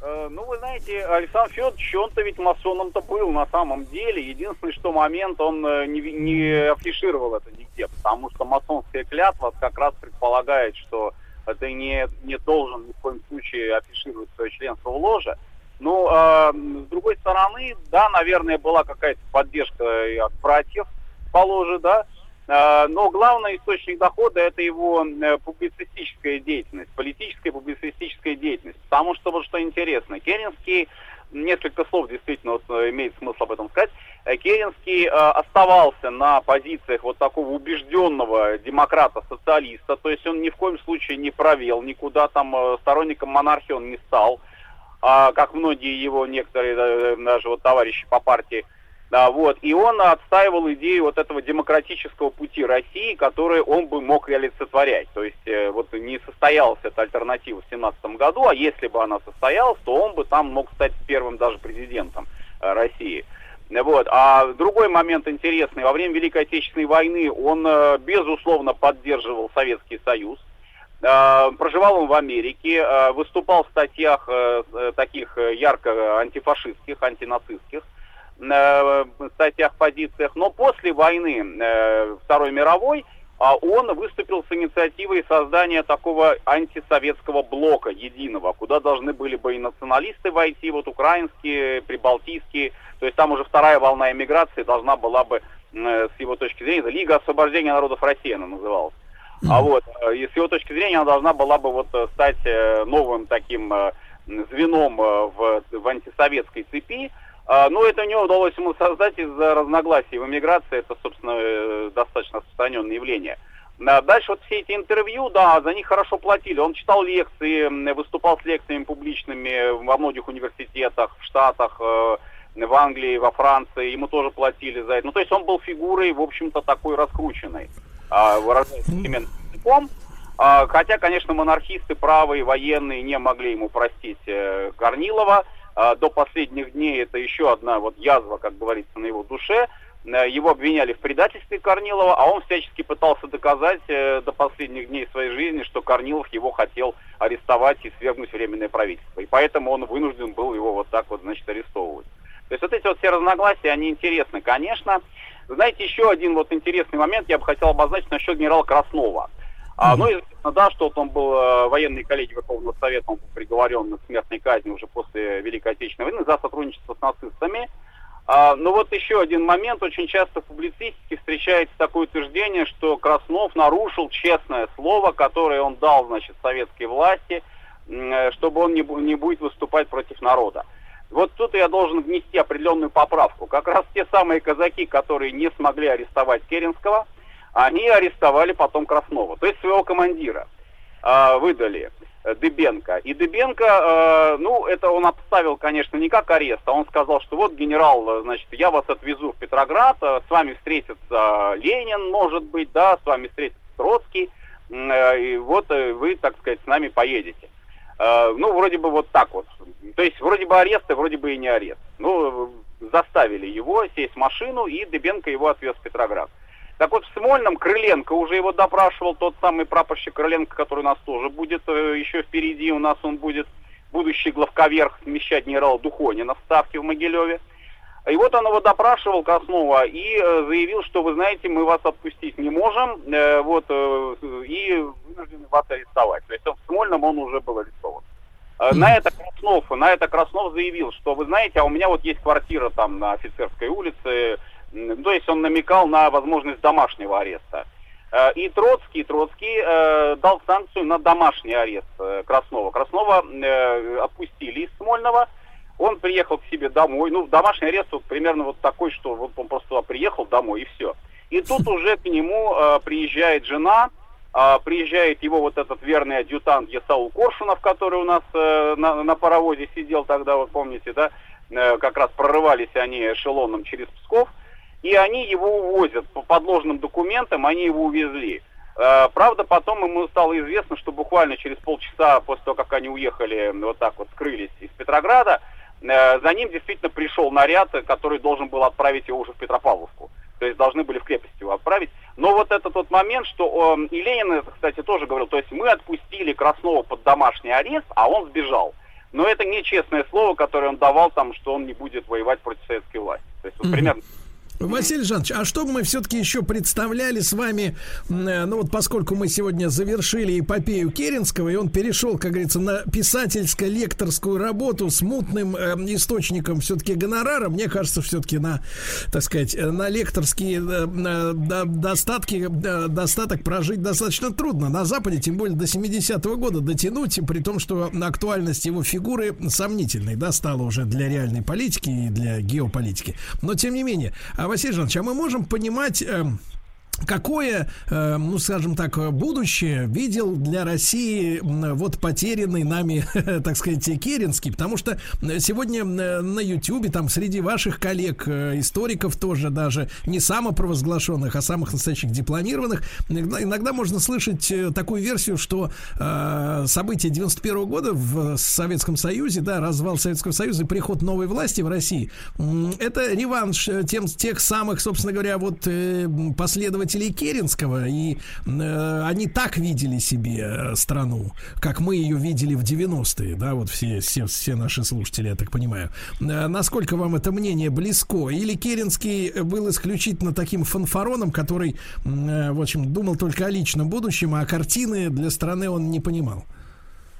Э, Ну, вы знаете, Александр Федорович, он-то ведь масоном-то был на самом деле. Единственный, что момент, он э, не, не афишировал это нигде, потому что масонская клятва как раз предполагает, что ты не, не должен ни в коем случае афишировать свое членство в ложе. Ну, э, с другой стороны, да, наверное, была какая-то поддержка от братьев по ложе, да, Э, но главный источник дохода это его э, публицистическая деятельность, политическая публицистическая деятельность. Потому что вот что интересно, Керенский, несколько слов действительно вот, э, имеет смысл об этом сказать, Э, Керенский э, оставался на позициях вот такого убежденного демократа-социалиста, то есть он ни в коем случае не провел, никуда там э, сторонником монархии он не стал, а, как многие его некоторые э, даже вот товарищи по партии. Да, вот. И он отстаивал идею вот этого демократического пути России, который он бы мог реалицетворять. То есть э, вот не состоялась эта альтернатива в 17 году, а если бы она состоялась, то он бы там мог стать первым даже президентом э, России. Вот. А другой момент интересный. Во время Великой Отечественной войны он, э, безусловно, поддерживал Советский Союз. Проживал он в Америке, выступал в статьях таких ярко антифашистских, антинацистских статьях, позициях. Но после войны э, Второй мировой а он выступил с инициативой создания такого антисоветского блока единого, куда должны были бы и националисты войти, вот украинские, прибалтийские, то есть там уже вторая волна эмиграции должна была бы, э, с его точки зрения, Лига освобождения народов России она называлась. А вот, э, и с его точки зрения она должна была бы вот э, стать э, новым таким э, звеном э, в, в антисоветской цепи. А, Но это не удалось ему создать из-за разногласий в эмиграции. Это, собственно, э, достаточно распространенное явление. А Дальше вот все эти интервью, да, за них хорошо платили. Он читал лекции, выступал с лекциями публичными во многих университетах, в Штатах, э, в Англии, во Франции. Ему тоже платили за это. Ну, то есть он был фигурой, в общем-то, такой раскрученной, а, выражаясь современным языком. А, Хотя, конечно, монархисты правые, военные не могли ему простить э, Корнилова. А, До последних дней это еще одна вот язва, как говорится, на его душе. Э, Его обвиняли в предательстве Корнилова, а он всячески пытался доказать э, до последних дней своей жизни, что Корнилов его хотел арестовать и свергнуть временное правительство. И поэтому он вынужден был его вот так вот, значит, арестовывать. То есть вот эти вот все разногласия, они интересны, конечно. Знаете, еще один вот интересный момент я бы хотел обозначить насчет генерала Краснова. А, ну, известно, да, что он был э, военный коллеги Верховного Совета, он был приговорен к смертной казни уже после Великой Отечественной войны за сотрудничество с нацистами. А, но вот еще один момент, очень часто в публицистике встречается такое утверждение, что Краснов нарушил честное слово, которое он дал, значит, советской власти, э, чтобы он не, не будет выступать против народа. Вот тут я должен внести определенную поправку. Как раз те самые казаки, которые не смогли арестовать Керенского, они арестовали потом Краснова, то есть своего командира а, выдали э, Дыбенко. И Дыбенко, э, ну, это он обставил, конечно, не как арест, а он сказал, что вот, генерал, э, значит, я вас отвезу в Петроград, э, с вами встретится Ленин, может быть, да, с вами встретится Троцкий, э, и вот э, вы, так сказать, с нами поедете. Э, ну, вроде бы вот так вот. То есть, вроде бы арест, и вроде бы и не арест. Ну, э, заставили его сесть в машину, и Дыбенко его отвез в Петроград. Так вот, в Смольном Крыленко уже его допрашивал, тот самый прапорщик Крыленко, который у нас тоже будет э, еще впереди, у нас он будет будущий главковерх смещать генерала Духонина в Ставке в Могилеве. И вот он его допрашивал Краснова и э, заявил, что, вы знаете, мы вас отпустить не можем, э, вот, и вынуждены вас арестовать. То есть в Смольном он уже был арестован. На это Краснов, на это Краснов заявил, что вы знаете, а у меня вот есть квартира там на Офицерской улице, то есть он намекал на возможность домашнего ареста. Э, И Троцкий, Троцкий э, дал санкцию на домашний арест э, Краснова. Краснова э, отпустили из Смольного, он приехал к себе домой. Ну, домашний арест вот примерно вот такой, что вот он просто приехал домой и все. И тут уже к нему э, приезжает жена, а, приезжает его вот этот верный адъютант Есаул Коршунов, который у нас э, на, на паровозе сидел тогда, вот помните, да, Э, как раз прорывались они эшелоном через Псков, и они его увозят по подложным документам, они его увезли. Э, Правда, потом ему стало известно, что буквально через полчаса после того, как они уехали, вот так вот скрылись из Петрограда, э, за ним действительно пришел наряд, который должен был отправить его уже в Петропавловку. То есть должны были в крепость его отправить. Но вот этот вот момент, что э, и Ленин это, кстати, тоже говорил, то есть мы отпустили Краснова под домашний арест, а он сбежал. Но это нечестное слово, которое он давал там, что он не будет воевать против советской власти. То есть вот примерно Василий Жанович, а что бы мы все-таки еще представляли с вами, э, ну вот поскольку мы сегодня завершили эпопею Керенского, и он перешел, как говорится, на писательско-лекторскую работу с мутным э, источником все-таки гонорара, мне кажется, все-таки на, так сказать, э, на лекторские э, э, до- достатки, э, достаток прожить достаточно трудно. На Западе, тем более до 70-го года дотянуть, при том, что актуальность его фигуры сомнительной, да, стала уже для реальной политики и для геополитики. Но, тем не менее, а, Василий Жанович, а мы можем понимать... эм, Какое, э, ну, скажем так, будущее видел для России вот потерянный нами, так сказать, Керенский? Потому что сегодня на Ютьюбе, там, среди ваших коллег, э, историков тоже даже, не самопровозглашенных, а самых настоящих дипломированных, иногда, можно слышать э, такую версию, что события 91 года в Советском Союзе, да, развал Советского Союза и приход новой власти в России, это реванш тем, тех самых, собственно говоря, вот последователей последователей Керенского, и э, они так видели себе э, страну, как мы ее видели в 90-е, да, вот все, все, все наши слушатели, я так понимаю. Э, насколько вам это мнение близко? Или Керенский был исключительно таким фанфароном, который, э, в общем, думал только о личном будущем, а картины для страны он не понимал?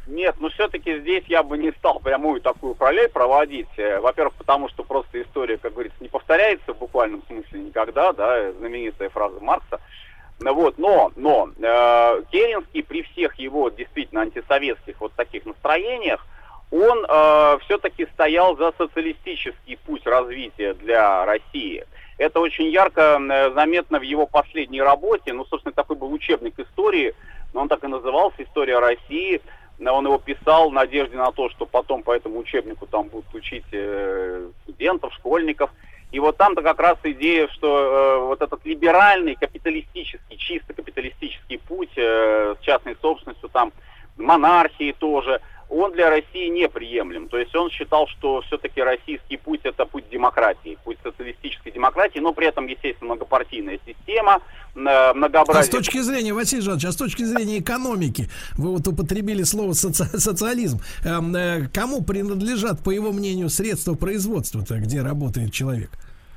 Нет, ну все-таки здесь я бы не стал прямую такую параллель проводить. Э, Во-первых, потому что просто история, как говорится, не повторяется в буквальном смысле никогда, да, знаменитая фраза Маркса. Ну Вот, но, но э, Керенский при всех его действительно антисоветских вот таких настроениях, он все-таки стоял за социалистический путь развития для России. Это очень ярко э, заметно в его последней работе. Ну, собственно, такой был учебник истории, но он так и назывался «История России». Он его писал в надежде на то, что потом по этому учебнику там будут учить э, студентов, школьников. И вот там-то как раз идея, что э, вот этот либеральный, капиталистический, чисто капиталистический путь э, с частной собственностью, там, монархии тоже, он для России неприемлем. То есть он считал, что все-таки российский путь это путь демократии, путь социалистической демократии, но при этом, естественно, многопартийная система, э, многообразие. А с точки зрения, Василий Жанович, а с точки зрения экономики, вы вот употребили слово соци- социализм. Эм, э, кому принадлежат, по его мнению, средства производства-то, где работает человек?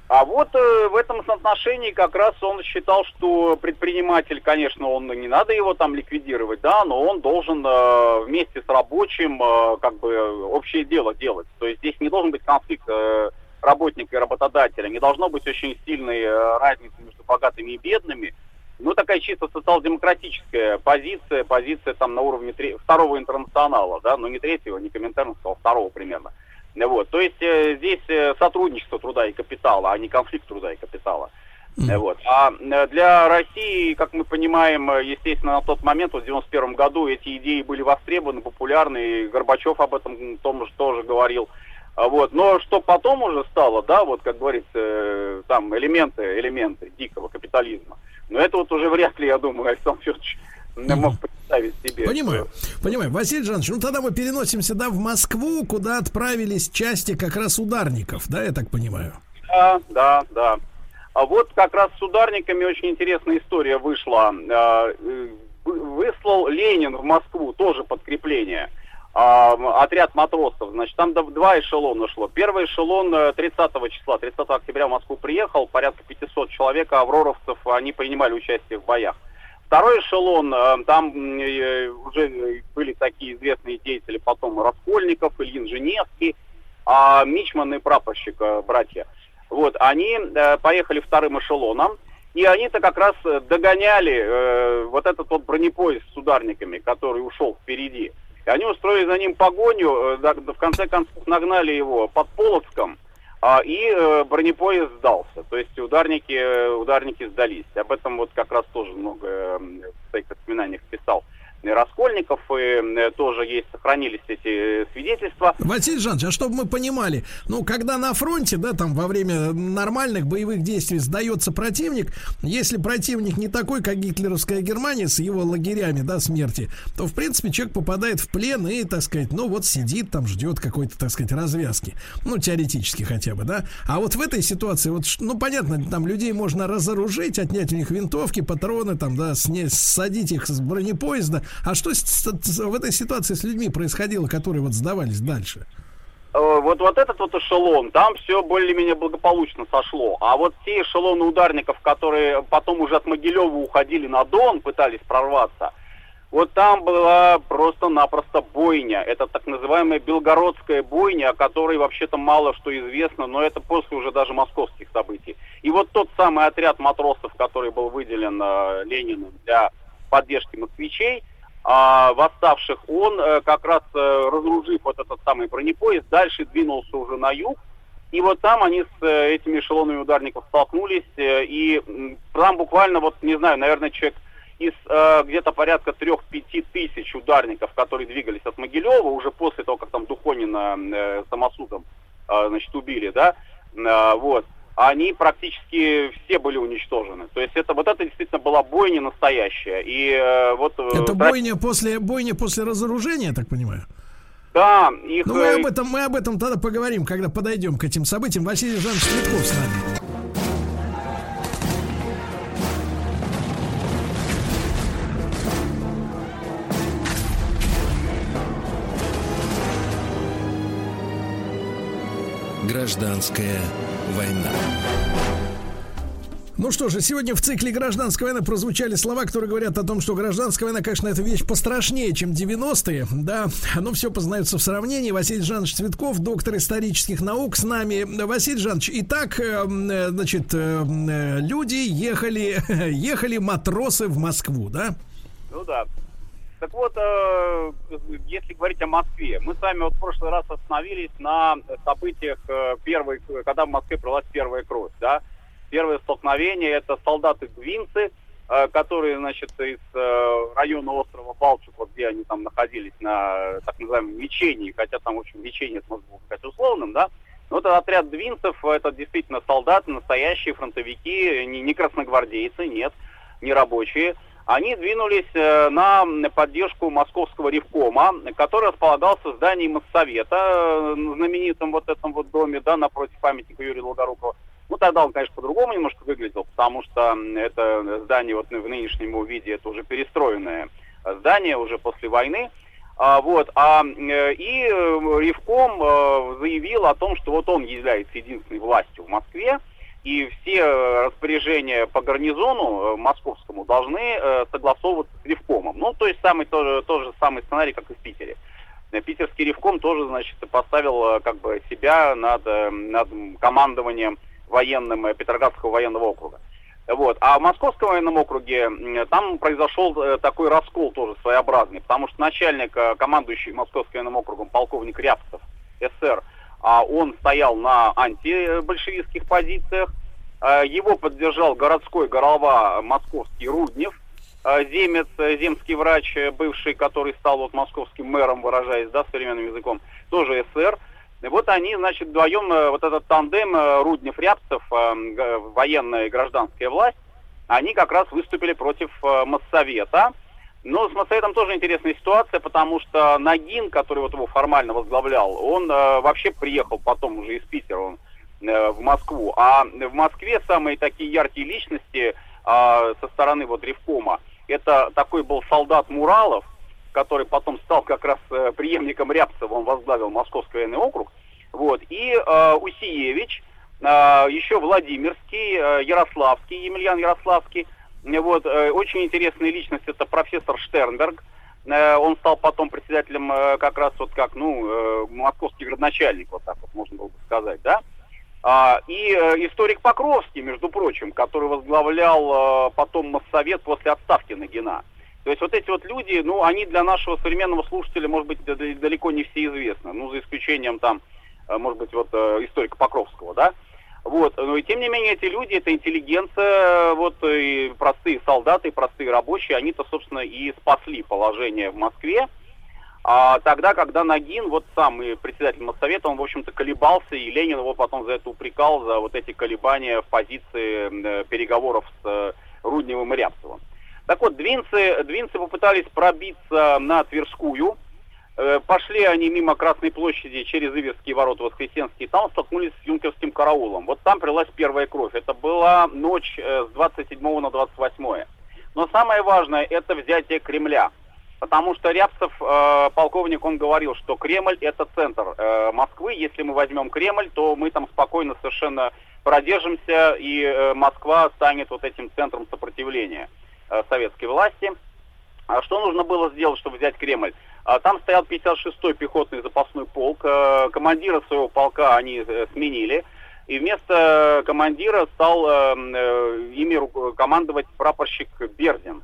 А вот э, в этом соотношении как раз он считал, что предприниматель, конечно, он не надо его там ликвидировать, да, но он должен э, вместе с рабочим э, как бы общее дело делать. То есть здесь не должен быть конфликт э, работника и работодателя, не должно быть очень сильной э, разницы между богатыми и бедными. Ну, такая чисто социал-демократическая позиция, позиция там на уровне тре- второго интернационала, да, ну не третьего, не комментарного, а второго примерно. Ну Вот. То есть э, здесь э, сотрудничество труда и капитала, а не конфликт труда и капитала. Э, Вот. А э, для России, как мы понимаем, э, естественно, на тот момент, вот в 91 году, эти идеи были востребованы, популярны, и Горбачев об этом том же тоже говорил. А Вот. Но что потом уже стало, да, вот как говорится, э, там элементы, элементы дикого капитализма. Но это вот уже вряд ли, я думаю, Александр Федорович мог представить себе. Понимаю, понимаю. Василий Жанович, ну тогда мы переносимся, да, в Москву, куда отправились части как раз ударников, да, я так понимаю? Да, да, да. А вот как раз с ударниками очень интересная история вышла. А, э, вы- Выслал Ленин в Москву тоже подкрепление. А, Отряд матросов. Значит, там два эшелона шло. Первый эшелон э, 30 числа, 30 октября в Москву приехал. Порядка 500 человек, авроровцев, они принимали участие в боях. Второй эшелон, э, там м, э, уже были такие известные деятели, потом Раскольников, Ильин Женевский, а Мичман и прапорщик, э, братья. Вот, они э, поехали вторым эшелоном, и они-то как раз э, догоняли э, вот этот вот бронепоезд с ударниками, который ушел впереди. И они устроили за ним погоню, э, в конце концов нагнали его под Полоцком, и э, бронепоезд сдался. То есть ударники, э, ударники сдались. Об этом вот как раз тоже много э, в своих воспоминаниях писал Раскольников, и э, тоже есть, сохранились эти э, свидетельства. Василий Жанович, а чтобы мы понимали, ну, когда на фронте, да, там во время нормальных боевых действий сдается противник, если противник не такой, как гитлеровская Германия с его лагерями, да, смерти, то, в принципе, человек попадает в плен и, так сказать, ну, вот сидит там, ждет какой-то, так сказать, развязки. Ну, теоретически хотя бы, да. А вот в этой ситуации, вот, ну, понятно, там людей можно разоружить, отнять у них винтовки, патроны, там, да, сне- ссадить их с бронепоезда. А что с- с- в этой ситуации с людьми происходило, которые вот сдавались дальше? Э, Вот, вот этот вот эшелон, там все более-менее благополучно сошло. А вот те эшелоны ударников, которые потом уже от Могилева уходили на Дон, пытались прорваться, вот там была просто-напросто бойня. Это так называемая белгородская бойня, о которой вообще-то мало что известно, но это после уже даже московских событий. И вот тот самый отряд матросов, который был выделен э, Лениным для поддержки москвичей, а, восставших, он э, как раз э, разоружив вот этот самый бронепоезд, дальше двинулся уже на юг, и вот там они с э, этими эшелонами ударников столкнулись, и там буквально, вот не знаю, наверное, человек из э, где-то порядка 3-5 тысяч ударников, которые двигались от Могилева, уже после того, как там Духонина э, самосудом, э, значит, убили, да, э, вот, они практически все были уничтожены. То есть это вот это действительно была бойня настоящая. И э, вот э, это да, бойня после бойня после разоружения, я так понимаю. Да, их... Ну, мы э, об этом мы об этом тогда поговорим, когда подойдем к этим событиям. Василий Жан Светков с нами. Гражданская война. Ну что же, сегодня в цикле «Гражданская война» прозвучали слова, которые говорят о том, что гражданская война, конечно, это вещь пострашнее, чем 90-е. Да, но все познается в сравнении. Василий Жанович Цветков, доктор исторических наук, с нами. Василий Жанович, итак, э, э, значит, э, э, люди ехали, ехали матросы в Москву, да? Ну да. Так вот, э, если говорить о Москве, мы с вами вот в прошлый раз остановились на событиях э, первой, когда в Москве пролилась первая кровь, да. Первое столкновение это солдаты-гвинцы, э, которые, значит, из района острова Балчук, вот где они там находились на так называемом лечении, хотя там, в общем, лечение это может было сказать условным, да. Но это отряд двинцев, это действительно солдаты, настоящие фронтовики, не, не красногвардейцы, нет, не рабочие они двинулись э, на поддержку московского ревкома, который располагался в здании Моссовета, э, знаменитом вот этом вот доме, да, напротив памятника Юрия Долгорукова. Ну, тогда он, конечно, по-другому немножко выглядел, потому что это здание вот в нынешнем виде, это уже перестроенное здание, уже после войны. А, вот, а, э, и Ревком заявил о том, что вот он является единственной властью в Москве, и все распоряжения по гарнизону э, московскому должны э, согласовываться с Ревкомом. Ну, то есть самый, тоже, тот же самый сценарий, как и в Питере. Э, питерский Ревком тоже, значит, поставил как бы себя над, над командованием военным Петроградского военного округа. Вот. А в Московском военном округе там произошел такой раскол тоже своеобразный, потому что начальник, командующий Московским военным округом, полковник Рябцев, СССР, а он стоял на антибольшевистских позициях. А, его поддержал городской голова московский Руднев, а, земец, земский врач, бывший, который стал вот московским мэром, выражаясь, да, современным языком, тоже СССР. Вот они, значит, вдвоем, э, вот этот тандем э, Руднев-Рябцев, э, военная и гражданская власть, они как раз выступили против Моссовета, но с Моссоветом тоже интересная ситуация, потому что Нагин, который вот его формально возглавлял, он э, вообще приехал потом уже из Питера он, э, в Москву. А в Москве самые такие яркие личности э, со стороны вот Ревкома, это такой был солдат Муралов, который потом стал как раз э, преемником Рябцева, он возглавил Московский военный округ. Вот. И э, Усиевич, э, еще Владимирский, э, Ярославский, Емельян Ярославский, вот, э, очень интересная личность это профессор Штернберг. Э, он стал потом председателем э, как раз вот как, ну, московский градоначальник, вот так вот можно было бы сказать, да. А, и историк Покровский, между прочим, который возглавлял потом Моссовет после отставки Нагина. То есть вот эти вот люди, ну, они для нашего современного слушателя, может быть, далеко не все известны. Ну, за исключением там, может быть, вот историка Покровского, да. Вот. Но и тем не менее эти люди, это интеллигенция, вот и простые солдаты, простые рабочие, они-то, собственно, и спасли положение в Москве. А тогда, когда Нагин, вот сам и председатель Моссовета, он, в общем-то, колебался, и Ленин его потом за это упрекал, за вот эти колебания в позиции э, переговоров с э, Рудневым и Рябцевым. Так вот, двинцы, двинцы попытались пробиться на Тверскую, Э, пошли они мимо Красной площади через Иверские ворота Воскресенские, там столкнулись с юнкерским караулом. Вот там прилась первая кровь. Это была ночь э, с 27 на 28. Но самое важное это взятие Кремля. Потому что Рябцев, э, полковник, он говорил, что Кремль это центр э, Москвы. Если мы возьмем Кремль, то мы там спокойно совершенно продержимся, и э, Москва станет вот этим центром сопротивления э, советской власти. А что нужно было сделать, чтобы взять Кремль? А, там стоял 56-й пехотный запасной полк. А, командира своего полка они э, сменили. И вместо командира стал э, э, ими командовать прапорщик Бердин.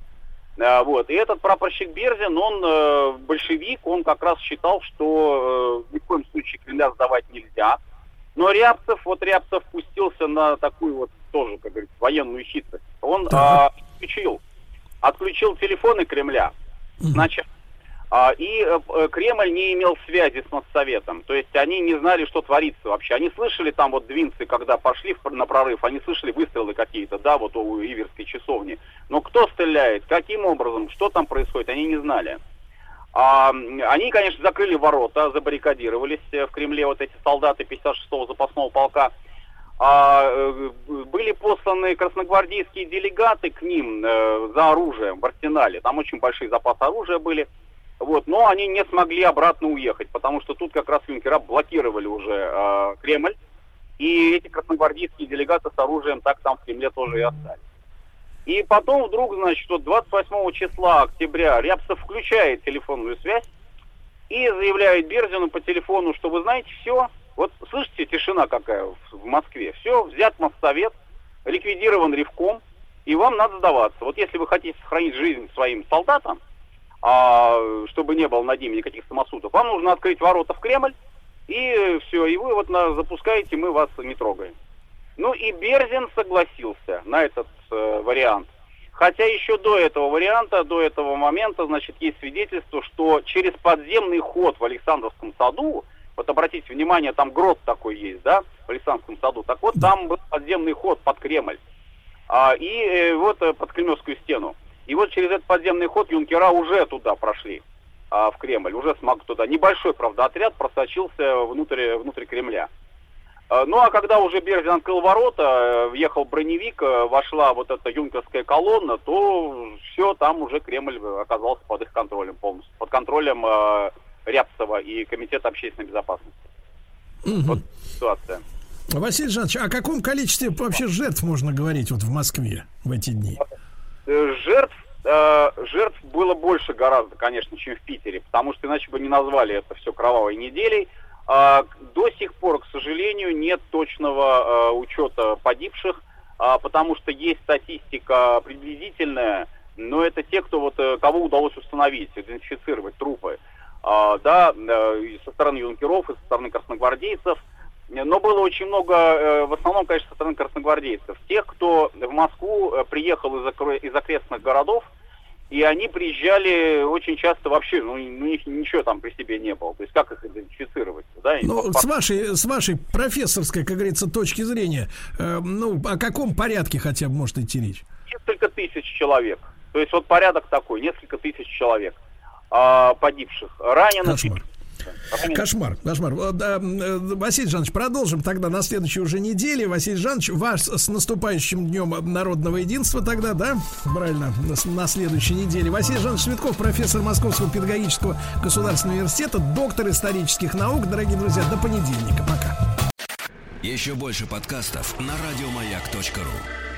Вот. И этот прапорщик Берзин, он большевик, он как раз считал, что ни в коем случае Кремля сдавать нельзя. Но Рябцев, вот Рябцев пустился на такую вот тоже, как говорится, военную хитрость. Он а, отключил, отключил телефоны Кремля. Значит, а, и э, э, Кремль не имел связи с Моссоветом. То есть они не знали, что творится вообще. Они слышали там вот двинцы, когда пошли на прорыв, они слышали выстрелы какие-то, да, вот у Иверской часовни. Но кто стреляет, каким образом, что там происходит, они не знали. А, они, конечно, закрыли ворота, забаррикадировались э, в Кремле вот эти солдаты 56-го запасного полка. А, были посланы красногвардейские делегаты к ним э, за оружием в арсенале. Там очень большие запасы оружия были. Вот, но они не смогли обратно уехать, потому что тут как раз юнкера блокировали уже э, Кремль. И эти красногвардейские делегаты с оружием так там в Кремле тоже и остались. И потом вдруг, значит, вот 28 числа октября Рябцев включает телефонную связь и заявляет Берзину по телефону, что вы знаете, все, вот слышите, тишина какая в, Москве, все, взят Моссовет, ликвидирован Ревком, и вам надо сдаваться. Вот если вы хотите сохранить жизнь своим солдатам, а, чтобы не было над ними никаких самосудов, вам нужно открыть ворота в Кремль, и все, и вы вот на, запускаете, мы вас не трогаем. Ну и Берзин согласился на этот э, вариант. Хотя еще до этого варианта, до этого момента, значит, есть свидетельство, что через подземный ход в Александровском саду, вот обратите внимание, там грот такой есть, да, в Александровском саду, так вот там был подземный ход под Кремль, а, и э, вот э, под Кремлевскую стену. И вот через этот подземный ход юнкера уже туда прошли, а, в Кремль, уже смог туда. Небольшой, правда, отряд просочился внутрь, внутрь Кремля. А, Ну а когда уже Берзин открыл ворота, э, въехал броневик, э, вошла вот эта юнкерская колонна, то все, там уже Кремль оказался под их контролем полностью. Под контролем э, Рябцева и Комитета общественной безопасности. Вот ситуация. Василий Жанович, о каком количестве вообще жертв можно говорить вот в Москве в эти дни? Э, Жертв, э, жертв было больше гораздо, конечно, чем в Питере, потому что иначе бы не назвали это все кровавой неделей. А, До сих пор, к сожалению, нет точного э, учета погибших, а, потому что есть статистика приблизительная, но это те, кто вот, э, кого удалось установить, идентифицировать трупы. А, да, э, и со стороны юнкеров, и со стороны красногвардейцев. Но было очень много, э, в основном, конечно, со стороны красногвардейцев. Тех, кто в Москву э, приехал из, из окрестных городов, и они приезжали очень часто вообще, ну, у них ничего там при себе не было. То есть как их идентифицировать? Да? Ну, с вашей, с вашей профессорской, как говорится, точки зрения, э, ну, о каком порядке хотя бы может идти речь? несколько тысяч человек. То есть вот порядок такой, несколько тысяч человек а, погибших. Раненых... Кошмар. Кошмар, кошмар. Да, э, Василий Жанович, продолжим тогда на следующей уже неделе. Василий Жанович, вас с наступающим днем народного единства тогда, да? Правильно, на следующей неделе. Василий Жанович Светков, профессор Московского педагогического государственного университета, доктор исторических наук. Дорогие друзья, до понедельника. Пока. Еще больше подкастов на радиомаяк.ру.